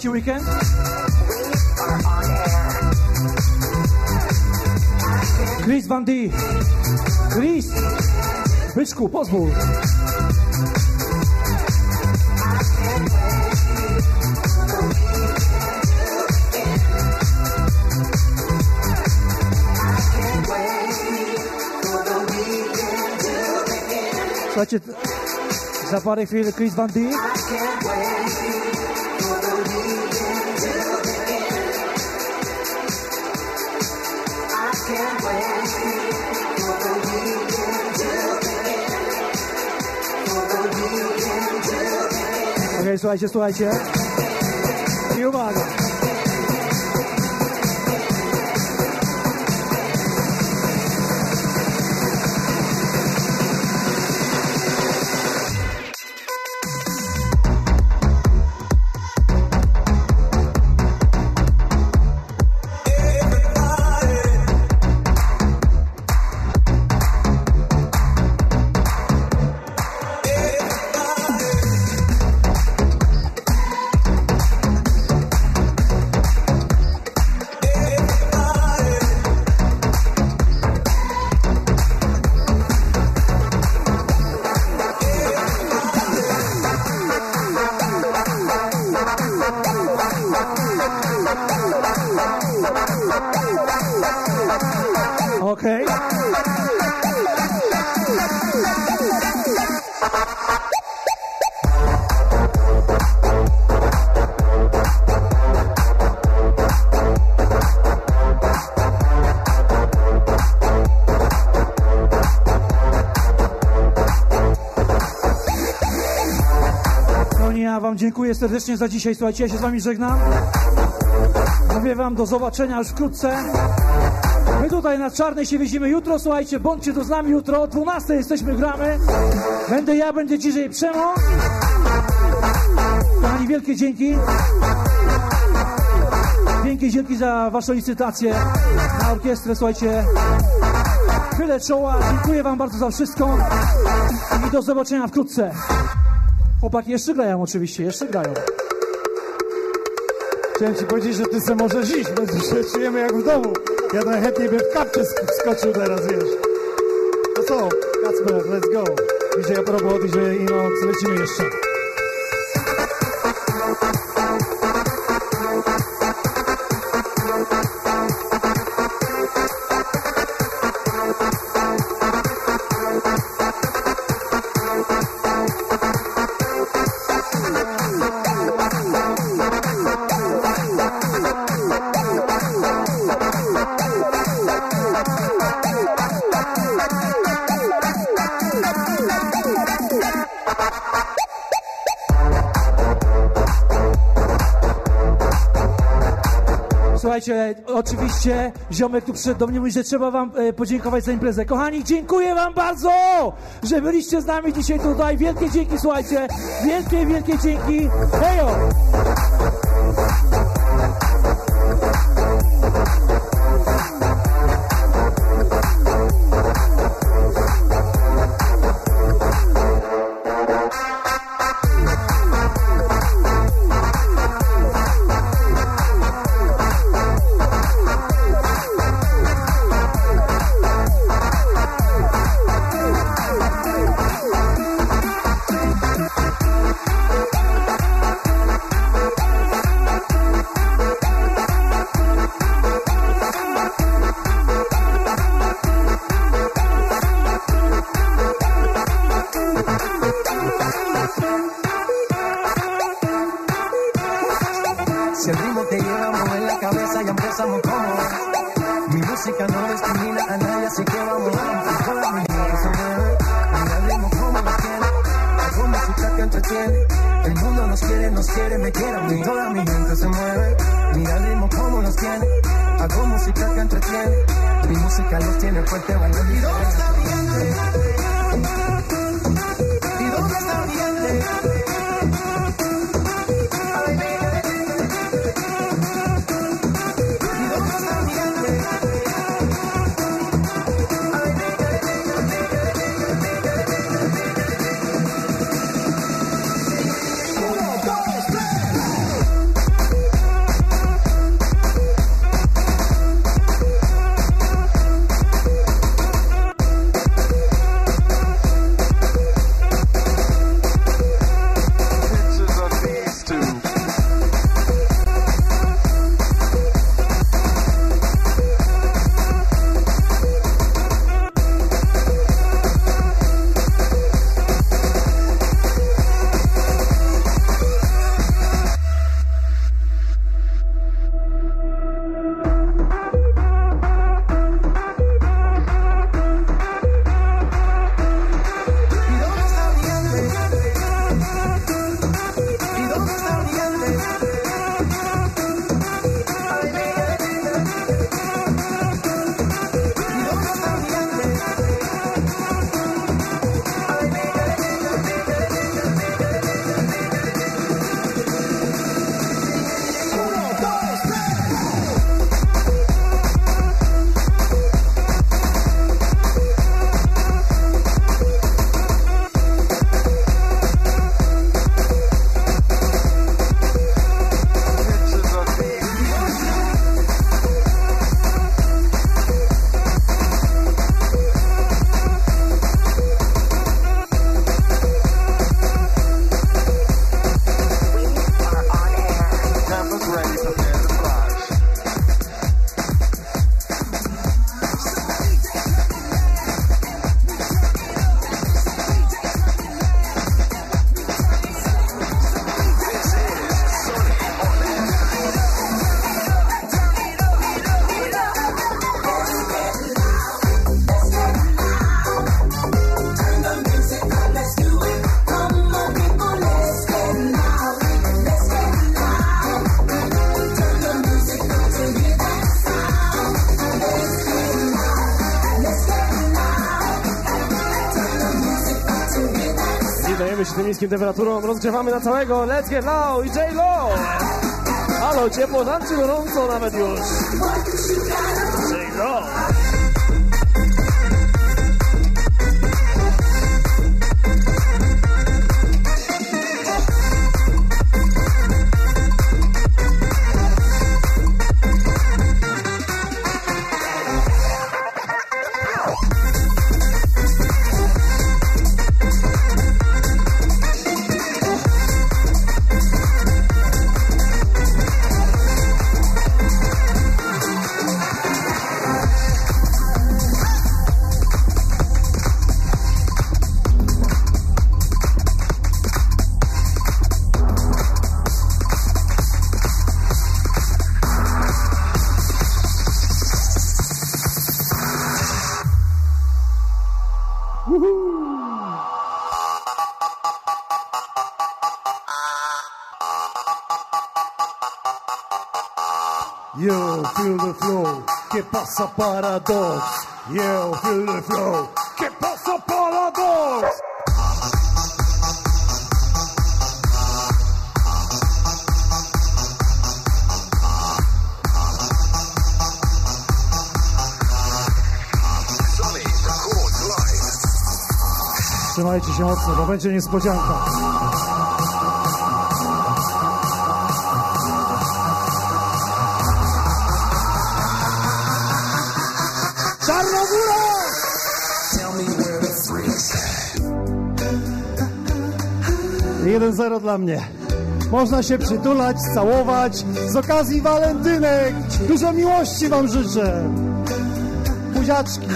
To leci weekend. Chris Van D. Chris! Byczku, pozwól. Słuchajcie, za parę chwil Chris Van D. słuchajcie, słuchajcie. I uwaga. Dziękuję serdecznie za dzisiaj. Słuchajcie, ja się z wami żegnam. Mówię wam do zobaczenia już wkrótce. My tutaj na Czarnej się widzimy jutro, słuchajcie, bądźcie tu z nami jutro, o 12 jesteśmy, gramy. Będę ja, będzie dzisiaj Przemo. Kochani, wielkie dzięki. Wielkie dzięki za waszą licytację na orkiestrę, słuchajcie. Chylę czoła, dziękuję wam bardzo za wszystko i do zobaczenia wkrótce. Chłopaki jeszcze grają oczywiście, jeszcze grają. Chciałem ci powiedzieć, że ty se możesz iść, bo się czujemy jak w domu. Ja najchętniej bym w kapcie sk- wskoczył teraz, wiesz. To co, Kacper, let's go. DJ Aprobo, DJ Inox, lecimy jeszcze. Słuchajcie, oczywiście ziomek tu przyszedł do mnie mówi, że trzeba wam e, podziękować za imprezę. Kochani, dziękuję wam bardzo, że byliście z nami dzisiaj tutaj. Wielkie dzięki, słuchajcie. Wielkie, wielkie dzięki. Hejo! Niskim temperaturą, rozgrzewamy na całego. Let's get low i J-Lo! Halo, ciepło tam czy gorąco nawet już? pasa paradox? Yeah, feel the flow. Pasa paradox? Trzymajcie się mocno, bo będzie niespodzianka. 1-0 dla mnie. Można się przytulać, całować. Z okazji walentynek dużo miłości wam życzę. Buziaczki.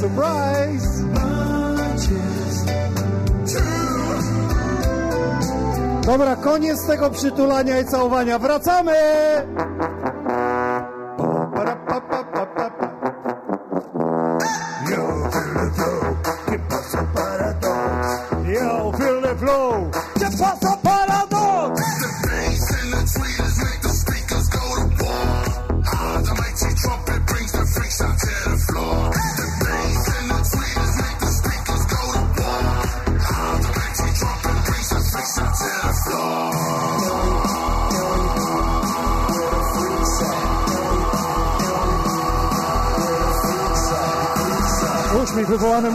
Surprise! Dobra, koniec tego przytulania i całowania. Wracamy!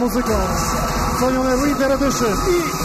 muzyką. Sony Winter Edition i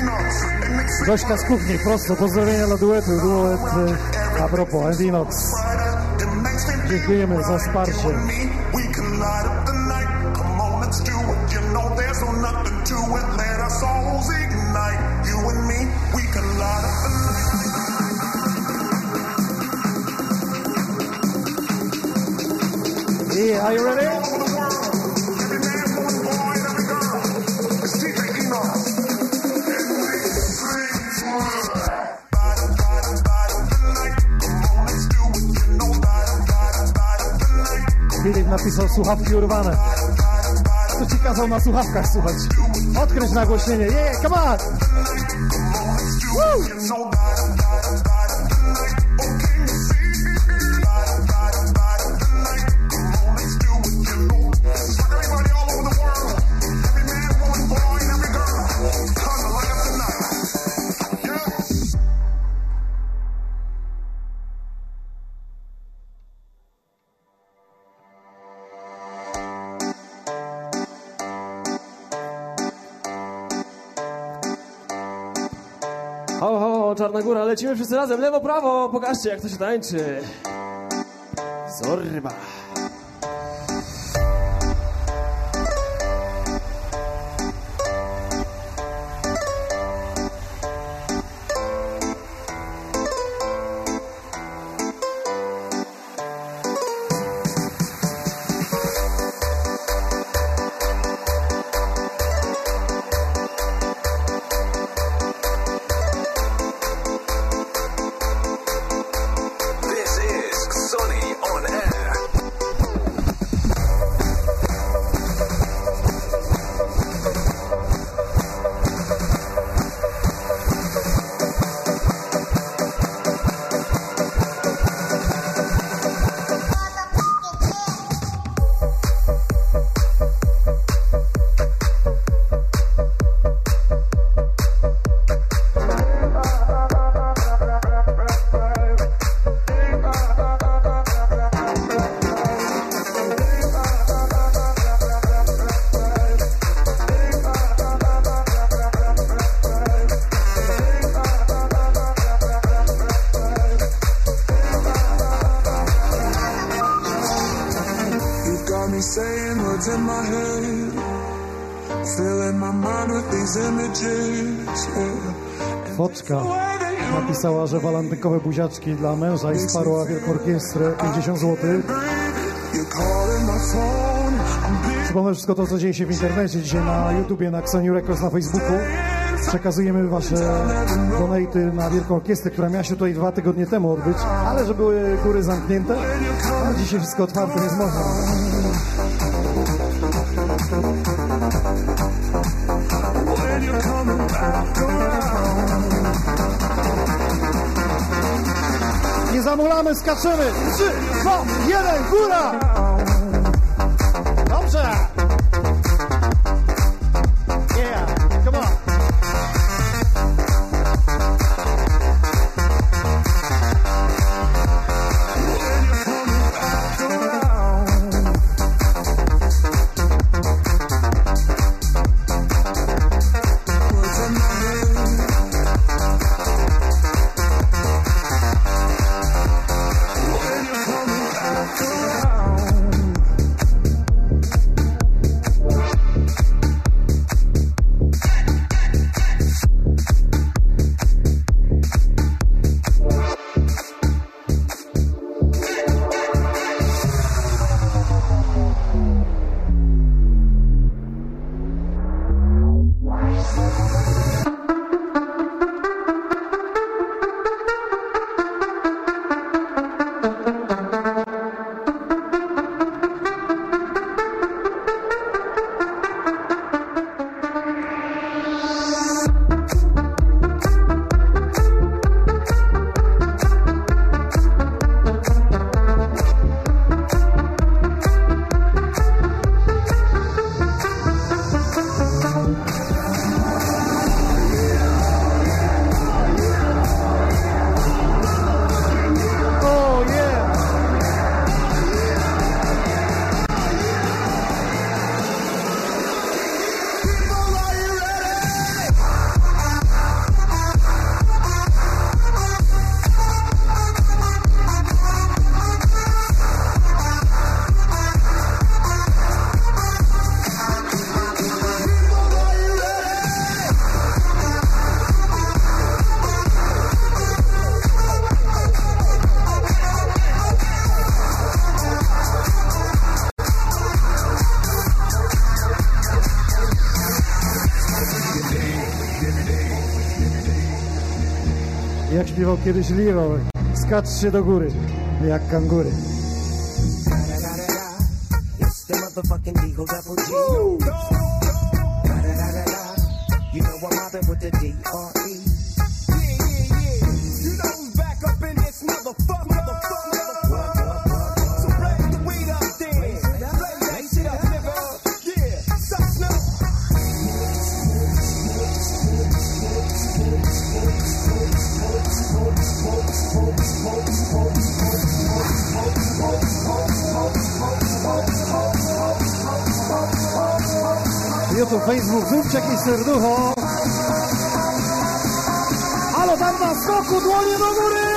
Enox and Nick Gośka z kuchni, prosto, pozdrowienia dla duetu, duet e, a propos, Endinox. Dziękujemy za wsparcie. Are you ready? Filip napisał słuchawki urwane. Co ci kazał na słuchawkach słuchać? Odkręć nagłośnienie. Yeah, come on! Woo! Góra, lecimy wszyscy razem, lewo, prawo, pokażcie jak to się tańczy. Zorba. Napisała, że walentynkowe buziaczki dla męża i wsparła Wielką Orkiestrę 50 zł. Przypomnę wszystko to, co dzieje się w internecie. Dzisiaj na YouTubie, na Xeniu Records, na Facebooku. Przekazujemy wasze donaty na Wielką Orkiestrę, która miała się tutaj dwa tygodnie temu odbyć, ale że były góry zamknięte, a dzisiaj wszystko otwarte, więc można. Zamulamy, skaczemy! 3, 2, 1, góra! Kiedyś Leroy. Skaczcie do góry, jak kangury. Serducho. Halo, tam na skoku, dłonie do góry!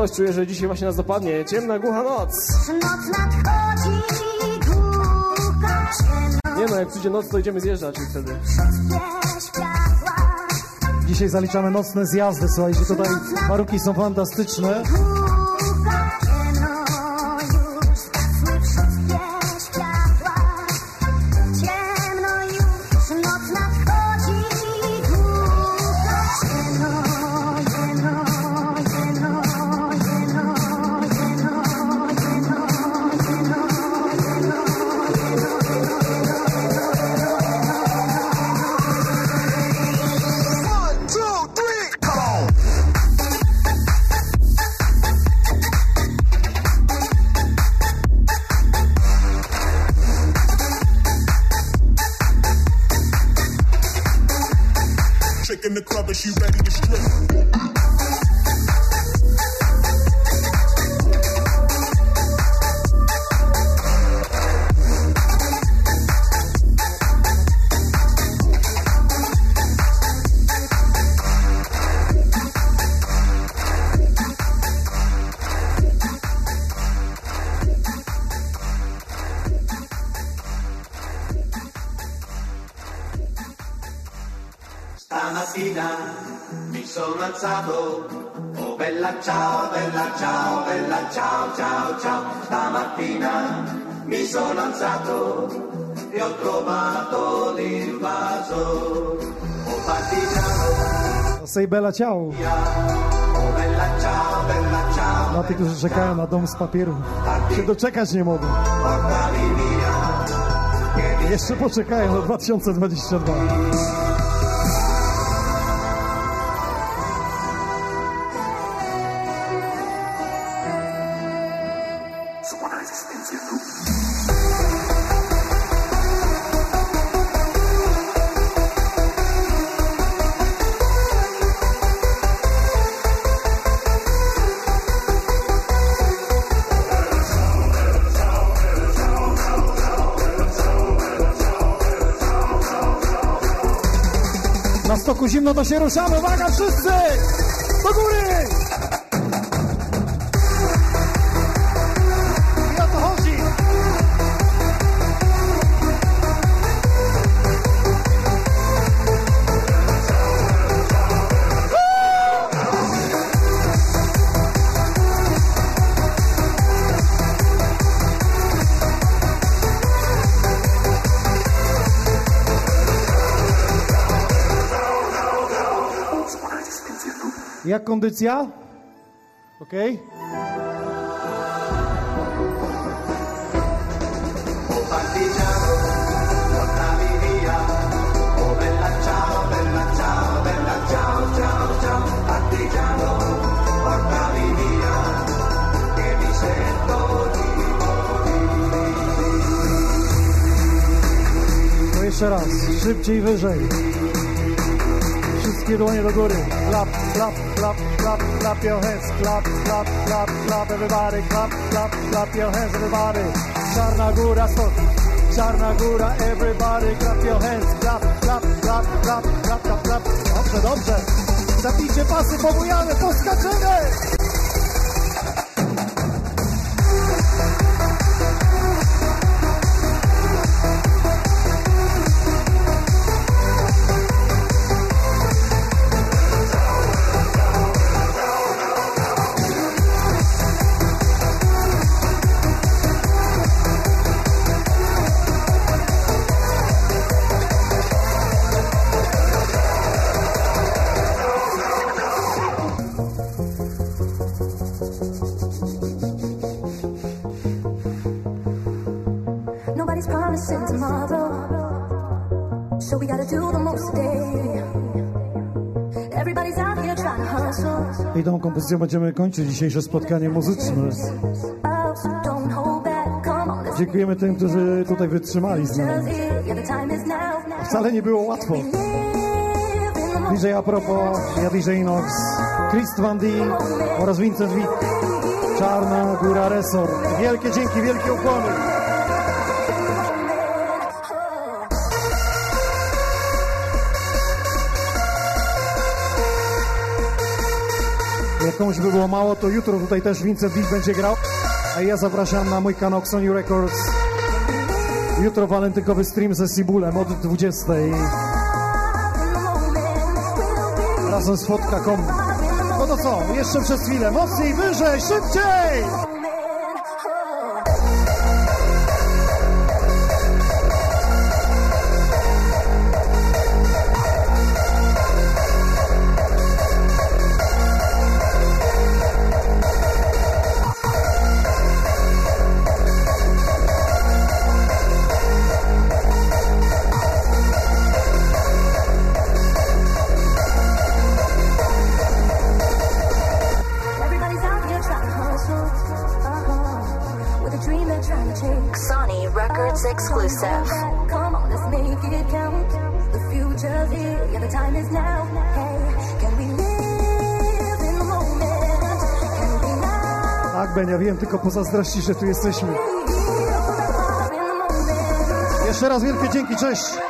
Coś czuję, że dzisiaj właśnie nas dopadnie. Ciemna, głucha noc. Noc nadchodzi, ciemno Nie no, jak przyjdzie noc, to idziemy zjeżdżać i wtedy. Dzisiaj zaliczamy nocne zjazdy, słuchajcie, tutaj warunki są fantastyczne. Bella Ciao. Dla tych, którzy czekają na dom z papieru. Się doczekać nie mogą. Jeszcze poczekają do 2022. zimno to się ruszamy, uwaga wszyscy! Do góry! Jak kondycja? Ok? To jeszcze raz, szybciej wyżej. Wszystkie dłonie do góry. Klap, klap clap, clap, your hands. Clap, clap, clap, clap everybody. Clap, clap, clap your hands everybody. Czarna góra stąd. Czarna góra everybody. Clap your hands. Clap, clap, clap, clap, clap, clap, clap. Dobrze, dobrze. Zapijcie pasy, pobujamy, poskaczemy. Kompozycją będziemy kończyć dzisiejsze spotkanie muzyczne. Dziękujemy tym, którzy tutaj wytrzymali z nami. Wcale nie było łatwo. DJ Apropo, ja DJ Inox, Chris Van D oraz Vincent Witt. Czarna Góra Resort. Wielkie dzięki, wielkie ukłony. Komuś by było mało, to jutro tutaj też Vincent Witt będzie grał. A ja zapraszam na mój kanał Sony Records. Jutro walentynkowy stream ze Sibulem od 20. Razem z fotka.com. No to co? Jeszcze przez chwilę. Mocniej, wyżej, szybciej! Tylko pozazdrości, że tu jesteśmy. Jeszcze raz wielkie dzięki, cześć!